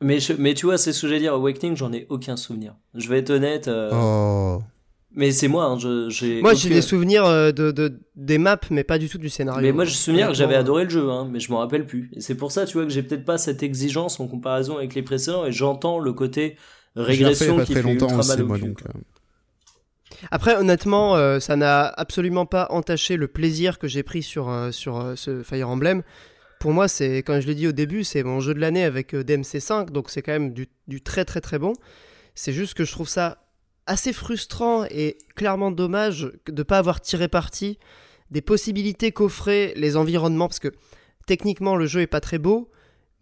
mais, je- mais tu vois, c'est ce que j'allais dire. Awakening, j'en ai aucun souvenir. Je vais être honnête. euh, Oh. Mais c'est moi. hein, je- j'ai Moi, j'ai des souvenirs euh, de, de- des maps, mais pas du tout du scénario. Mais moi, je me souviens que j'avais adoré le jeu, hein, mais je m'en rappelle plus. Et c'est pour ça, tu vois, que j'ai peut-être pas cette exigence en comparaison avec les précédents, et j'entends le côté régression qui très fait longtemps ultra mal au moi, cul, donc. euh, Après, honnêtement, euh, ça n'a absolument pas entaché le plaisir que j'ai pris sur, euh, sur euh, ce Fire Emblem. Pour moi, c'est, comme je l'ai dit au début, c'est mon jeu de l'année avec euh, DMC5, donc c'est quand même du, du très très très bon. C'est juste que je trouve ça assez frustrant et clairement dommage de ne pas avoir tiré parti des possibilités qu'offraient les environnements, parce que techniquement le jeu est pas très beau,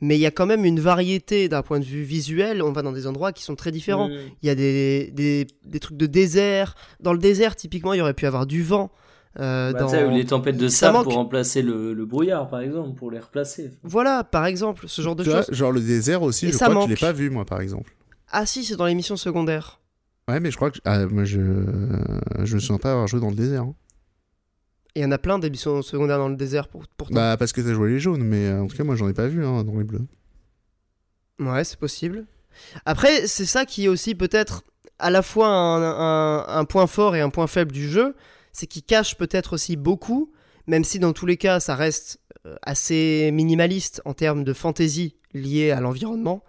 mais il y a quand même une variété d'un point de vue visuel, on va dans des endroits qui sont très différents. Il y a des, des, des trucs de désert. Dans le désert, typiquement, il y aurait pu avoir du vent. euh, Bah, dans... ou les tempêtes de sable manque. pour remplacer le, le brouillard, par exemple, pour les replacer. Voilà, par exemple, ce genre de choses. genre le désert aussi, Et je ça crois que je l'ai manque. pas vu, moi, par exemple. Ah si, c'est dans les missions secondaires. Ouais, mais je crois que. Ah, moi, je. Je me souviens pas avoir joué dans le désert. hein. Il y en a plein des missions secondaires dans le désert pour, pourtant. Bah, parce que t'as joué les jaunes, mais euh, en tout cas, moi, j'en ai pas vu hein, dans les bleus. Ouais, c'est possible. Après, c'est ça qui est aussi peut-être à la fois un, un- un point fort et un point faible du jeu, c'est qu'il cache peut-être aussi beaucoup, même si dans tous les cas ça reste euh, assez minimaliste en termes de fantaisie liée à l'environnement.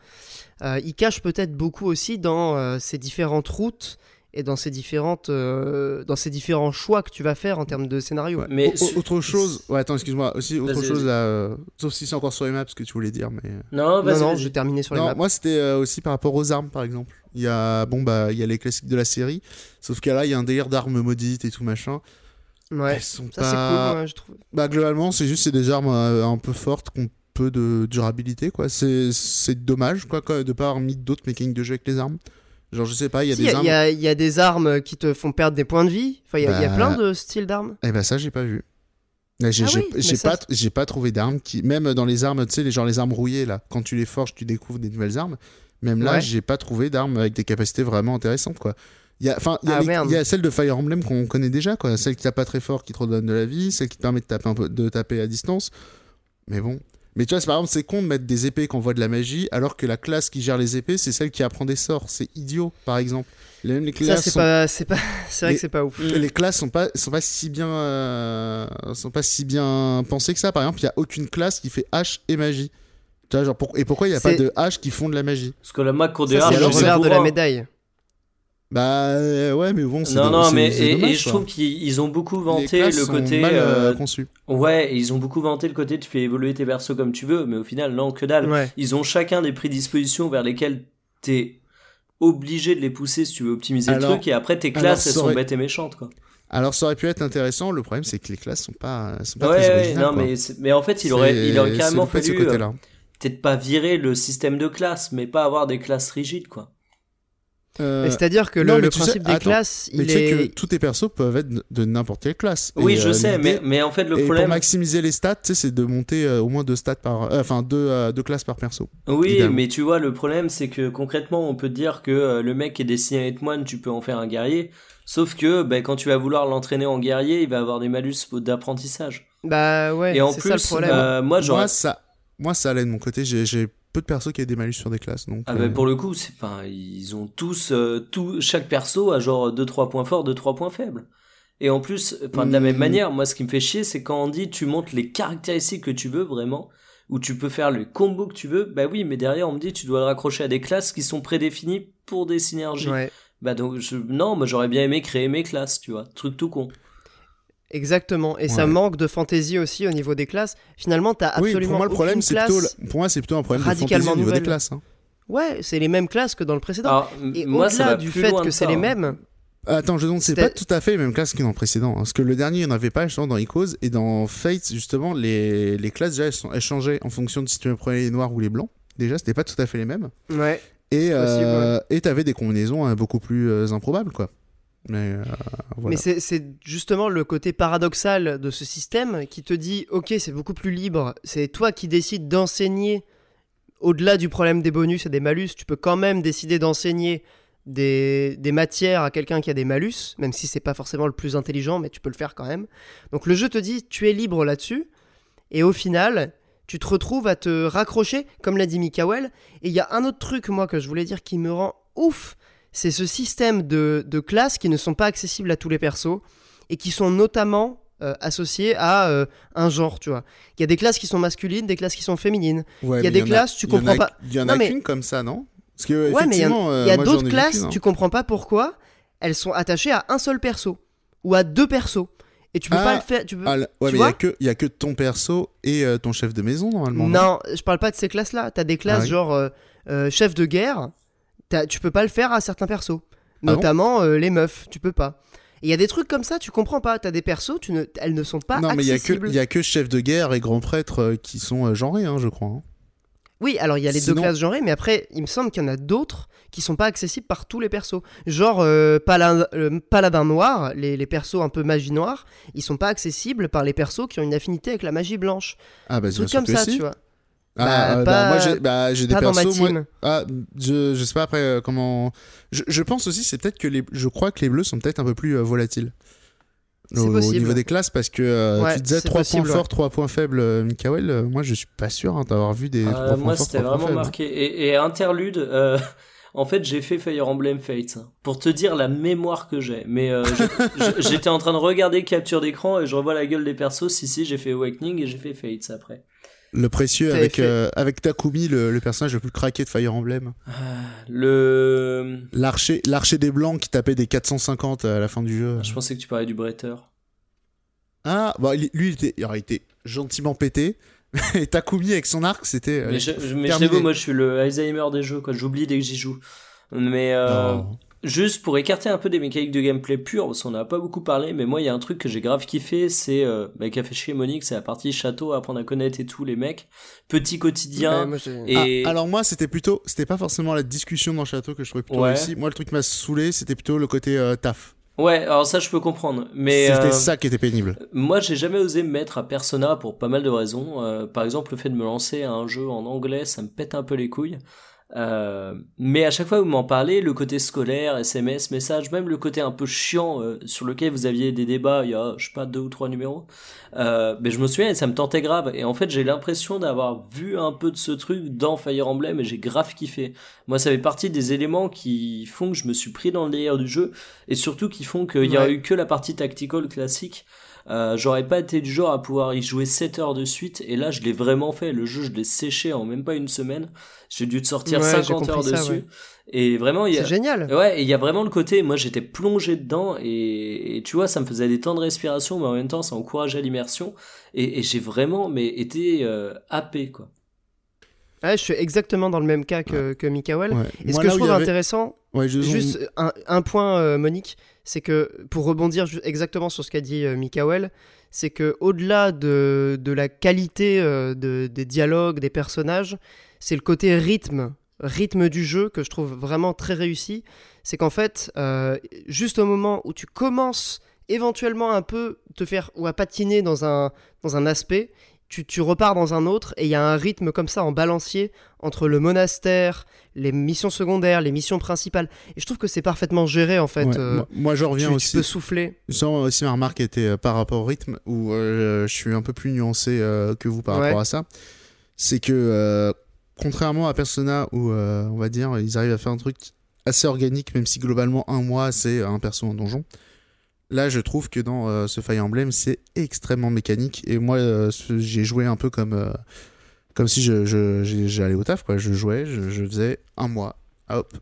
Euh, il cache peut-être beaucoup aussi dans euh, ces différentes routes et dans ces, différentes, euh, dans ces différents choix que tu vas faire en termes de scénario. Ouais. Mais O- autre chose. Ouais, attends, excuse-moi. Aussi, autre chose là. euh, Sauf si c'est encore sur les maps, ce que tu voulais dire, mais. euh, Non, Non, non, terminé sur les Non, maps. moi c'était euh, aussi par rapport aux armes par exemple. Il y a bon bah il y a les classiques de la série, sauf que là il y a un délire d'armes maudites et tout machin. Ouais, Elles sont ça c'est pas- cool, ouais, je trouve. Bah globalement c'est juste c'est des armes euh, un peu fortes qui ont peu de durabilité quoi. C'est c'est dommage quoi, quoi de pas avoir mis d'autres mécaniques de jeu avec les armes. Genre je sais pas il y a Si, des armes. y, a- il y a des armes qui te font perdre des points de vie. Enfin, il y, a- il y a Bah, plein de styles d'armes. Eh ben ça j'ai pas vu. J'ai Ah oui, ça, pas j'ai pas trouvé d'armes qui même dans les armes tu sais les genre les armes rouillées là quand tu les forges tu découvres des nouvelles armes. Même là Ouais. j'ai pas trouvé d'armes avec des capacités vraiment intéressantes quoi. Il y a enfin il y, a Ah, les- il y a celle de Fire Emblem qu'on connaît déjà quoi, celle qui tape pas très fort qui te redonne de la vie, celle qui te permet de taper un peu de taper à distance. Mais bon. Mais tu vois, c'est- par exemple, c'est con de mettre des épées qui envoient de la magie, alors que la classe qui gère les épées, c'est celle qui apprend des sorts. C'est idiot, par exemple. Même les Ça, classes c'est sont- pas, c'est pas, c'est vrai Mais- que c'est pas ouf. Les classes sont pas sont pas si bien euh, sont pas si bien pensées que ça par exemple il y a aucune classe qui fait hache et magie tu vois, genre pour- et pourquoi il y a pas de haches qui font de la magie? Parce que la Mac court des Ça, haches, c'est le alors, c'est revers de la médaille. Bah euh, ouais mais bon c'est Non, non, mais c'est et, dommage, et je trouve qu'ils ils ont beaucoup vanté le sont côté. mal euh, euh, conçues. Ouais, ils ont beaucoup vanté le côté tu fais évoluer tes persos comme tu veux, mais au final, non, que dalle. Ouais. Ils ont chacun des prédispositions vers lesquelles t'es obligé de les pousser si tu veux optimiser Alors- le truc, et après tes alors, classes, elles sont bêtes et méchantes, quoi. alors ça aurait pu être intéressant le problème c'est que les classes sont pas sont pas Ouais, très ouais, originales, non, mais, mais en fait, il aurait, il aurait c'est carrément loupé de ce fallu peut-être pas virer le système de classe, mais pas avoir des classes rigides, quoi. Euh, C'est-à-dire que le, tu sais- principe des attends, classes, mais il tu sais est. que tous tes persos peuvent être de n'importe quelle classe Oui, Et, je euh, sais, mais, en fait, le et problème. pour maximiser les stats, sais, c'est de monter euh, au moins deux stats par, euh, enfin deux, euh, deux classes par perso. Oui, Évidemment. mais tu vois, le problème, c'est que concrètement, on peut te dire que euh, le mec est destiné à être moine, tu peux en faire un guerrier. Sauf que ben, quand tu vas vouloir l'entraîner en guerrier, il va avoir des malus d'apprentissage. Bah ouais, Et en c'est plus, ça le problème. euh, moi, j'aurais. Moi, ça, moi, ça allait de mon côté. J'ai peu de persos qui aient des malus sur des classes. Donc, Ah euh, ben, pour le coup, c'est pas, ils ont tous, euh, tout, chaque perso a genre 2-3 points forts, 2-3 points faibles. Et en plus, enfin, de la même Hmm. manière, moi, ce qui me fait chier, c'est quand on dit tu montes les caractéristiques que tu veux vraiment, ou tu peux faire le combo que tu veux, bah oui, mais derrière, on me dit tu dois le raccrocher à des classes qui sont prédéfinies pour des synergies. Ouais. Bah donc, je... non, moi, j'aurais bien aimé créer mes classes, tu vois, truc tout con. Exactement. Et ça manque de fantaisie aussi au niveau des classes. Finalement, t'as Oui, absolument pour moi, le problème, c'est plutôt, pour moi, c'est plutôt un problème de fantaisie au niveau des classes. hein. Ouais, c'est les mêmes classes que dans le précédent. Alors, Et moi, ça au-delà du fait que c'est les hein. mêmes, Attends, je donc c'est C'était- pas tout à fait les mêmes classes que dans le précédent. hein. Parce que le dernier, il n'y en avait pas justement dans Echoes. Et dans Fate, justement, les, les classes, déjà, elles, sont, elles changeaient en fonction de si tu prenais les noirs ou les blancs. Déjà, c'était pas tout à fait les mêmes. ouais. Et euh, et t'avais des combinaisons euh, beaucoup plus euh, improbables, quoi. Mais euh, c'est justement le côté paradoxal de ce système qui te dit ok, c'est beaucoup plus libre, c'est toi qui décides d'enseigner au-delà du problème des bonus et des malus, tu peux quand même décider d'enseigner des, des matières à quelqu'un qui a des malus, même si c'est pas forcément le plus intelligent, mais tu peux le faire quand même. Donc le jeu te dit tu es libre là-dessus, et au final, tu te retrouves à te raccrocher, comme l'a dit Mikael. Et il y a un autre truc, moi, que je voulais dire qui me rend ouf, c'est ce système de, de classes qui ne sont pas accessibles à tous les persos et qui sont notamment euh, associés à euh, un genre, tu vois. Il y a des classes qui sont masculines, des classes qui sont féminines. Ouais, il y a des classes, tu comprends pas. Il y en Non, a mais- qu'une comme ça, non? Parce que, Ouais, mais il y a, euh, a d'autres classes, hein. tu comprends pas pourquoi elles sont attachées à un seul perso ou à deux persos. Et tu peux Ah, pas le faire. Tu peux... Ah, là- ouais, tu mais il y, a que- ton perso et euh, ton chef de maison, normalement. Non, je parle pas de ces classes-là. T'as des classes Ah oui. genre chef de guerre. Tu peux pas le faire à certains persos. Ah bon Notamment euh, les meufs, tu peux pas. Il y a des trucs comme ça, tu comprends pas. T'as des persos, tu ne... elles ne sont pas Non, mais il y a que accessibles. il y a que chef de guerre et grand prêtre euh, qui sont euh, genrés, hein, je crois. hein. Oui, alors il y a les Sinon- deux classes genrées, mais après, il me semble qu'il y en a d'autres qui sont pas accessibles par tous les persos. Genre euh, Paladin, euh, Paladin Noir, les, les persos un peu magie noire, ils sont pas accessibles par les persos qui ont une affinité avec la magie blanche. Ah bah sûr comme ça, si. tu vois. Ah, Bah, euh, bah, moi j'ai bah, des Pas dans ma persos. moi-. Ah, je, je sais pas après euh, comment. Je, je pense aussi c'est peut-être que les. Je crois que les bleus sont peut-être un peu plus euh, volatiles. Au, niveau des classes parce que euh, Ouais, tu disais c'est 3 possible, points ouais. forts, 3 points faibles, euh, Mikael. euh, moi je suis pas sûr hein, d'avoir vu des. Euh, trois points moi, forts, c'était vraiment faibles. marqué. Et, et interlude, euh, en fait, j'ai fait Fire Emblem Fates. hein, Pour te dire la mémoire que j'ai. Mais euh, j'étais en train de regarder capture d'écran et je revois la gueule des persos. Si, si, j'ai fait Awakening et j'ai fait Fates après. Le précieux avec, fait- euh, avec Takumi, le, le personnage le plus craqué de Fire Emblem. Ah, Le. L'archer l'archer des blancs qui tapait des 450 à la fin du jeu. Je pensais que tu parlais du bretteur. Ah, bah, il- lui, il était, il aurait été gentiment pété. Et Takumi avec son arc, c'était. euh, Mais je, je- mais je moi, je suis le Alzheimer des jeux, quoi. J'oublie dès que j'y joue. Mais euh. Juste pour écarter un peu des mécaniques de gameplay pur, parce qu'on n'a pas beaucoup parlé, mais moi, il y a un truc que j'ai grave kiffé, c'est euh, bah, fait chier Monique, c'est la partie château, apprendre à connaître et tout les mecs. Petit quotidien. Ouais, moi, j'ai- et Ah, alors moi, c'était plutôt, c'était pas forcément la discussion dans le château que je trouvais plutôt Ouais. réussi. Moi, le truc qui m'a saoulé, c'était plutôt le côté euh, taf. ouais, alors ça, je peux comprendre. Mais c'était euh, ça qui était pénible. Moi, j'ai jamais osé me mettre à Persona pour pas mal de raisons. Euh, par exemple, le fait de me lancer à un jeu en anglais, ça me pète un peu les couilles. Euh, mais à chaque fois que vous m'en parlez, le côté scolaire, SMS, message, même le côté un peu chiant euh, sur lequel vous aviez des débats il y a, je sais pas, deux ou trois numéros, euh, mais je me souviens et ça me tentait grave. Et en fait, j'ai l'impression d'avoir vu un peu de ce truc dans Fire Emblem et j'ai grave kiffé. Moi, ça fait partie des éléments qui font que je me suis pris dans le délire du jeu et surtout qui font qu'il y Ouais. eu que la partie tactical classique. Euh, j'aurais pas été du genre à pouvoir y jouer 7 heures de suite et là je l'ai vraiment fait le jeu je l'ai séché en même pas une semaine j'ai dû te sortir Ouais, j'ai 50 heures ça, dessus ouais. et vraiment il y a C'est génial. ouais il y a vraiment le côté moi j'étais plongé dedans et, et tu vois ça me faisait des temps de respiration mais en même temps ça encourageait l'immersion et, et j'ai vraiment mais été euh, happé quoi Ouais, je suis exactement dans le même cas que, que Mikael. Ouais. Et ce Moi, que je trouve avait- intéressant, Ouais, je- juste un, un point, euh, Monique, c'est que pour rebondir exactement sur ce qu'a dit euh, Mikael, c'est que au-delà de, de la qualité euh, de- des dialogues, des personnages, c'est le côté rythme, rythme du jeu que je trouve vraiment très réussi. C'est qu'en fait, euh, juste au moment où tu commences éventuellement un peu te faire ou à patiner dans un, dans un aspect, tu, tu repars dans un autre et il y a un rythme comme ça en balancier entre le monastère, les missions secondaires, les missions principales. Et je trouve que c'est parfaitement géré en fait. Ouais, euh, moi, moi, je tu, reviens tu aussi. peux souffler. Sans aussi ma remarque était euh, par rapport au rythme, où euh, je suis un peu plus nuancé euh, que vous par Ouais. rapport à ça. C'est que, euh, contrairement à Persona, où euh, on va dire, ils arrivent à faire un truc assez organique, même si globalement un mois c'est un perso en donjon. Là, je trouve que dans euh, ce Fire Emblem, c'est extrêmement mécanique. Et moi, euh, j'ai joué un peu comme, euh, comme si j'allais au taf. Quoi. Je jouais, je, je faisais un mois. Hop.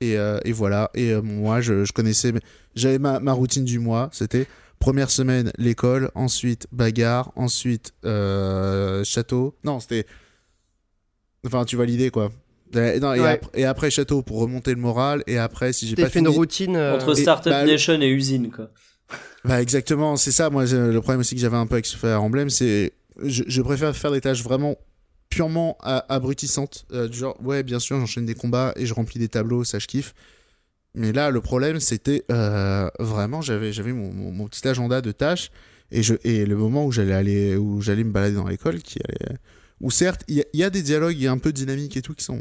Et, et voilà. Et moi, je, connaissais. J'avais ma, ma routine du mois. C'était première semaine, l'école, ensuite bagarre, ensuite château. Non, c'était. Enfin, tu vois l'idée, quoi. Et, non, et Ouais. après, et après château pour remonter le moral, et après, si j'ai pas fait fini. une routine. euh, Entre et- Startup bah, Nation et usine, quoi. Bah exactement, c'est ça. Moi, le problème aussi que j'avais un peu avec ce Fire Emblem, c'est je, je préfère faire des tâches vraiment purement a- abrutissantes. Euh, du genre, ouais, bien sûr, j'enchaîne des combats et je remplis des tableaux, ça je kiffe. Mais là, le problème, c'était euh, vraiment, j'avais j'avais mon, mon- mon petit agenda de tâches et je et le moment où j'allais aller où j'allais me balader dans l'école, qui allait, où certes, il y, y a des dialogues, il y a un peu de dynamique et tout qui sont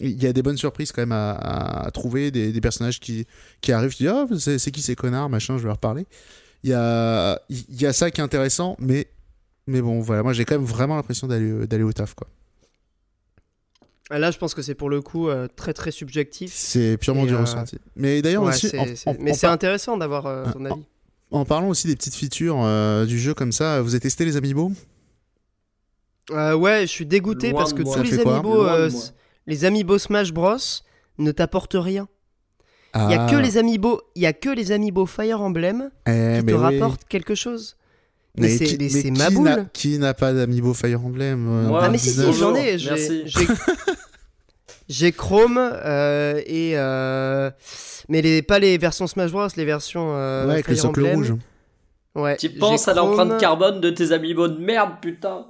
il y a des bonnes surprises quand même à, à- à trouver, des, des personnages qui, qui arrivent, tu dis, oh, c'est qui ces connards, machin, je vais leur parler. Il y a, il y a ça qui est intéressant, mais, mais bon, voilà, moi j'ai quand même vraiment l'impression d'aller d'aller au taf, quoi. Là, je pense que c'est pour le coup euh, très très subjectif. C'est purement Et, du euh, ressenti. Mais d'ailleurs Ouais, aussi, c'est- en, c'est- en- mais c'est par- intéressant d'avoir euh, Ah, ton en- avis. en parlant aussi des petites features euh, du jeu comme ça, vous avez testé les amiibo Euh, ouais, je suis dégoûté Loin parce que tous les amiibo, Les amiibo Smash Bros ne t'apportent rien. Il Ah, y a que les amiibo, il y a que les amiibo Fire Emblem eh, qui te oui. rapportent quelque chose. Mais, Mais c'est mais ma n'a- boule. Qui n'a pas d'amiibo Fire Emblem euh, Ah mais si si, 2019? j'en ai. J'ai merci. j'ai- j'ai Chrome euh, et euh, mais les pas les versions Smash Bros, les versions euh, Ouais, avec le Fire socle Emblem. rouge. Ouais. Tu penses à l'empreinte carbone de tes amiibo de merde, putain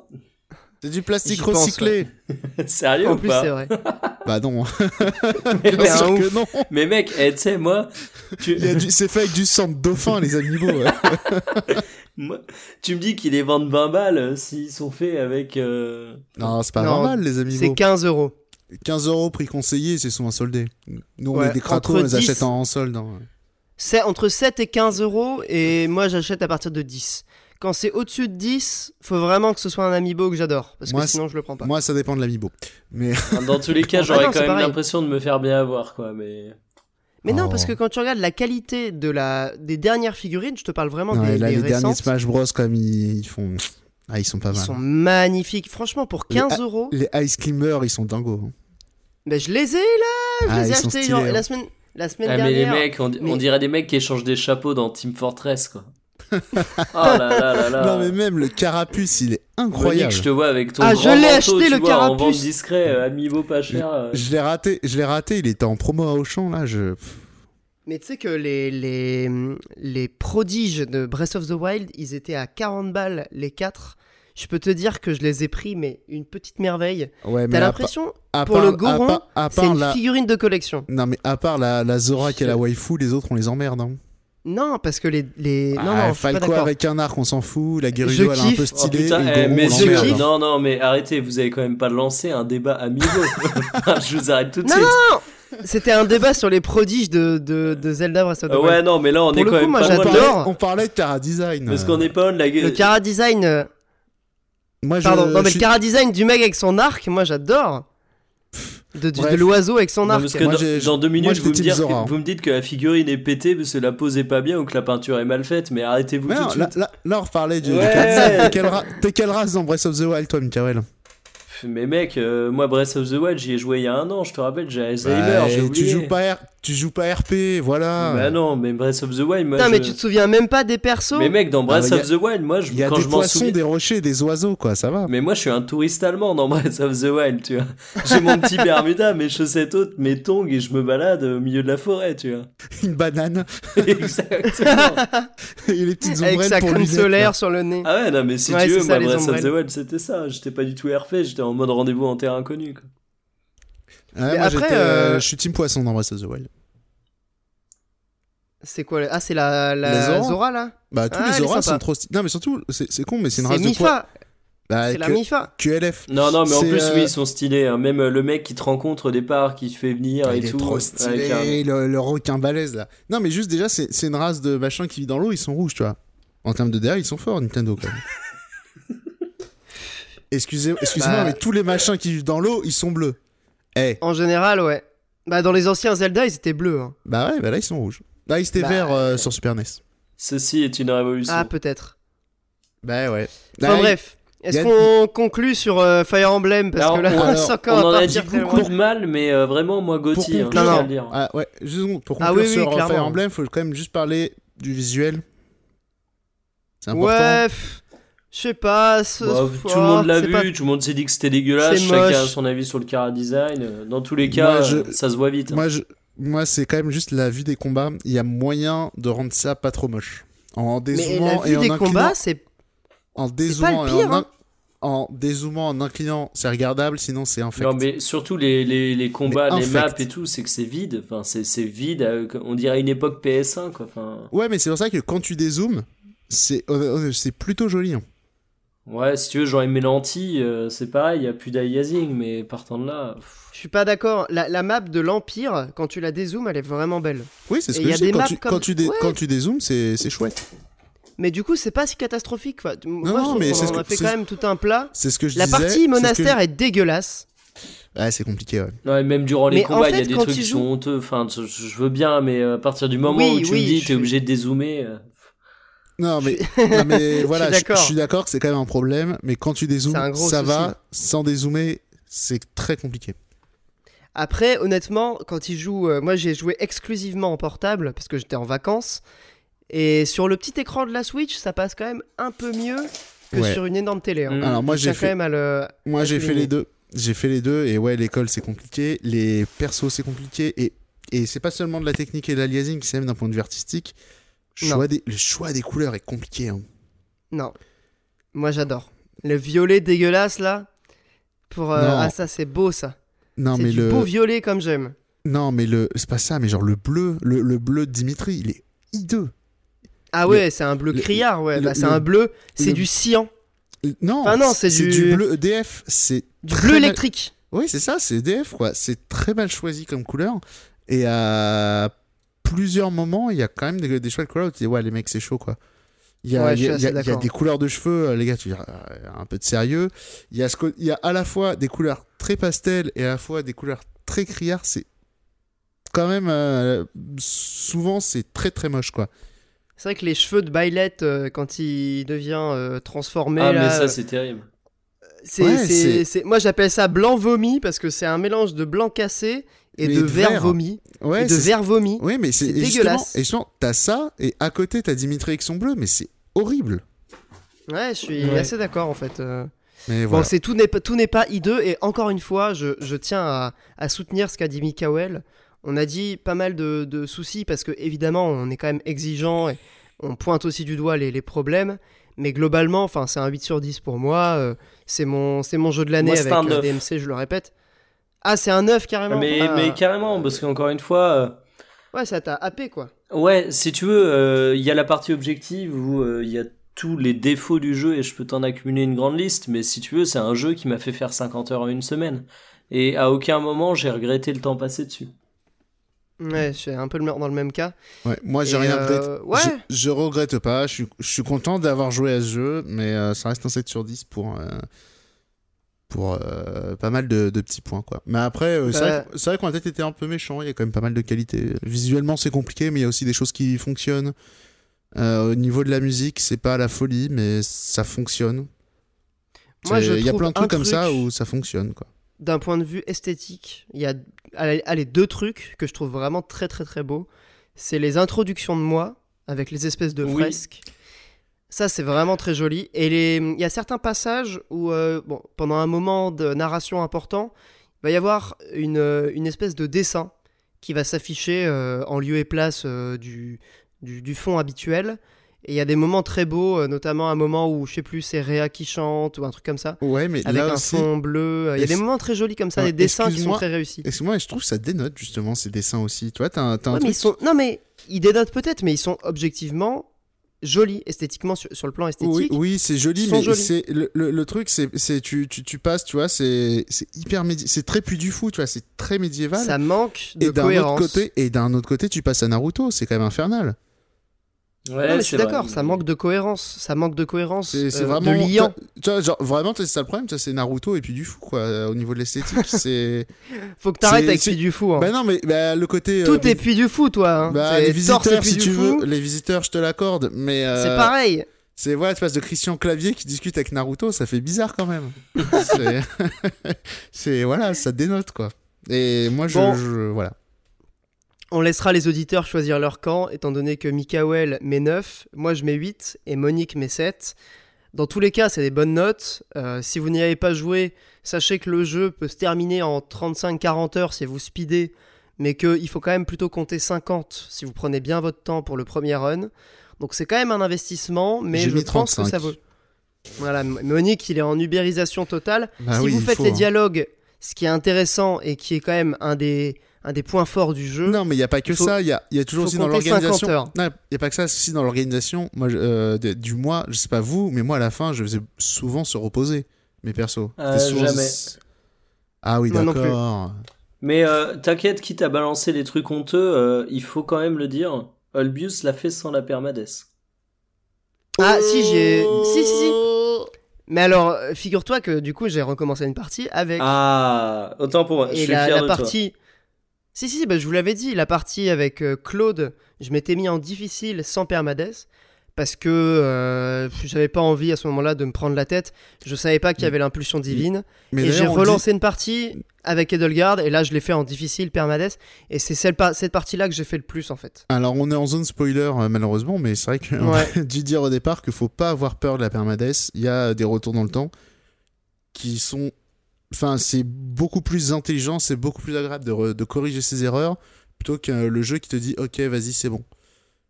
C'est du plastique J'y pense, recyclé. Sérieux En ou plus, pas c'est vrai. Bah non, mais, ouf. que non. mais mec, eh, tu sais, moi, tu, du- C'est fait avec du sang de dauphin, les amiibo. ouais. moi, tu me dis qu'ils les vendent 20 balles euh, s'ils sont faits avec... euh, Non, c'est pas Non, normal, les C'est amiibo. 15 euros. 15 euros prix conseillé, c'est souvent soldé. Nous, on Ouais, est des entre on les 10. achète en, en solde. hein. C'est entre 7 et 15 euros et moi j'achète à partir de 10. Quand c'est au-dessus de 10, faut vraiment que ce soit un amiibo que j'adore parce Moi, que sinon je le prends pas. Moi, ça dépend de l'amiibo. Mais Dans tous les cas, Ah j'aurais non, quand même l'impression de me faire bien avoir, quoi, mais... Mais non, Oh. parce que quand tu regardes la qualité de la des dernières figurines, je te parle vraiment Ouais, des, là, des les derniers Smash Bros, comme ils, ils font. Ah, ils sont pas ils mal. sont magnifiques. Franchement, pour Les- 15 euros, Les Ice Climbers, ils sont dingos. hein. ben, je les ai là, je Ah, les ai ils sont achetés stylés, genre, hein. la semaine la semaine Ah, mais les dernière. mecs, on, on dirait des mecs qui échangent des chapeaux dans Team Fortress, quoi. Oh là là là là. Non, mais même le carapuce, il est Monique, incroyable. je te vois avec ton Ah, grand je l'ai acheté, tu le vois, en carapuce. vente discret, euh, amiibo pas cher. euh. Je l'ai raté, je l'ai raté, il était en promo à Auchan, là, je... Mais tu sais que les, les, les prodiges de Breath of the Wild, ils étaient à 40 balles les 4. Je peux te dire que je les ai pris, mais une petite merveille. Ouais, T'as l'impression, pour part- le Goron, c'est une la... figurine de collection. Non, mais à part la, la Zora qui est la waifu, les autres, on les emmerde. Hein. Non, parce que les. les... non, Ah, non, Falco avec un arc, on s'en fout. La Gerudo, elle est un peu. Oh, stylée. putain, et le eh, Goron, on je non, non, mais arrêtez, vous avez quand même pas lancé un débat amiibo. je vous arrête tout de Non, suite. C'était un débat sur les prodiges de, de, de Zelda Breath of the Wild. ouais, non, mais là, on Pour est le quand coup, même moi, pas On j'adore. parlait, on parlait de Cara Design. Parce qu'on est pas de la Le cara design. euh, Moi, je, Pardon, non, mais je le cara design du mec avec son arc, moi j'adore. De, l'oiseau avec son Non, arc. parce que Moi, dans, deux moi, minutes, j'étais vous me, dire que, hein. vous me dites que la figurine est pétée parce que la pose est pas bien ou que la peinture est mal faite, mais arrêtez-vous tout non, de là, suite. là, là, on reparlait du. Ouais. T'es quelle, ra- t'es quelle race dans Breath of the Wild, toi, Mikael Mais mec, euh, moi Breath of the Wild, j'y ai joué il y a un an, je te rappelle, j'ai Alzheimer, Bah, j'ai tu joues pas R- tu joues pas RP, voilà. Bah non, mais Breath of the Wild, moi Putain, je... mais tu te souviens même pas des persos Mais mec, dans Breath bah, a- of the Wild, moi, je... Il y a quand des je poissons, souviens... des rochers, des oiseaux, quoi, ça va. Mais moi, je suis un touriste allemand dans Breath of the Wild, tu vois. J'ai mon petit Bermuda, mes chaussettes hautes, mes tongs, et je me balade au milieu de la forêt, tu vois. Une banane Exactement. et les petites avec ombrelles sa pour crème lunettes, solaire là. sur le nez. Ah ouais, non, mais si Ouais, tu veux, c'est ça, moi, Breath of the. Wild, c'était ça. J'étais pas du tout RP, j'étais en mode rendez-vous en terre inconnue, quoi. Moi, après, j'étais, euh, je suis team poisson dans Breath of the Wild. C'est quoi le- Ah, c'est la, Les la Zora Zora là? Bah, tous Ah, les est auras sympa. sont trop stylés. Non, mais surtout, c'est c'est con, mais c'est une race de poisson. Mifa. Bah, C'est la Mifa. QLF. Non, non, mais en C'est, plus, euh, oui, ils sont stylés. hein. Même euh, le mec qui te rencontre au départ, qui te fait venir Ah, et il est tout. trop Ouais, stylé, le, le requin balèze là. Non, mais juste déjà, c'est c'est une race de machin qui vit dans l'eau, ils sont rouges, tu vois. En termes de DA, ils sont forts, Nintendo quand même. Excusez, excusez-moi, Bah. mais tous les machins qui vivent dans l'eau, ils sont bleus. Eh, En général, ouais. Bah, dans les anciens Zelda, ils étaient bleus. hein. bah ouais, bah là ils sont rouges. Là ils étaient Bah, verts euh, sur Super NES. Ceci est une révolution. Ah, peut-être. Bah ouais. Enfin Là, bref. Est-ce a- qu'on conclut sur euh, Fire Emblem? Parce Alors, que là, on- on, s'en on en a dit beaucoup de mal, mais euh, vraiment, moi, Gauthier, hein, Non, non. le dire. Ah ouais, juste pour Ah conclure oui, oui, sur clairement. Fire Emblem, faut quand même juste parler du visuel. C'est important. Ouais, pff, je sais pas. ce- Bah, tout le monde l'a vu, pas- tout le monde s'est dit que c'était dégueulasse, chacun a son avis sur le Cara Design. Dans tous les cas, Moi, je- euh, ça se voit vite. hein. Moi, je... Moi, c'est quand même juste la vue des combats. Il y a moyen de rendre ça pas trop moche. En Mais dézoomant la et vue en des inclinant- combats, c'est en pas dézoomant le et pire, en, hein. en dézoomant, en inclinant, c'est regardable. Sinon, c'est infect. Non, mais surtout les, les, les combats, Mais les maps et tout, c'est que c'est vide. Enfin, c'est c'est vide. euh, on dirait une époque PS1, quoi. Enfin, Ouais, mais c'est pour ça que quand tu dézoomes, c'est euh, c'est plutôt joli. hein. Ouais, si tu veux, genre Mélanti, euh, c'est pareil, il n'y a plus d'aliasing, mais partant de là. pff, Je suis pas d'accord. La, la map de l'Empire, quand tu la dézoomes, elle est vraiment belle. Oui, c'est ce Et que y a je dis. des Quand comme- quand tu, dé- Ouais. quand tu dézoomes, c'est c'est chouette. Mais du coup, c'est pas si catastrophique. quoi. Moi, non, je mais c'est ce en a que- fait c'est- quand même tout un plat. C'est ce que je La disais. partie que monastère je- est dégueulasse. Ouais, c'est compliqué, ouais. Non, et même durant les Mais combats, il y a des trucs qui joues- sont honteux. Enfin, je, veux bien, mais euh, à partir du moment Oui, où tu oui, me dis, je t'es obligé de dézoomer. Euh, Non, mais, Je non, mais voilà, je, suis d'accord que c'est quand même un problème. Mais quand tu dézoomes, ça souci. va. Sans dézoomer, c'est très compliqué. Après, honnêtement, quand il joue, euh, moi j'ai joué exclusivement en portable parce que j'étais en vacances. Et sur le petit écran de la Switch, ça passe quand même un peu mieux que Ouais. sur une énorme télé. hein. Alors, moi, j'ai quand fait, même à le. moi, j'ai fait les deux. J'ai fait les deux. Et ouais, l'école, c'est compliqué. Les persos, c'est compliqué. Et, et c'est pas seulement de la technique et de l'aliasing, c'est même d'un point de vue artistique. Non. Choix des, le choix des couleurs est compliqué. hein. Non. Moi j'adore. Le violet dégueulasse là. Pour, euh. Ah, ça c'est beau ça. Non, mais du le. beau violet comme j'aime. Non, mais le. C'est pas ça, mais genre le bleu. Le, le bleu de Dimitri, il est hideux. Ah ouais, c'est un bleu le- criard, ouais. Bah, c'est un bleu, c'est du cyan, Non, Enfin, non, c'est du- bleu EDF. C'est du bleu mal- électrique. Oui, c'est ça, c'est EDF, quoi. C'est très mal choisi comme couleur. Et à plusieurs moments, il y a quand même des, des couleurs où tu dis, ouais, les mecs, c'est chaud, quoi. Il y a, Ouais, il y il y des couleurs de cheveux, euh, les gars, tu dis, euh, un peu de sérieux. Il y, a ce co- il y a à la fois des couleurs très pastel et à la fois des couleurs très criards. C'est quand même, euh, souvent, c'est très très moche, quoi. C'est vrai que les cheveux de Byleth, euh, quand il devient euh, transformé, Ah, là, mais ça, c'est terrible. c'est, Ouais, c'est- c'est- c'est- moi j'appelle ça blanc vomi parce que c'est un mélange de blanc cassé et de de vert. vomi. Ouais, et de vert vomi. Oui, mais c'est C'est et justement- dégueulasse. Et justement, t'as ça, et à côté, t'as Dimitri avec son bleu, mais c'est horrible. Ouais, je suis Ouais. assez d'accord en fait. euh. Mais Bon, voilà. c'est tout n'est pas tout n'est pas hideux et encore une fois, je, je tiens à, à soutenir ce qu'a dit Mikael. On a dit pas mal de, de soucis parce que évidemment, on est quand même exigeant et on pointe aussi du doigt les, les problèmes. Mais globalement, enfin, c'est un 8 sur 10 pour moi. euh, c'est mon c'est mon jeu de l'année avec un euh, 9. DMC, je le répète. Ah, c'est un 9 carrément. Mais, Ah. mais carrément, parce qu'encore une fois. euh, Ouais, ça t'a happé quoi. Ouais, si tu veux, euh, il y a la partie objective où euh, il y a tous les défauts du jeu et je peux t'en accumuler une grande liste, mais si tu veux, c'est un jeu qui m'a fait faire 50 heures en une semaine. Et à aucun moment j'ai regretté le temps passé dessus. Ouais, suis un peu le- dans le même cas. Ouais, moi, j'ai rien euh, ouais. Je, je regrette pas. Je suis, je suis content d'avoir joué à ce jeu, mais euh, ça reste un 7 sur 10 pour, euh, pour euh, pas mal de, de petits points. Quoi. Mais après, euh, c'est Bah. vrai que- c'est vrai qu'on a peut-être été un peu méchant. Il y a quand même pas mal de qualités. Visuellement, c'est compliqué, mais il y a aussi des choses qui fonctionnent. Euh, au niveau de la musique, c'est pas la folie, mais ça fonctionne. Moi, C'est- je il y a plein de trucs comme ça où ça fonctionne. Quoi. d'un point de vue esthétique, il y a allez, allez, deux trucs que je trouve vraiment très très très beaux. C'est les introductions de moi avec les espèces de Oui. fresques. Ça, c'est vraiment très joli. Et les... il y a certains passages où, euh, bon, pendant un moment de narration important, il va y avoir une, euh, une espèce de dessin qui va s'afficher euh, en lieu et place euh, du, du, du fond habituel. Et il y a des moments très beaux, notamment un moment où, je sais plus, c'est Réa qui chante ou un truc comme ça Ouais, mais avec là un aussi, fond bleu. Il y a des moments très jolis comme ça, Ouais, des dessins qui sont très réussis. excuse-moi, je trouve que ça dénote justement ces dessins aussi. Tu vois, t'as un, t'as un Ouais, mais truc ils sont... Non, mais ils dénotent peut-être, mais ils sont objectivement jolis, esthétiquement, sur, sur le plan Oui, esthétique. oui c'est joli, mais c'est le, le, le truc, c'est tu, tu, tu passes, tu vois, c'est hyper c'est très plus du fou, tu vois, c'est très médiéval. Ça manque de et d'un autre cohérence. côté, et d'un autre côté, tu passes à Naruto, c'est quand même infernal. Ouais, non, mais je c'est suis d'accord, ça manque de cohérence. Ça manque de cohérence, C'est euh, vraiment de liant. Tu vois, genre vraiment, c'est ça le problème, c'est Naruto et puis du fou quoi, euh, au niveau de l'esthétique, c'est. Faut que t'arrêtes avec Puy du Fou. hein. bah non, mais bah, le côté. euh, Tout est vis- Puy du Fou, toi. hein. Bah, les visiteurs, si tu Fou. veux, les visiteurs, je te l'accorde, mais. euh, C'est pareil. C'est voilà, tu passes de Christian Clavier qui discute avec Naruto, ça fait bizarre quand même. c'est, c'est voilà, ça dénote quoi. Et moi je, Bon. je- voilà. On laissera les auditeurs choisir leur camp, étant donné que Mikael met 9, moi je mets 8 et Monique met 7. Dans tous les cas, c'est des bonnes notes. Euh, si vous n'y avez pas joué, sachez que le jeu peut se terminer en 35-40 heures si vous speedez, mais qu'il faut quand même plutôt compter 50 si vous prenez bien votre temps pour le premier run. Donc c'est quand même un investissement, mais je pense que 35. ça vaut. Voilà, Monique, il est en ubérisation totale. Bah si oui, vous faites faut, les hein. dialogues, ce qui est intéressant et qui est quand même un des, un des points forts du jeu, Non, mais il n'y a pas que faut- ça. Il y a, il y a toujours aussi dans l'organisation. 50 heures. Non, il n'y a pas que ça. Si dans l'organisation, moi, je- euh, de- du mois, je sais pas vous, mais moi à la fin, je faisais souvent se reposer mes persos. Euh, C'était souvent- jamais. Ah oui, d'accord. Mais euh, t'inquiète, quitte à balancer des trucs honteux, euh, il faut quand même le dire. Olbius l'a fait sans la permades. Ah si j'ai si si si. Mais alors figure-toi que du coup j'ai recommencé une partie avec Ah, autant pour moi. Je et suis la, fier la de partie Si si bah, je vous l'avais dit la partie avec euh, Claude, je m'étais mis en difficile sans permades parce que euh, j'avais pas envie à ce moment-là de me prendre la tête. Je savais pas qu'il y avait l'impulsion divine Mais et j'ai relancé une partie avec Edelgard et là je l'ai fait en difficile permades et c'est cette partie-là que j'ai fait le plus en fait. Alors, on est en zone spoiler, euh, malheureusement, mais c'est vrai qu'on Ouais. a dû dire au départ qu'il faut pas avoir peur de la permades. Il y a des retours dans le temps qui sont. Enfin, c'est beaucoup plus intelligent, c'est beaucoup plus agréable de, corriger ses erreurs plutôt que le jeu qui te dit ok, vas-y, c'est bon.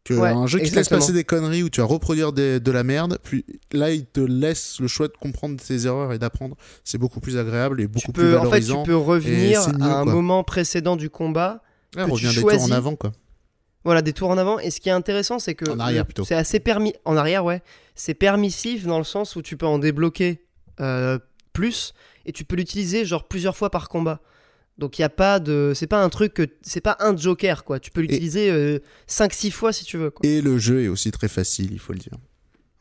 Que Ouais, un jeu qui te laisse passer des conneries où tu vas reproduire des- de la merde, puis là, il te laisse le choix de comprendre tes erreurs et d'apprendre. C'est beaucoup plus agréable et beaucoup Tu plus peux, en fait, tu valorisant. peux revenir mieux, à un quoi. moment précédent du combat Ouais, que tu revient des tours en avant, quoi. Voilà, des tours en avant. Et ce qui est intéressant, c'est que En arrière, plutôt. c'est assez permis. En arrière, ouais. C'est permissif dans le sens où tu peux en débloquer euh, plus et tu peux l'utiliser genre plusieurs fois par combat. Donc il y a pas de, c'est pas un truc que, c'est pas un joker quoi. Tu peux l'utiliser 5-6 fois si tu veux. Quoi. Et le jeu est aussi très facile, il faut le dire.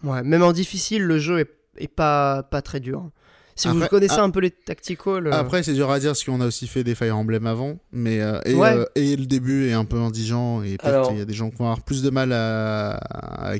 Ouais, même en difficile, le jeu est, est pas pas très dur. Si vous connaissez ah- un peu les tacticals, euh, Après, c'est dur à dire parce qu'on a aussi fait des Fire Emblem avant, mais euh, et, Ouais. euh, et le début est un peu indigent et peut-être Alors- qu'il y a des gens qui vont avoir plus de mal à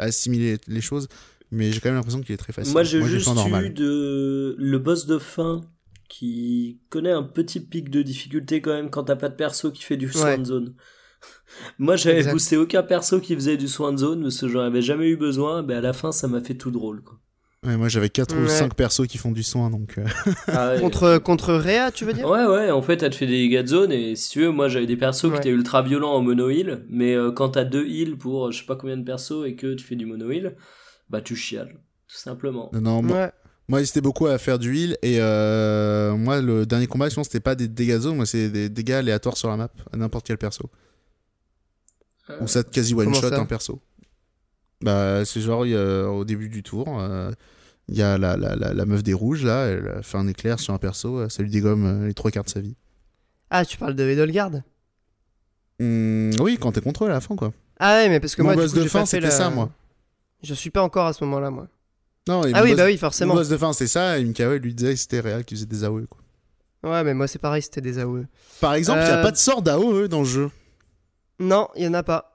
assimiler les choses, mais j'ai quand même l'impression qu'il est très facile. Moi, j'ai juste eu de... le boss de fin qui connaît un petit pic de difficulté quand même quand t'as pas de perso qui fait du soin Ouais. de zone. Moi, j'avais boosté aucun perso qui faisait du soin de zone parce que j'en avais jamais eu besoin. Mais à la fin, ça m'a fait tout drôle. Quoi. Ouais, moi, j'avais 4 ou Ouais. 5 persos qui font du soin, donc. euh, Ah ouais. contre contre Rhea, tu veux dire? Ouais, ouais, en fait, elle te fait des dégâts de zone, et si tu veux, moi j'avais des persos Ouais. qui étaient ultra violents en mono heal, mais euh, quand t'as deux heals pour euh, je sais pas combien de persos et que tu fais du mono heal, bah tu chiales, tout simplement. Non, non, moi, Ouais. moi, j'hésitais beaucoup à faire du heal, et euh, moi, le dernier combat, je pense, c'était pas des dégâts zone, moi, c'est des dégâts aléatoires sur la map, à n'importe quel perso. Euh, Ou ça te quasi one-shot ça un perso. Bah, c'est genre, il y a- au début du tour, euh, il y a la, la, la, la meuf des rouges, là, elle a fait un éclair sur un perso, ça lui dégomme les trois quarts de sa vie. Ah, tu parles de Edelgard? Hum, oui, quand t'es contre eux à la fin, quoi. Ah ouais, mais parce que Mon moi, du boss coup, de fin, c'était la- ça, moi. Je suis pas encore à ce moment-là, moi. Non, Ah oui, boss- bah oui, forcément. boss de fin, c'était ça, et Mikael lui disait que c'était réel qui faisait des AOE, quoi. Ouais, mais moi, c'est pareil, c'était des AOE. Par exemple, il y a Euh, pas de sort d'AOE dans le jeu. Non, il y en a pas.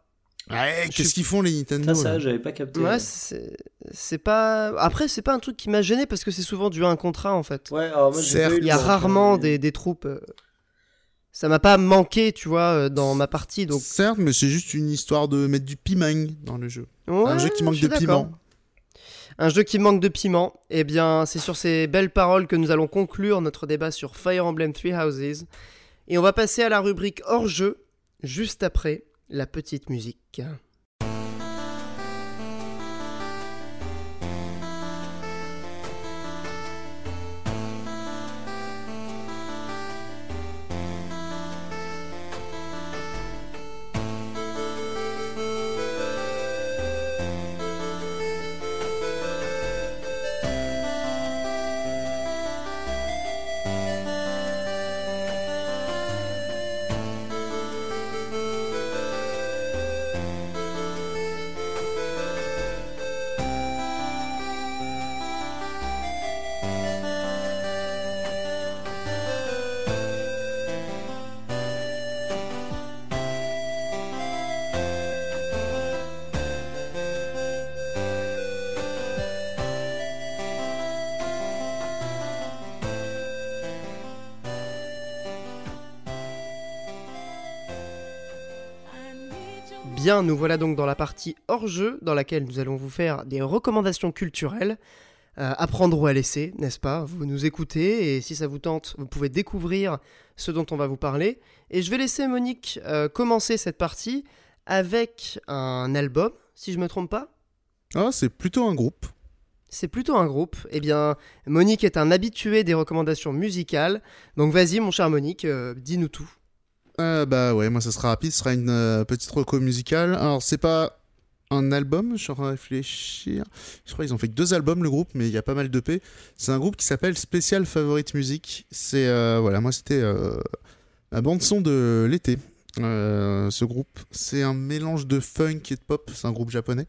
Ouais, qu'est-ce suis- qu'ils font, les Nintendo Ça, ça, j'avais pas capté. Ouais, c'est c'est pas. Après, c'est pas un truc qui m'a gêné parce que c'est souvent du 1 contre 1 en fait. Ouais, alors moi Il y a rarement des, des troupes. Ça m'a pas manqué, tu vois, euh, dans ma partie. Donc, Certes, mais c'est juste une histoire de mettre du piment dans le jeu. un jeu qui manque de piment. Un jeu qui manque de piment. Eh bien, c'est sur ces belles paroles que nous allons conclure notre débat sur Fire Emblem Three Houses. Et on va passer à la rubrique hors jeu, juste après la petite musique. Bien, nous voilà donc dans la partie hors-jeu, dans laquelle nous allons vous faire des recommandations culturelles. Euh, apprendre ou à laisser, n'est-ce pas? Vous nous écoutez et si ça vous tente, vous pouvez découvrir ce dont on va vous parler. Et je vais laisser Monique euh, commencer cette partie avec un album, si je me trompe pas. Ah, c'est plutôt un groupe. C'est plutôt un groupe. Eh bien, Monique est un habitué des recommandations musicales. Donc vas-y, mon cher Monique, euh, dis-nous tout. Euh, bah ouais, moi ça sera rapide, ce sera une euh, petite reco musicale. Alors c'est pas un album, je suis en train de réfléchir. Je crois qu'ils ont fait que deux albums le groupe, mais il y a pas mal d'EP. C'est un groupe qui s'appelle Special Favorite Music. C'est euh, voilà, moi c'était la bande son de l'été. Ce groupe, c'est un mélange de funk et de pop. C'est un groupe japonais.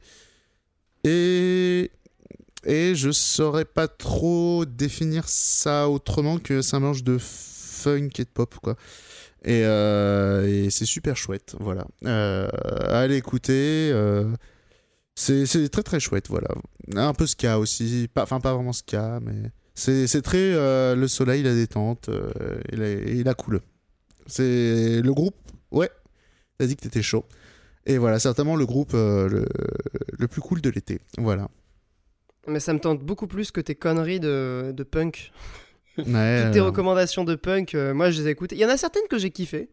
Et et je saurais pas trop définir ça autrement que c'est un mélange de funk et de pop quoi. Et, euh, et c'est super chouette, voilà. Euh, allez écouter. euh, c'est très très chouette, voilà. Un peu ska aussi, enfin pas vraiment ska, mais c'est très le soleil, la détente et, la, et la cool. C'est le groupe, ouais. T'as dit que t'étais chaud. Et voilà, certainement le groupe le, plus cool de l'été. Voilà. Mais ça me tente beaucoup plus que tes conneries de punk. Ouais, Toutes tes recommandations de punk, euh, moi je les écoute. Il y en a certaines que j'ai kiffé.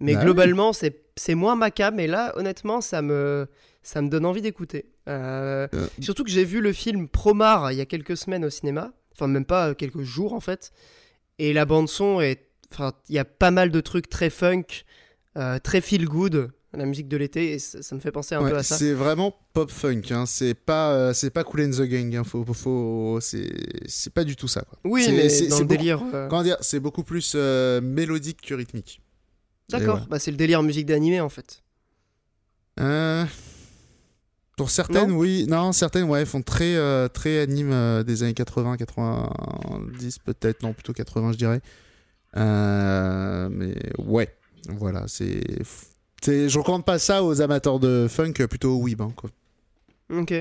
Mais Bah globalement, c'est c'est moins ma cam. Et là, honnêtement, ça me, ça me donne envie d'écouter. Euh, Euh. Surtout que j'ai vu le film Promare il y a quelques semaines au cinéma. Enfin, même pas quelques jours en fait. Et la bande-son est. Enfin, il y a pas mal de trucs très funk, très feel good, la musique de l'été. Et ça, ça me fait penser un Ouais, peu à ça. C'est vraiment pop funk, hein. c'est pas euh, c'est pas Cool and the Gang, hein. faut, faut, c'est pas du tout ça. Quoi. Oui, c'est- mais c'est- le beaucoup- délire. euh, Comment dire, c'est beaucoup plus euh, mélodique que rythmique. D'accord, bah, c'est le délire musique d'animé en fait. Pour certaines, Non oui, non, certaines, ouais, font très très anime des années 80, 90 peut-être, non plutôt 80 je dirais. Mais ouais, voilà, c'est- je recommande pas ça aux amateurs de funk, plutôt aux weeb, hein, quoi. Ok.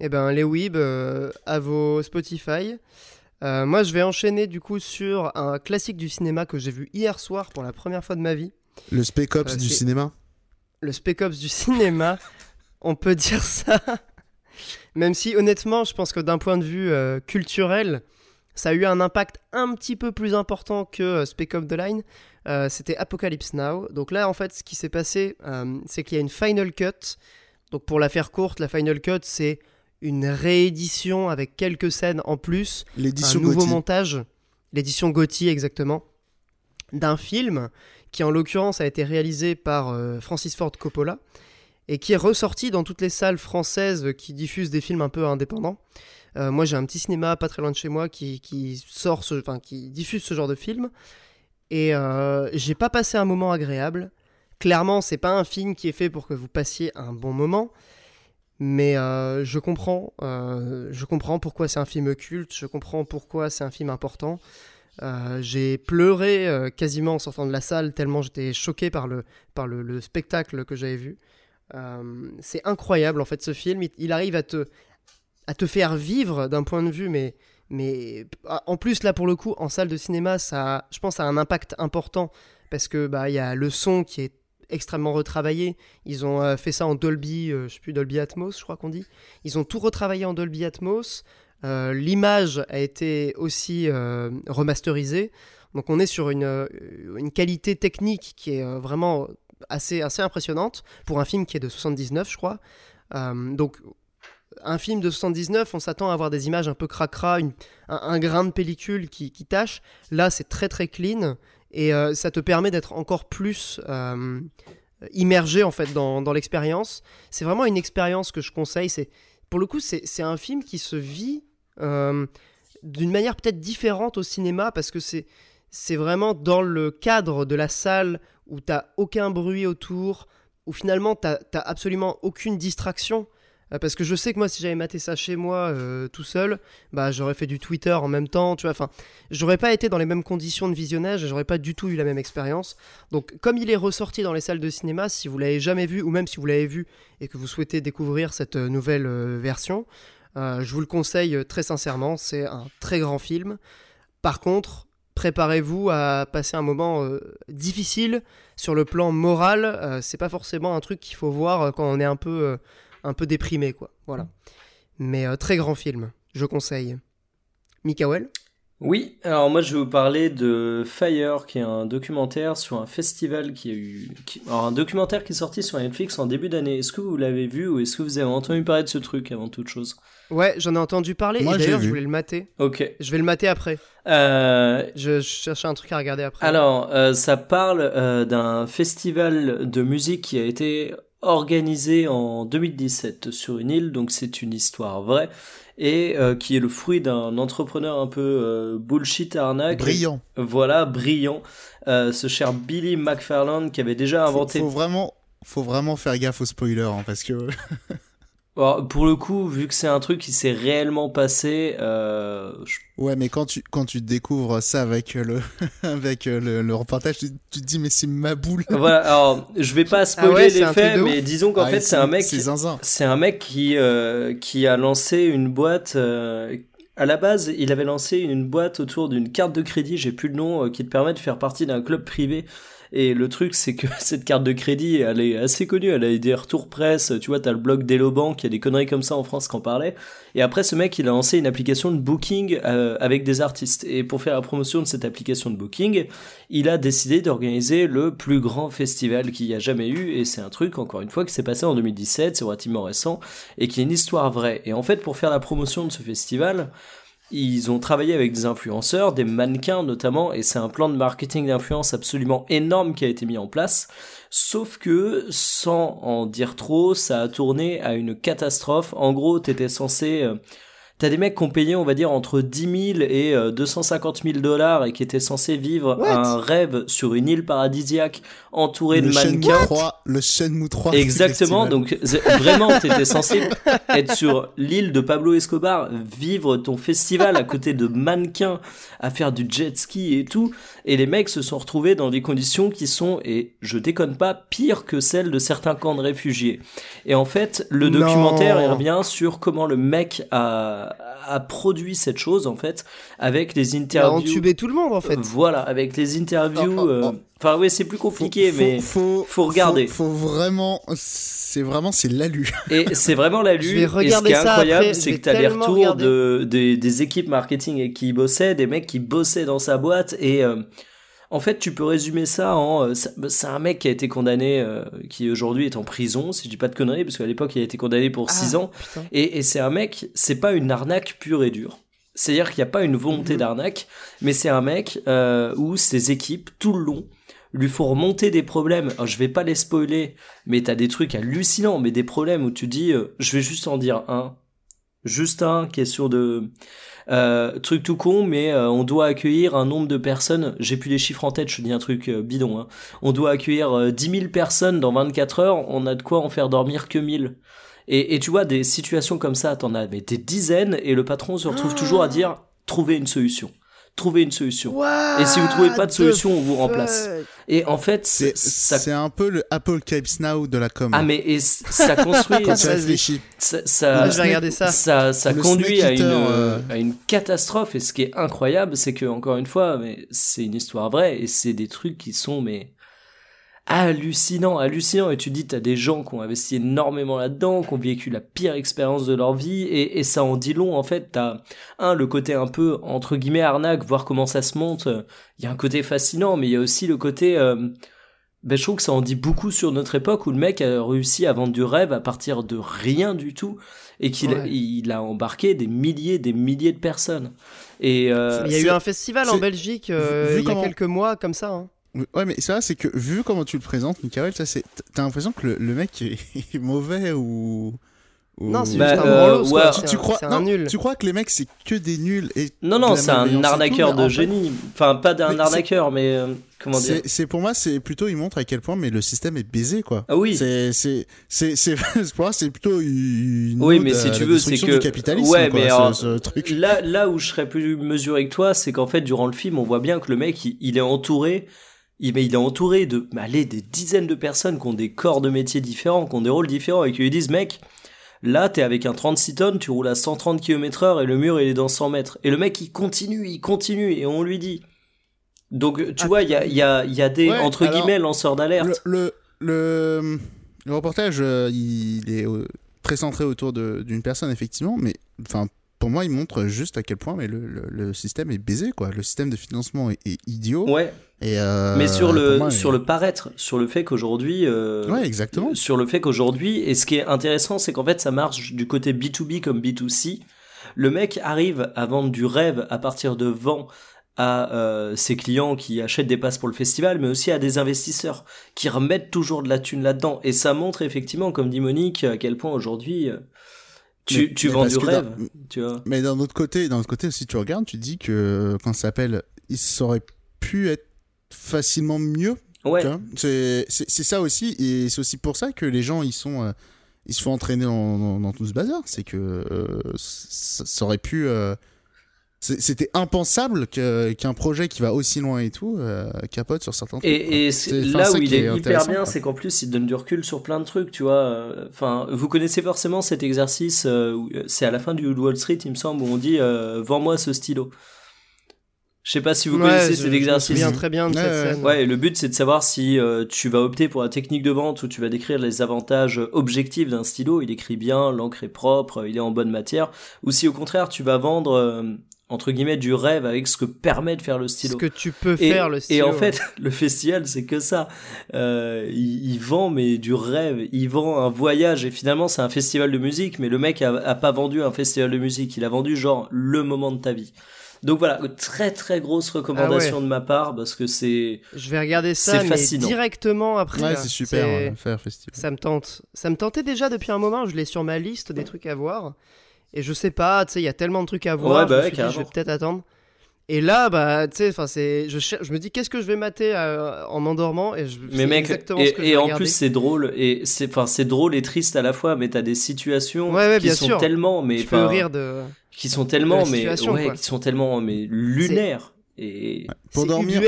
Eh ben, les Weeb, euh, à vos Spotify. Euh, moi, je vais enchaîner du coup sur un classique du cinéma que j'ai vu hier soir pour la première fois de ma vie. Le Spec Ops Euh, du cinéma. Le Spec Ops du cinéma. On peut dire ça. Même si, honnêtement, je pense que d'un point de vue euh, culturel, ça a eu un impact un petit peu plus important que euh, Spec Ops The Line. Euh, C'était Apocalypse Now. Donc là, en fait, ce qui s'est passé, euh, c'est qu'il y a une Final Cut. Donc pour la faire courte, la Final Cut, c'est une réédition avec quelques scènes en plus un L'édition nouveau Gauthier. montage, l'édition Gauthier exactement, d'un film qui en l'occurrence a été réalisé par euh, Francis Ford Coppola et qui est ressorti dans toutes les salles françaises qui diffusent des films un peu indépendants. Moi j'ai un petit cinéma pas très loin de chez moi qui, qui sort, ce, enfin qui diffuse ce genre de film et euh, j'ai pas passé un moment agréable. Clairement c'est pas un film qui est fait pour que vous passiez un bon moment. Mais euh, je comprends, euh, je comprends pourquoi c'est un film culte, je comprends pourquoi c'est un film important. J'ai pleuré quasiment en sortant de la salle tellement j'étais choqué par le, par le, le spectacle que j'avais vu. C'est incroyable en fait ce film, il, il arrive à te, à te faire vivre d'un point de vue, mais, mais ah, en plus là pour le coup en salle de cinéma, ça, je pense, a un impact important parce que bah il y a le son qui est extrêmement retravaillé. Ils ont euh, fait ça en Dolby, euh, je sais plus Dolby Atmos, je crois qu'on dit. Ils ont tout retravaillé en Dolby Atmos. Euh, L'image a été aussi remasterisée. Donc on est sur une, une qualité technique qui est vraiment assez, assez impressionnante pour un film qui est de 79, je crois. Donc un film de 79, on s'attend à avoir des images un peu cracra, une- un, grain de pellicule qui, qui tâche. Là, c'est très très clean et euh, ça te permet d'être encore plus euh, immergé en fait dans, l'expérience. C'est vraiment une expérience que je conseille. C'est pour le coup, c'est un film qui se vit euh, d'une manière peut-être différente au cinéma parce que c'est c'est vraiment dans le cadre de la salle où t'as aucun bruit autour, où finalement t'as absolument aucune distraction. Euh, Parce que je sais que moi, si j'avais maté ça chez moi euh, tout seul, bah j'aurais fait du Twitter en même temps, tu vois. Enfin, j'aurais pas été dans les mêmes conditions de visionnage, j'aurais pas du tout eu la même expérience. Donc, comme il est ressorti dans les salles de cinéma, si vous l'avez jamais vu, ou même si vous l'avez vu et que vous souhaitez découvrir cette euh, nouvelle version, je vous le conseille très sincèrement. C'est un très grand film. Par contre, préparez-vous à passer un moment difficile sur le plan moral. Euh, c'est pas forcément un truc qu'il faut voir quand on est un peu, un peu déprimé, quoi. Voilà. Mais euh, très grand film, je conseille. Mikael? Oui, alors moi je vais vous parler de Fire, qui est un documentaire sur un festival qui a eu. qui- Alors un documentaire qui est sorti sur Netflix en début d'année. Est-ce que vous l'avez vu ou est-ce que vous avez entendu parler de ce truc avant toute chose? Ouais, j'en ai entendu parler. Moi, et d'ailleurs, je voulais le mater. Ok. Je vais le mater après. Euh, Je, je cherchais un truc à regarder après. Alors, euh, ça parle euh, d'un festival de musique qui a été organisé en 2017 sur une île, donc c'est une histoire vraie, et euh, qui est le fruit d'un entrepreneur un peu euh, bullshit arnaque. Brillant. Voilà, brillant. Euh, ce cher Billy McFarland qui avait déjà Faut, inventé... faut vraiment, faut vraiment faire gaffe aux spoilers hein, parce que Alors, pour le coup, vu que c'est un truc qui s'est réellement passé, euh, je ouais, mais quand tu quand tu découvres ça avec le avec le, le reportage, tu, tu te dis mais c'est ma boule. voilà, alors je vais pas spoiler Ah ouais, c'est les faits, mais disons qu'en Ah, fait c'est un mec, c'est un mec qui euh, qui a lancé une boîte. euh, à la base, il avait lancé une boîte autour d'une carte de crédit, j'ai plus le nom, euh, qui te permet de faire partie d'un club privé. Et le truc, c'est que cette carte de crédit, elle est assez connue. Elle a des retours presse. Tu vois, t'as le blog d'Hello Bank, il y a des conneries comme ça en France qui en parlaient. Et après, ce mec, il a lancé une application de booking euh, avec des artistes. Et pour faire la promotion de cette application de booking, il a décidé d'organiser le plus grand festival qu'il y a jamais eu. Et c'est un truc, encore une fois, qui s'est passé en 2017, c'est relativement récent, et qui est une histoire vraie. Et en fait, pour faire la promotion de ce festival, ils ont travaillé avec des influenceurs, des mannequins notamment, et c'est un plan de marketing d'influence absolument énorme qui a été mis en place. Sauf que, sans en dire trop, ça a tourné à une catastrophe. En gros, t'étais censé... euh, T'as des mecs qui ont payé, on va dire, entre 10 000 et euh, 250 000 dollars et qui étaient censés vivre What un rêve sur une île paradisiaque entourée le de Shenmue mannequins. 3, le Shenmue 3. Exactement, donc vraiment, t'étais censé être sur l'île de Pablo Escobar, vivre ton festival à côté de mannequins, à faire du jet ski et tout, et les mecs se sont retrouvés dans des conditions qui sont, et je déconne pas, pires que celles de certains camps de réfugiés. Et en fait, le Non. documentaire, il revient sur comment le mec a, a produit cette chose, en fait, avec les Il a interviews. entubé tout le monde en fait. Voilà, avec les interviews. Oh, oh, euh, oh. Enfin, oui, c'est plus compliqué, faut, mais. faut, faut regarder. Faut, faut vraiment, c'est vraiment c'est l'alu. Et c'est vraiment la Je lutte. vais Et ce qui est incroyable, c'est que t'as les retours regarder. de, des, des équipes marketing et qui bossaient, des mecs qui bossaient dans sa boîte. Et euh, en fait, tu peux résumer ça en. euh, ça- C'est un mec qui a été condamné, euh, qui aujourd'hui est en prison, si je dis pas de conneries, parce qu'à l'époque, il a été condamné pour 6 Ah, ans. putain. Et, et c'est un mec, c'est pas une arnaque pure et dure. C'est-à-dire qu'il n'y a pas une volonté Mhm. d'arnaque, mais c'est un mec euh, où ses équipes, tout le long, lui font remonter des problèmes. Alors, je vais pas les spoiler, mais t'as des trucs hallucinants, mais des problèmes où tu dis, euh, je vais juste en dire un. Juste un, question de... Euh, truc tout con, mais euh, on doit accueillir un nombre de personnes, j'ai plus les chiffres en tête, je dis un truc euh, bidon, hein. on doit accueillir euh, 10 000 personnes dans 24 heures, on a de quoi en faire dormir que 1000. Et, et tu vois, des situations comme ça, t'en as mais des dizaines, et le patron se retrouve toujours à dire, trouvez une solution. Trouvez une solution. Et si vous trouvez pas de What solution, on vous remplace. Et en fait, C'est ça... c'est un peu le Apocalypse Now de la com. Ah mais et ça construit, quand ça, ça, Je vais regarder ça. ça, ça conduit à une, euh. à une catastrophe. Et ce qui est incroyable, c'est que encore une fois, mais c'est une histoire vraie et c'est des trucs qui sont mais hallucinants, hallucinants. Et tu te dis, t'as des gens qui ont investi énormément là-dedans, qui ont vécu la pire expérience de leur vie, et, et ça en dit long. En fait, t'as un le côté un peu entre guillemets arnaque, voir comment ça se monte. Il y a un côté fascinant, mais il y a aussi le côté euh, ben, je trouve que ça en dit beaucoup sur notre époque où le mec a réussi à vendre du rêve à partir de rien du tout et qu'il Ouais. il a embarqué des milliers, des milliers de personnes. Et euh, Il y a eu un festival en Belgique euh, il y a quelques mois comme ça. hein. Ouais, mais ça, c'est que vu comment tu le présentes, Michael, ça, c'est, t'as l'impression que le, le mec est, est mauvais ou. ou- Non, c'est Bah, juste un euh, ouais. Tu un- crois, un non, nul. tu crois que les mecs c'est que des nuls et non, non, c'est un tout, arnaqueur en de génie. Enfin, pas d'un arnaqueur, mais euh, comment dire C'est, pour moi, c'est plutôt il montre à quel point mais le système est baisé quoi. Ah oui. C'est, c'est, pour moi c'est plutôt une. Oui, mais si tu veux, c'est que du capitalisme. ouais, quoi, mais ce- alors, ce truc. là, là où je serais plus mesuré que toi, c'est qu'en fait, durant le film, on voit bien que le mec, il, il est entouré, il, est entouré de, allez, des dizaines de personnes qui ont des corps de métiers différents, qui ont des rôles différents, et qui lui disent, mec, là, t'es avec un 36 tonnes, tu roules à 130 km heure, et le mur, il est dans 100 mètres. Et le mec, il continue, il continue, et on lui dit, Donc, tu Ah, vois, il y a, y, a, y a des, Ouais, entre alors, guillemets, lanceurs Le, d'alerte. le, le, le reportage, euh, il est euh, très centré autour d'une personne, effectivement, mais enfin, pour moi, il montre juste à quel point mais le, le, le système est baisé, quoi. Le système de financement est, est idiot. Ouais, Et, euh, mais sur le, moi, sur le paraître, sur le fait qu'aujourd'hui. euh, Ouais, exactement. Sur le fait qu'aujourd'hui, et ce qui est intéressant, c'est qu'en fait, ça marche du côté B2B comme B2C. Le mec arrive à vendre du rêve à partir de vent à euh, ses clients qui achètent des passes pour le festival, mais aussi à des investisseurs qui remettent toujours de la thune là-dedans. Et ça montre effectivement, comme dit Monique, à quel point aujourd'hui tu, Mais- tu mais vends du rêve, dans- tu vois. Mais d'un autre côté, d'un autre côté, si tu regardes, tu dis que quand ça s'appelle, il aurait pu être facilement mieux. Ouais. C'est ça aussi, et c'est aussi pour ça que les gens ils sont, euh, ils se font entraîner dans, tout ce bazar. C'est que euh, ça, ça aurait pu. euh, C'était impensable qu'un projet qui va aussi loin et tout euh, capote sur certains trucs. Et, là où il est, est hyper bien, c'est qu'en plus il donne du recul sur plein de trucs, tu vois. euh, Enfin, vous connaissez forcément cet exercice, euh, où- c'est à la fin du Wall Street, il me semble, où on dit euh, vends-moi ce stylo. Je sais pas si vous Ouais, connaissez je- cet Je me exercice. souviens très bien de Ouais, cette ouais. scène. Ouais, et le but c'est de savoir si euh, tu vas opter pour la technique de vente ou tu vas décrire les avantages objectifs d'un stylo. Il écrit bien, l'encre est propre, il est en bonne matière. Ou si au contraire tu vas vendre euh, entre guillemets du rêve avec ce que permet de faire le Ce stylo. que tu peux Et, faire, le et stylo. en fait, le festival, c'est que ça. Euh, il, il vend mais du rêve. Il vend un voyage et finalement, c'est un festival de musique. Mais le mec a, a pas vendu un festival de musique. Il a vendu genre le moment de ta vie. Donc voilà, très très grosse recommandation Ah de ma part parce que c'est Je vais regarder ça, C'est mais fascinant. directement après. Ouais, c'est super euh, faire festival. Ça me tente. Ça me tentait déjà depuis un moment. Je l'ai sur ma liste des trucs à voir. Et je sais pas, tu sais, il y a tellement de trucs à voir. Ouais, je bah me ouais, suis dit, je vais peut-être attendre. Et là, bah, tu sais, enfin, c'est, je, je me dis, qu'est-ce que je vais mater euh, en m'endormant Et je, mais mec exactement et, ce que je et vais en regarder. plus c'est drôle et c'est enfin c'est drôle et triste à la fois mais t'as des situations Ouais, ouais, qui bien sont sûr. tellement mais tu peux rire de. qui sont tellement mais ouais qui sont tellement mais lunaires et Pour dormir,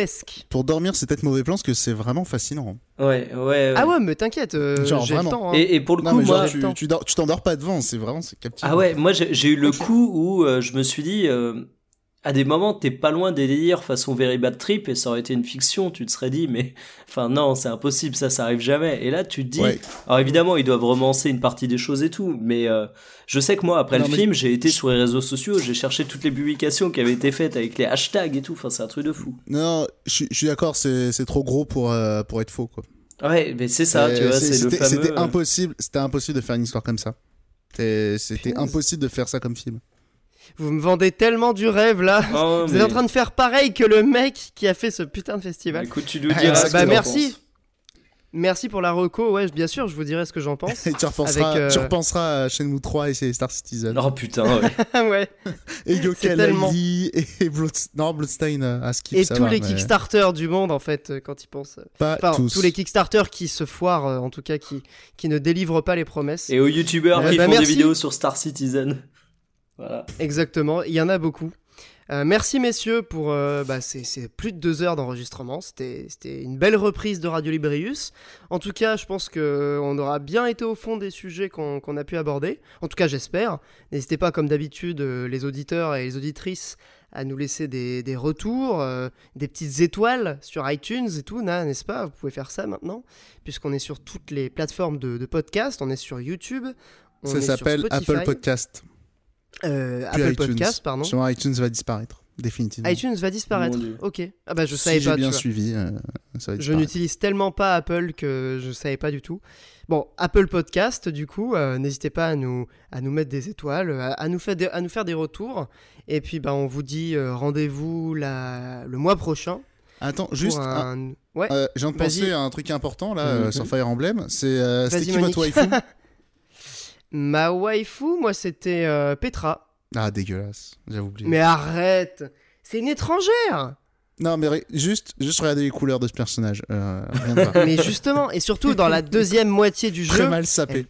pour dormir, c'est peut-être mauvais plan parce que c'est vraiment fascinant. ouais ouais, ouais. Ah ouais, mais t'inquiète, euh, Genre, j'ai le vraiment. temps. hein. et, et pour le Non, coup moi genre, tu, tu dors- tu t'endors pas devant, c'est vraiment c'est captivant. Ah ouais, moi j'ai j'ai eu le coup où euh, je me suis dit, euh, à des moments t'es pas loin des délires façon Very Bad Trip et ça aurait été une fiction, tu te serais dit, mais enfin non, c'est impossible, ça, ça arrive jamais. Et là tu te dis, Ouais. alors évidemment ils doivent romancer une partie des choses et tout, mais euh, je sais que moi après Non, le mais- film j'ai été sur les réseaux sociaux, j'ai cherché toutes les publications qui avaient été faites avec les hashtags et tout, enfin c'est un truc de fou. Non, je suis- je suis d'accord, c'est trop gros pour, euh, pour être faux, quoi. Ouais, mais c'est ça, Euh, tu vois, c'est le c'était- fameux. C'était impossible, c'était impossible de faire une histoire comme ça. C'était impossible de faire ça comme film. Vous me vendez tellement du rêve là. Oh, Vous mais- êtes en train de faire pareil que le mec qui a fait ce putain de festival. Écoute, tu nous Ah, diras. Bah, merci. Merci pour la reco, ouais, bien sûr, je vous dirai ce que j'en pense. Et tu repenseras, Avec, euh, tu repenseras à Shenmue 3 et c'est Star Citizen. Oh putain, ouais. ouais. et Yokai tellement- et Blood... non, Bloodstein euh, à skip, Et ça tous va, les mais Kickstarter du monde, en fait, euh, quand ils pensent. Pas Enfin, tous. tous les Kickstarter qui se foirent, euh, en tout cas, qui, qui ne délivrent pas les promesses. Et aux youtubeurs Ouais, qui bah, font merci. des vidéos sur Star Citizen. Voilà. Exactement, il y en a beaucoup. Euh, merci messieurs pour euh, bah, c'est c'est plus de deux heures d'enregistrement. C'était c'était une belle reprise de Radio Librius. En tout cas, je pense que on aura bien été au fond des sujets qu'on qu'on a pu aborder. En tout cas, j'espère. N'hésitez pas, comme d'habitude, euh, les auditeurs et les auditrices à nous laisser des, des retours, euh, des petites étoiles sur iTunes et tout, n'est-ce pas? Vous pouvez faire ça maintenant, puisqu'on est sur toutes les plateformes de, de podcast. On est sur YouTube. On Ça s'appelle Apple Podcast. Euh, Apple iTunes. Podcast, pardon. Sur iTunes va disparaître, définitivement. iTunes va disparaître. Ok. Ah bah je si savais j'ai pas. tu bien vois. suivi, euh, ça va Je n'utilise tellement pas Apple que je savais pas du tout. Bon, Apple Podcast, du coup, euh, n'hésitez pas à nous, à nous mettre des étoiles, à, à nous, faire des, à nous faire des retours. Et puis, bah, on vous dit euh, rendez-vous la- le mois prochain. Attends, juste, un- un... Ouais, euh, penser à un truc important là euh, Mhm. sur Fire Emblem. C'est euh, c'était qui votre Monique. waifu? ma waifu, moi, c'était euh, Petra. Ah dégueulasse, j'avais oublié. Mais arrête C'est une étrangère Non mais juste, juste regardez les couleurs de ce personnage. Euh, rien de grave. Mais justement, et surtout dans la deuxième moitié du Très jeu, mal sapé.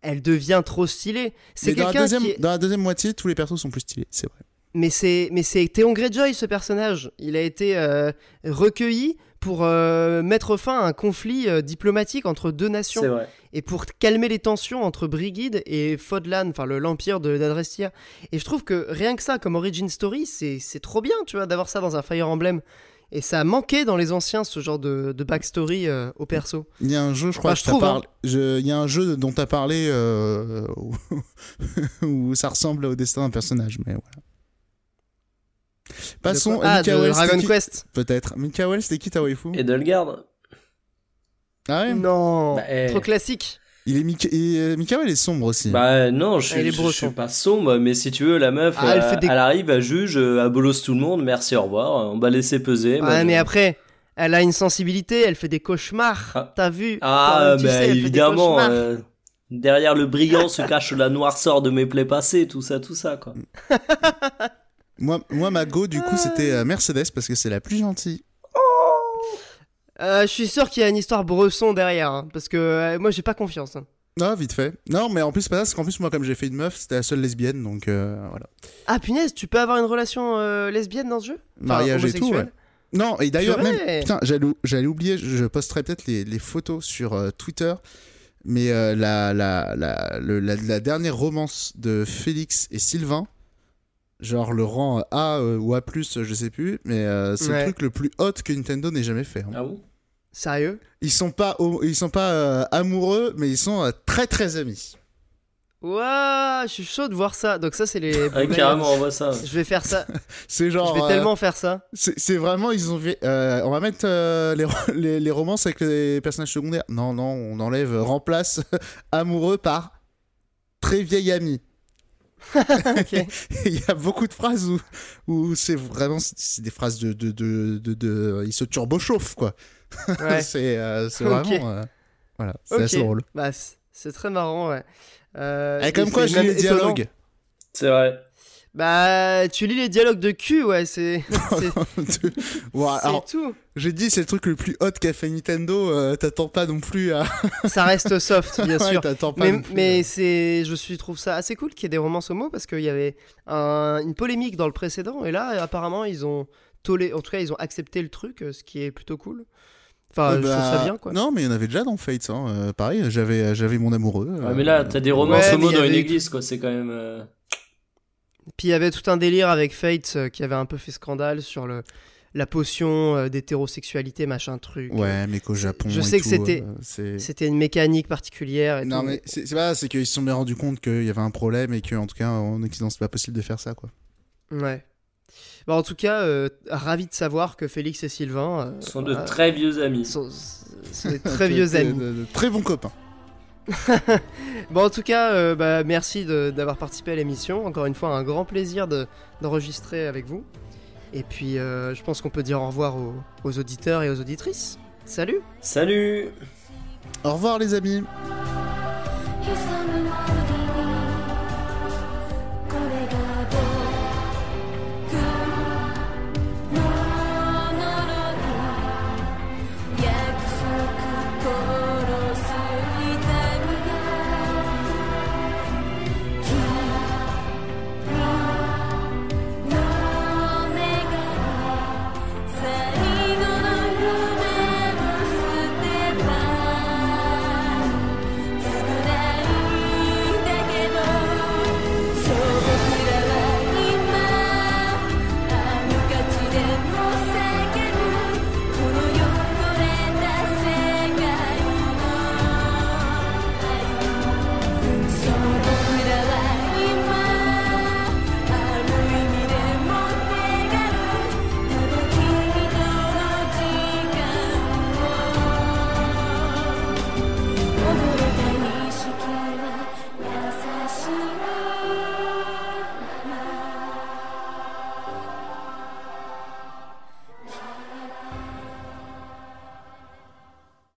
elle devient trop stylée. C'est dans la, deuxième, qui est... dans la deuxième moitié, tous les persos sont plus stylés, c'est vrai. Mais c'est mais c'est Théon Greyjoy ce personnage. Il a été euh, recueilli pour euh, mettre fin à un conflit euh, diplomatique entre deux C'est nations vrai. et pour calmer les tensions entre Brigid et Fodlan, enfin le l'empire de d'Adrestia. Et je trouve que rien que ça comme origin story, c'est c'est trop bien, tu vois, d'avoir ça dans un Fire Emblem. Et ça a manqué dans les anciens ce genre de, de backstory euh, au perso. Il y a un jeu, je crois, que je t'as trouve, parlé- je- il y a un jeu dont tu as parlé euh, où... où ça ressemble au destin d'un personnage, mais voilà. Passons De à ah, de Dragon Quest. Peut-être. Mikael, c'était qui ta waifu Edelgard Ah ouais Non, Bah, eh. trop classique. Il est Mika... et, euh, Mikael est sombre aussi. Bah non, je, Elle est je- je suis pas sombre, mais si tu veux, la meuf, Ah, elle euh, fait des- elle arrive, elle juge, euh, elle bolosse tout le monde, merci, au revoir, on va laisser peser. Ouais, mode- mais après, elle a une sensibilité, elle fait des cauchemars. Ah. T'as vu Ah, Tu bah sais, évidemment, euh, derrière le brillant se cache la noirceur de mes plaies passées, tout ça, tout ça, quoi. Moi, moi, ma go, du coup, c'était euh, Mercedes parce que c'est la plus gentille. Euh, je suis sûr qu'il y a une histoire Bresson derrière, hein, parce que euh, moi j'ai pas confiance. hein. Non, vite fait. Non, mais en plus, c'est pas ça, c'est qu'en plus, moi, comme j'ai fait une meuf, c'était la seule lesbienne, donc euh, voilà. Ah punaise, tu peux avoir une relation euh, lesbienne dans ce jeu? Enfin, Mariage et tout, ouais. Non, et d'ailleurs, Purée. même. Putain, j'allais j'allais oublier, je je posterai peut-être les, les photos sur euh, Twitter, mais euh, la, la, la, le- la, la dernière romance de Félix et Sylvain, genre le rang A euh, ou A, je sais plus, mais euh, c'est Ouais. le truc le plus hot que Nintendo n'ait jamais fait. hein. Ah bon? Sérieux? Ils sont pas, ils sont pas euh, amoureux, mais ils sont euh, très très amis. Ouah, je suis chaud de voir ça. Donc ça c'est les... Ah, carrément, on voit ça. Je vais faire ça. C'est genre. je vais euh, tellement faire ça. C'est vraiment, ils ont fait. euh, on va mettre euh, les, les, les romances avec les personnages secondaires. Non, non, on enlève, euh, remplace amoureux par très vieil ami. Il y a beaucoup de phrases où, où c'est vraiment. C'est des phrases de. de, de, de, de- ils se turbo-chauffent, quoi. Ouais. c'est euh, vraiment. euh, voilà, c'est assez drôle. Bah, c'est très marrant, ouais. Euh, Et comme quoi, c'est je lis même les dialogues. C'est vrai. Bah, tu lis les dialogues de cul, ouais, c'est c'est- tout. j'ai dit, c'est le truc le plus hot qu'a fait Nintendo. euh, T'attends pas non plus à. Ça reste soft, bien Ouais, sûr. t'attends pas Mais, non plus, mais euh. c'est, je suis trouve ça assez cool qu'il y ait des romances homo parce qu'il y avait un- une polémique dans le précédent et là apparemment ils ont tolé, en tout cas ils ont accepté le truc, euh, ce qui est plutôt cool. Enfin, je trouve bah, ça bien quoi. Non, mais il y en avait déjà dans Fates. Hein. euh, pareil, j'avais, j'avais mon amoureux. Ouais, euh, mais là, t'as des romances Ouais, homo dans une église, quoi, c'est quand même. Euh, Puis il y avait tout un délire avec Fate euh, qui avait un peu fait scandale sur le la potion euh, d'hétérosexualité machin truc. Ouais, mais qu'au Japon. je et sais que c'était- euh, une mécanique particulière. Et Non, tout. mais c'est c'est pas, c'est qu'ils se sont bien rendus compte qu'il y avait un problème et qu'en tout cas, en Occident, c'est pas possible de faire ça, quoi. Ouais. Bah, en tout cas, euh, ravi de savoir que Félix et Sylvain euh, sont de très vieux amis. sont, sont des très vieux De- amis. de- de très bons copains bon, en tout cas, euh, bah, merci d'avoir participé à l'émission. Encore une fois, un grand plaisir d'enregistrer avec vous. Et puis, euh, je pense qu'on peut dire au revoir aux, aux, auditeurs et aux auditrices. Salut Salut Au revoir les amis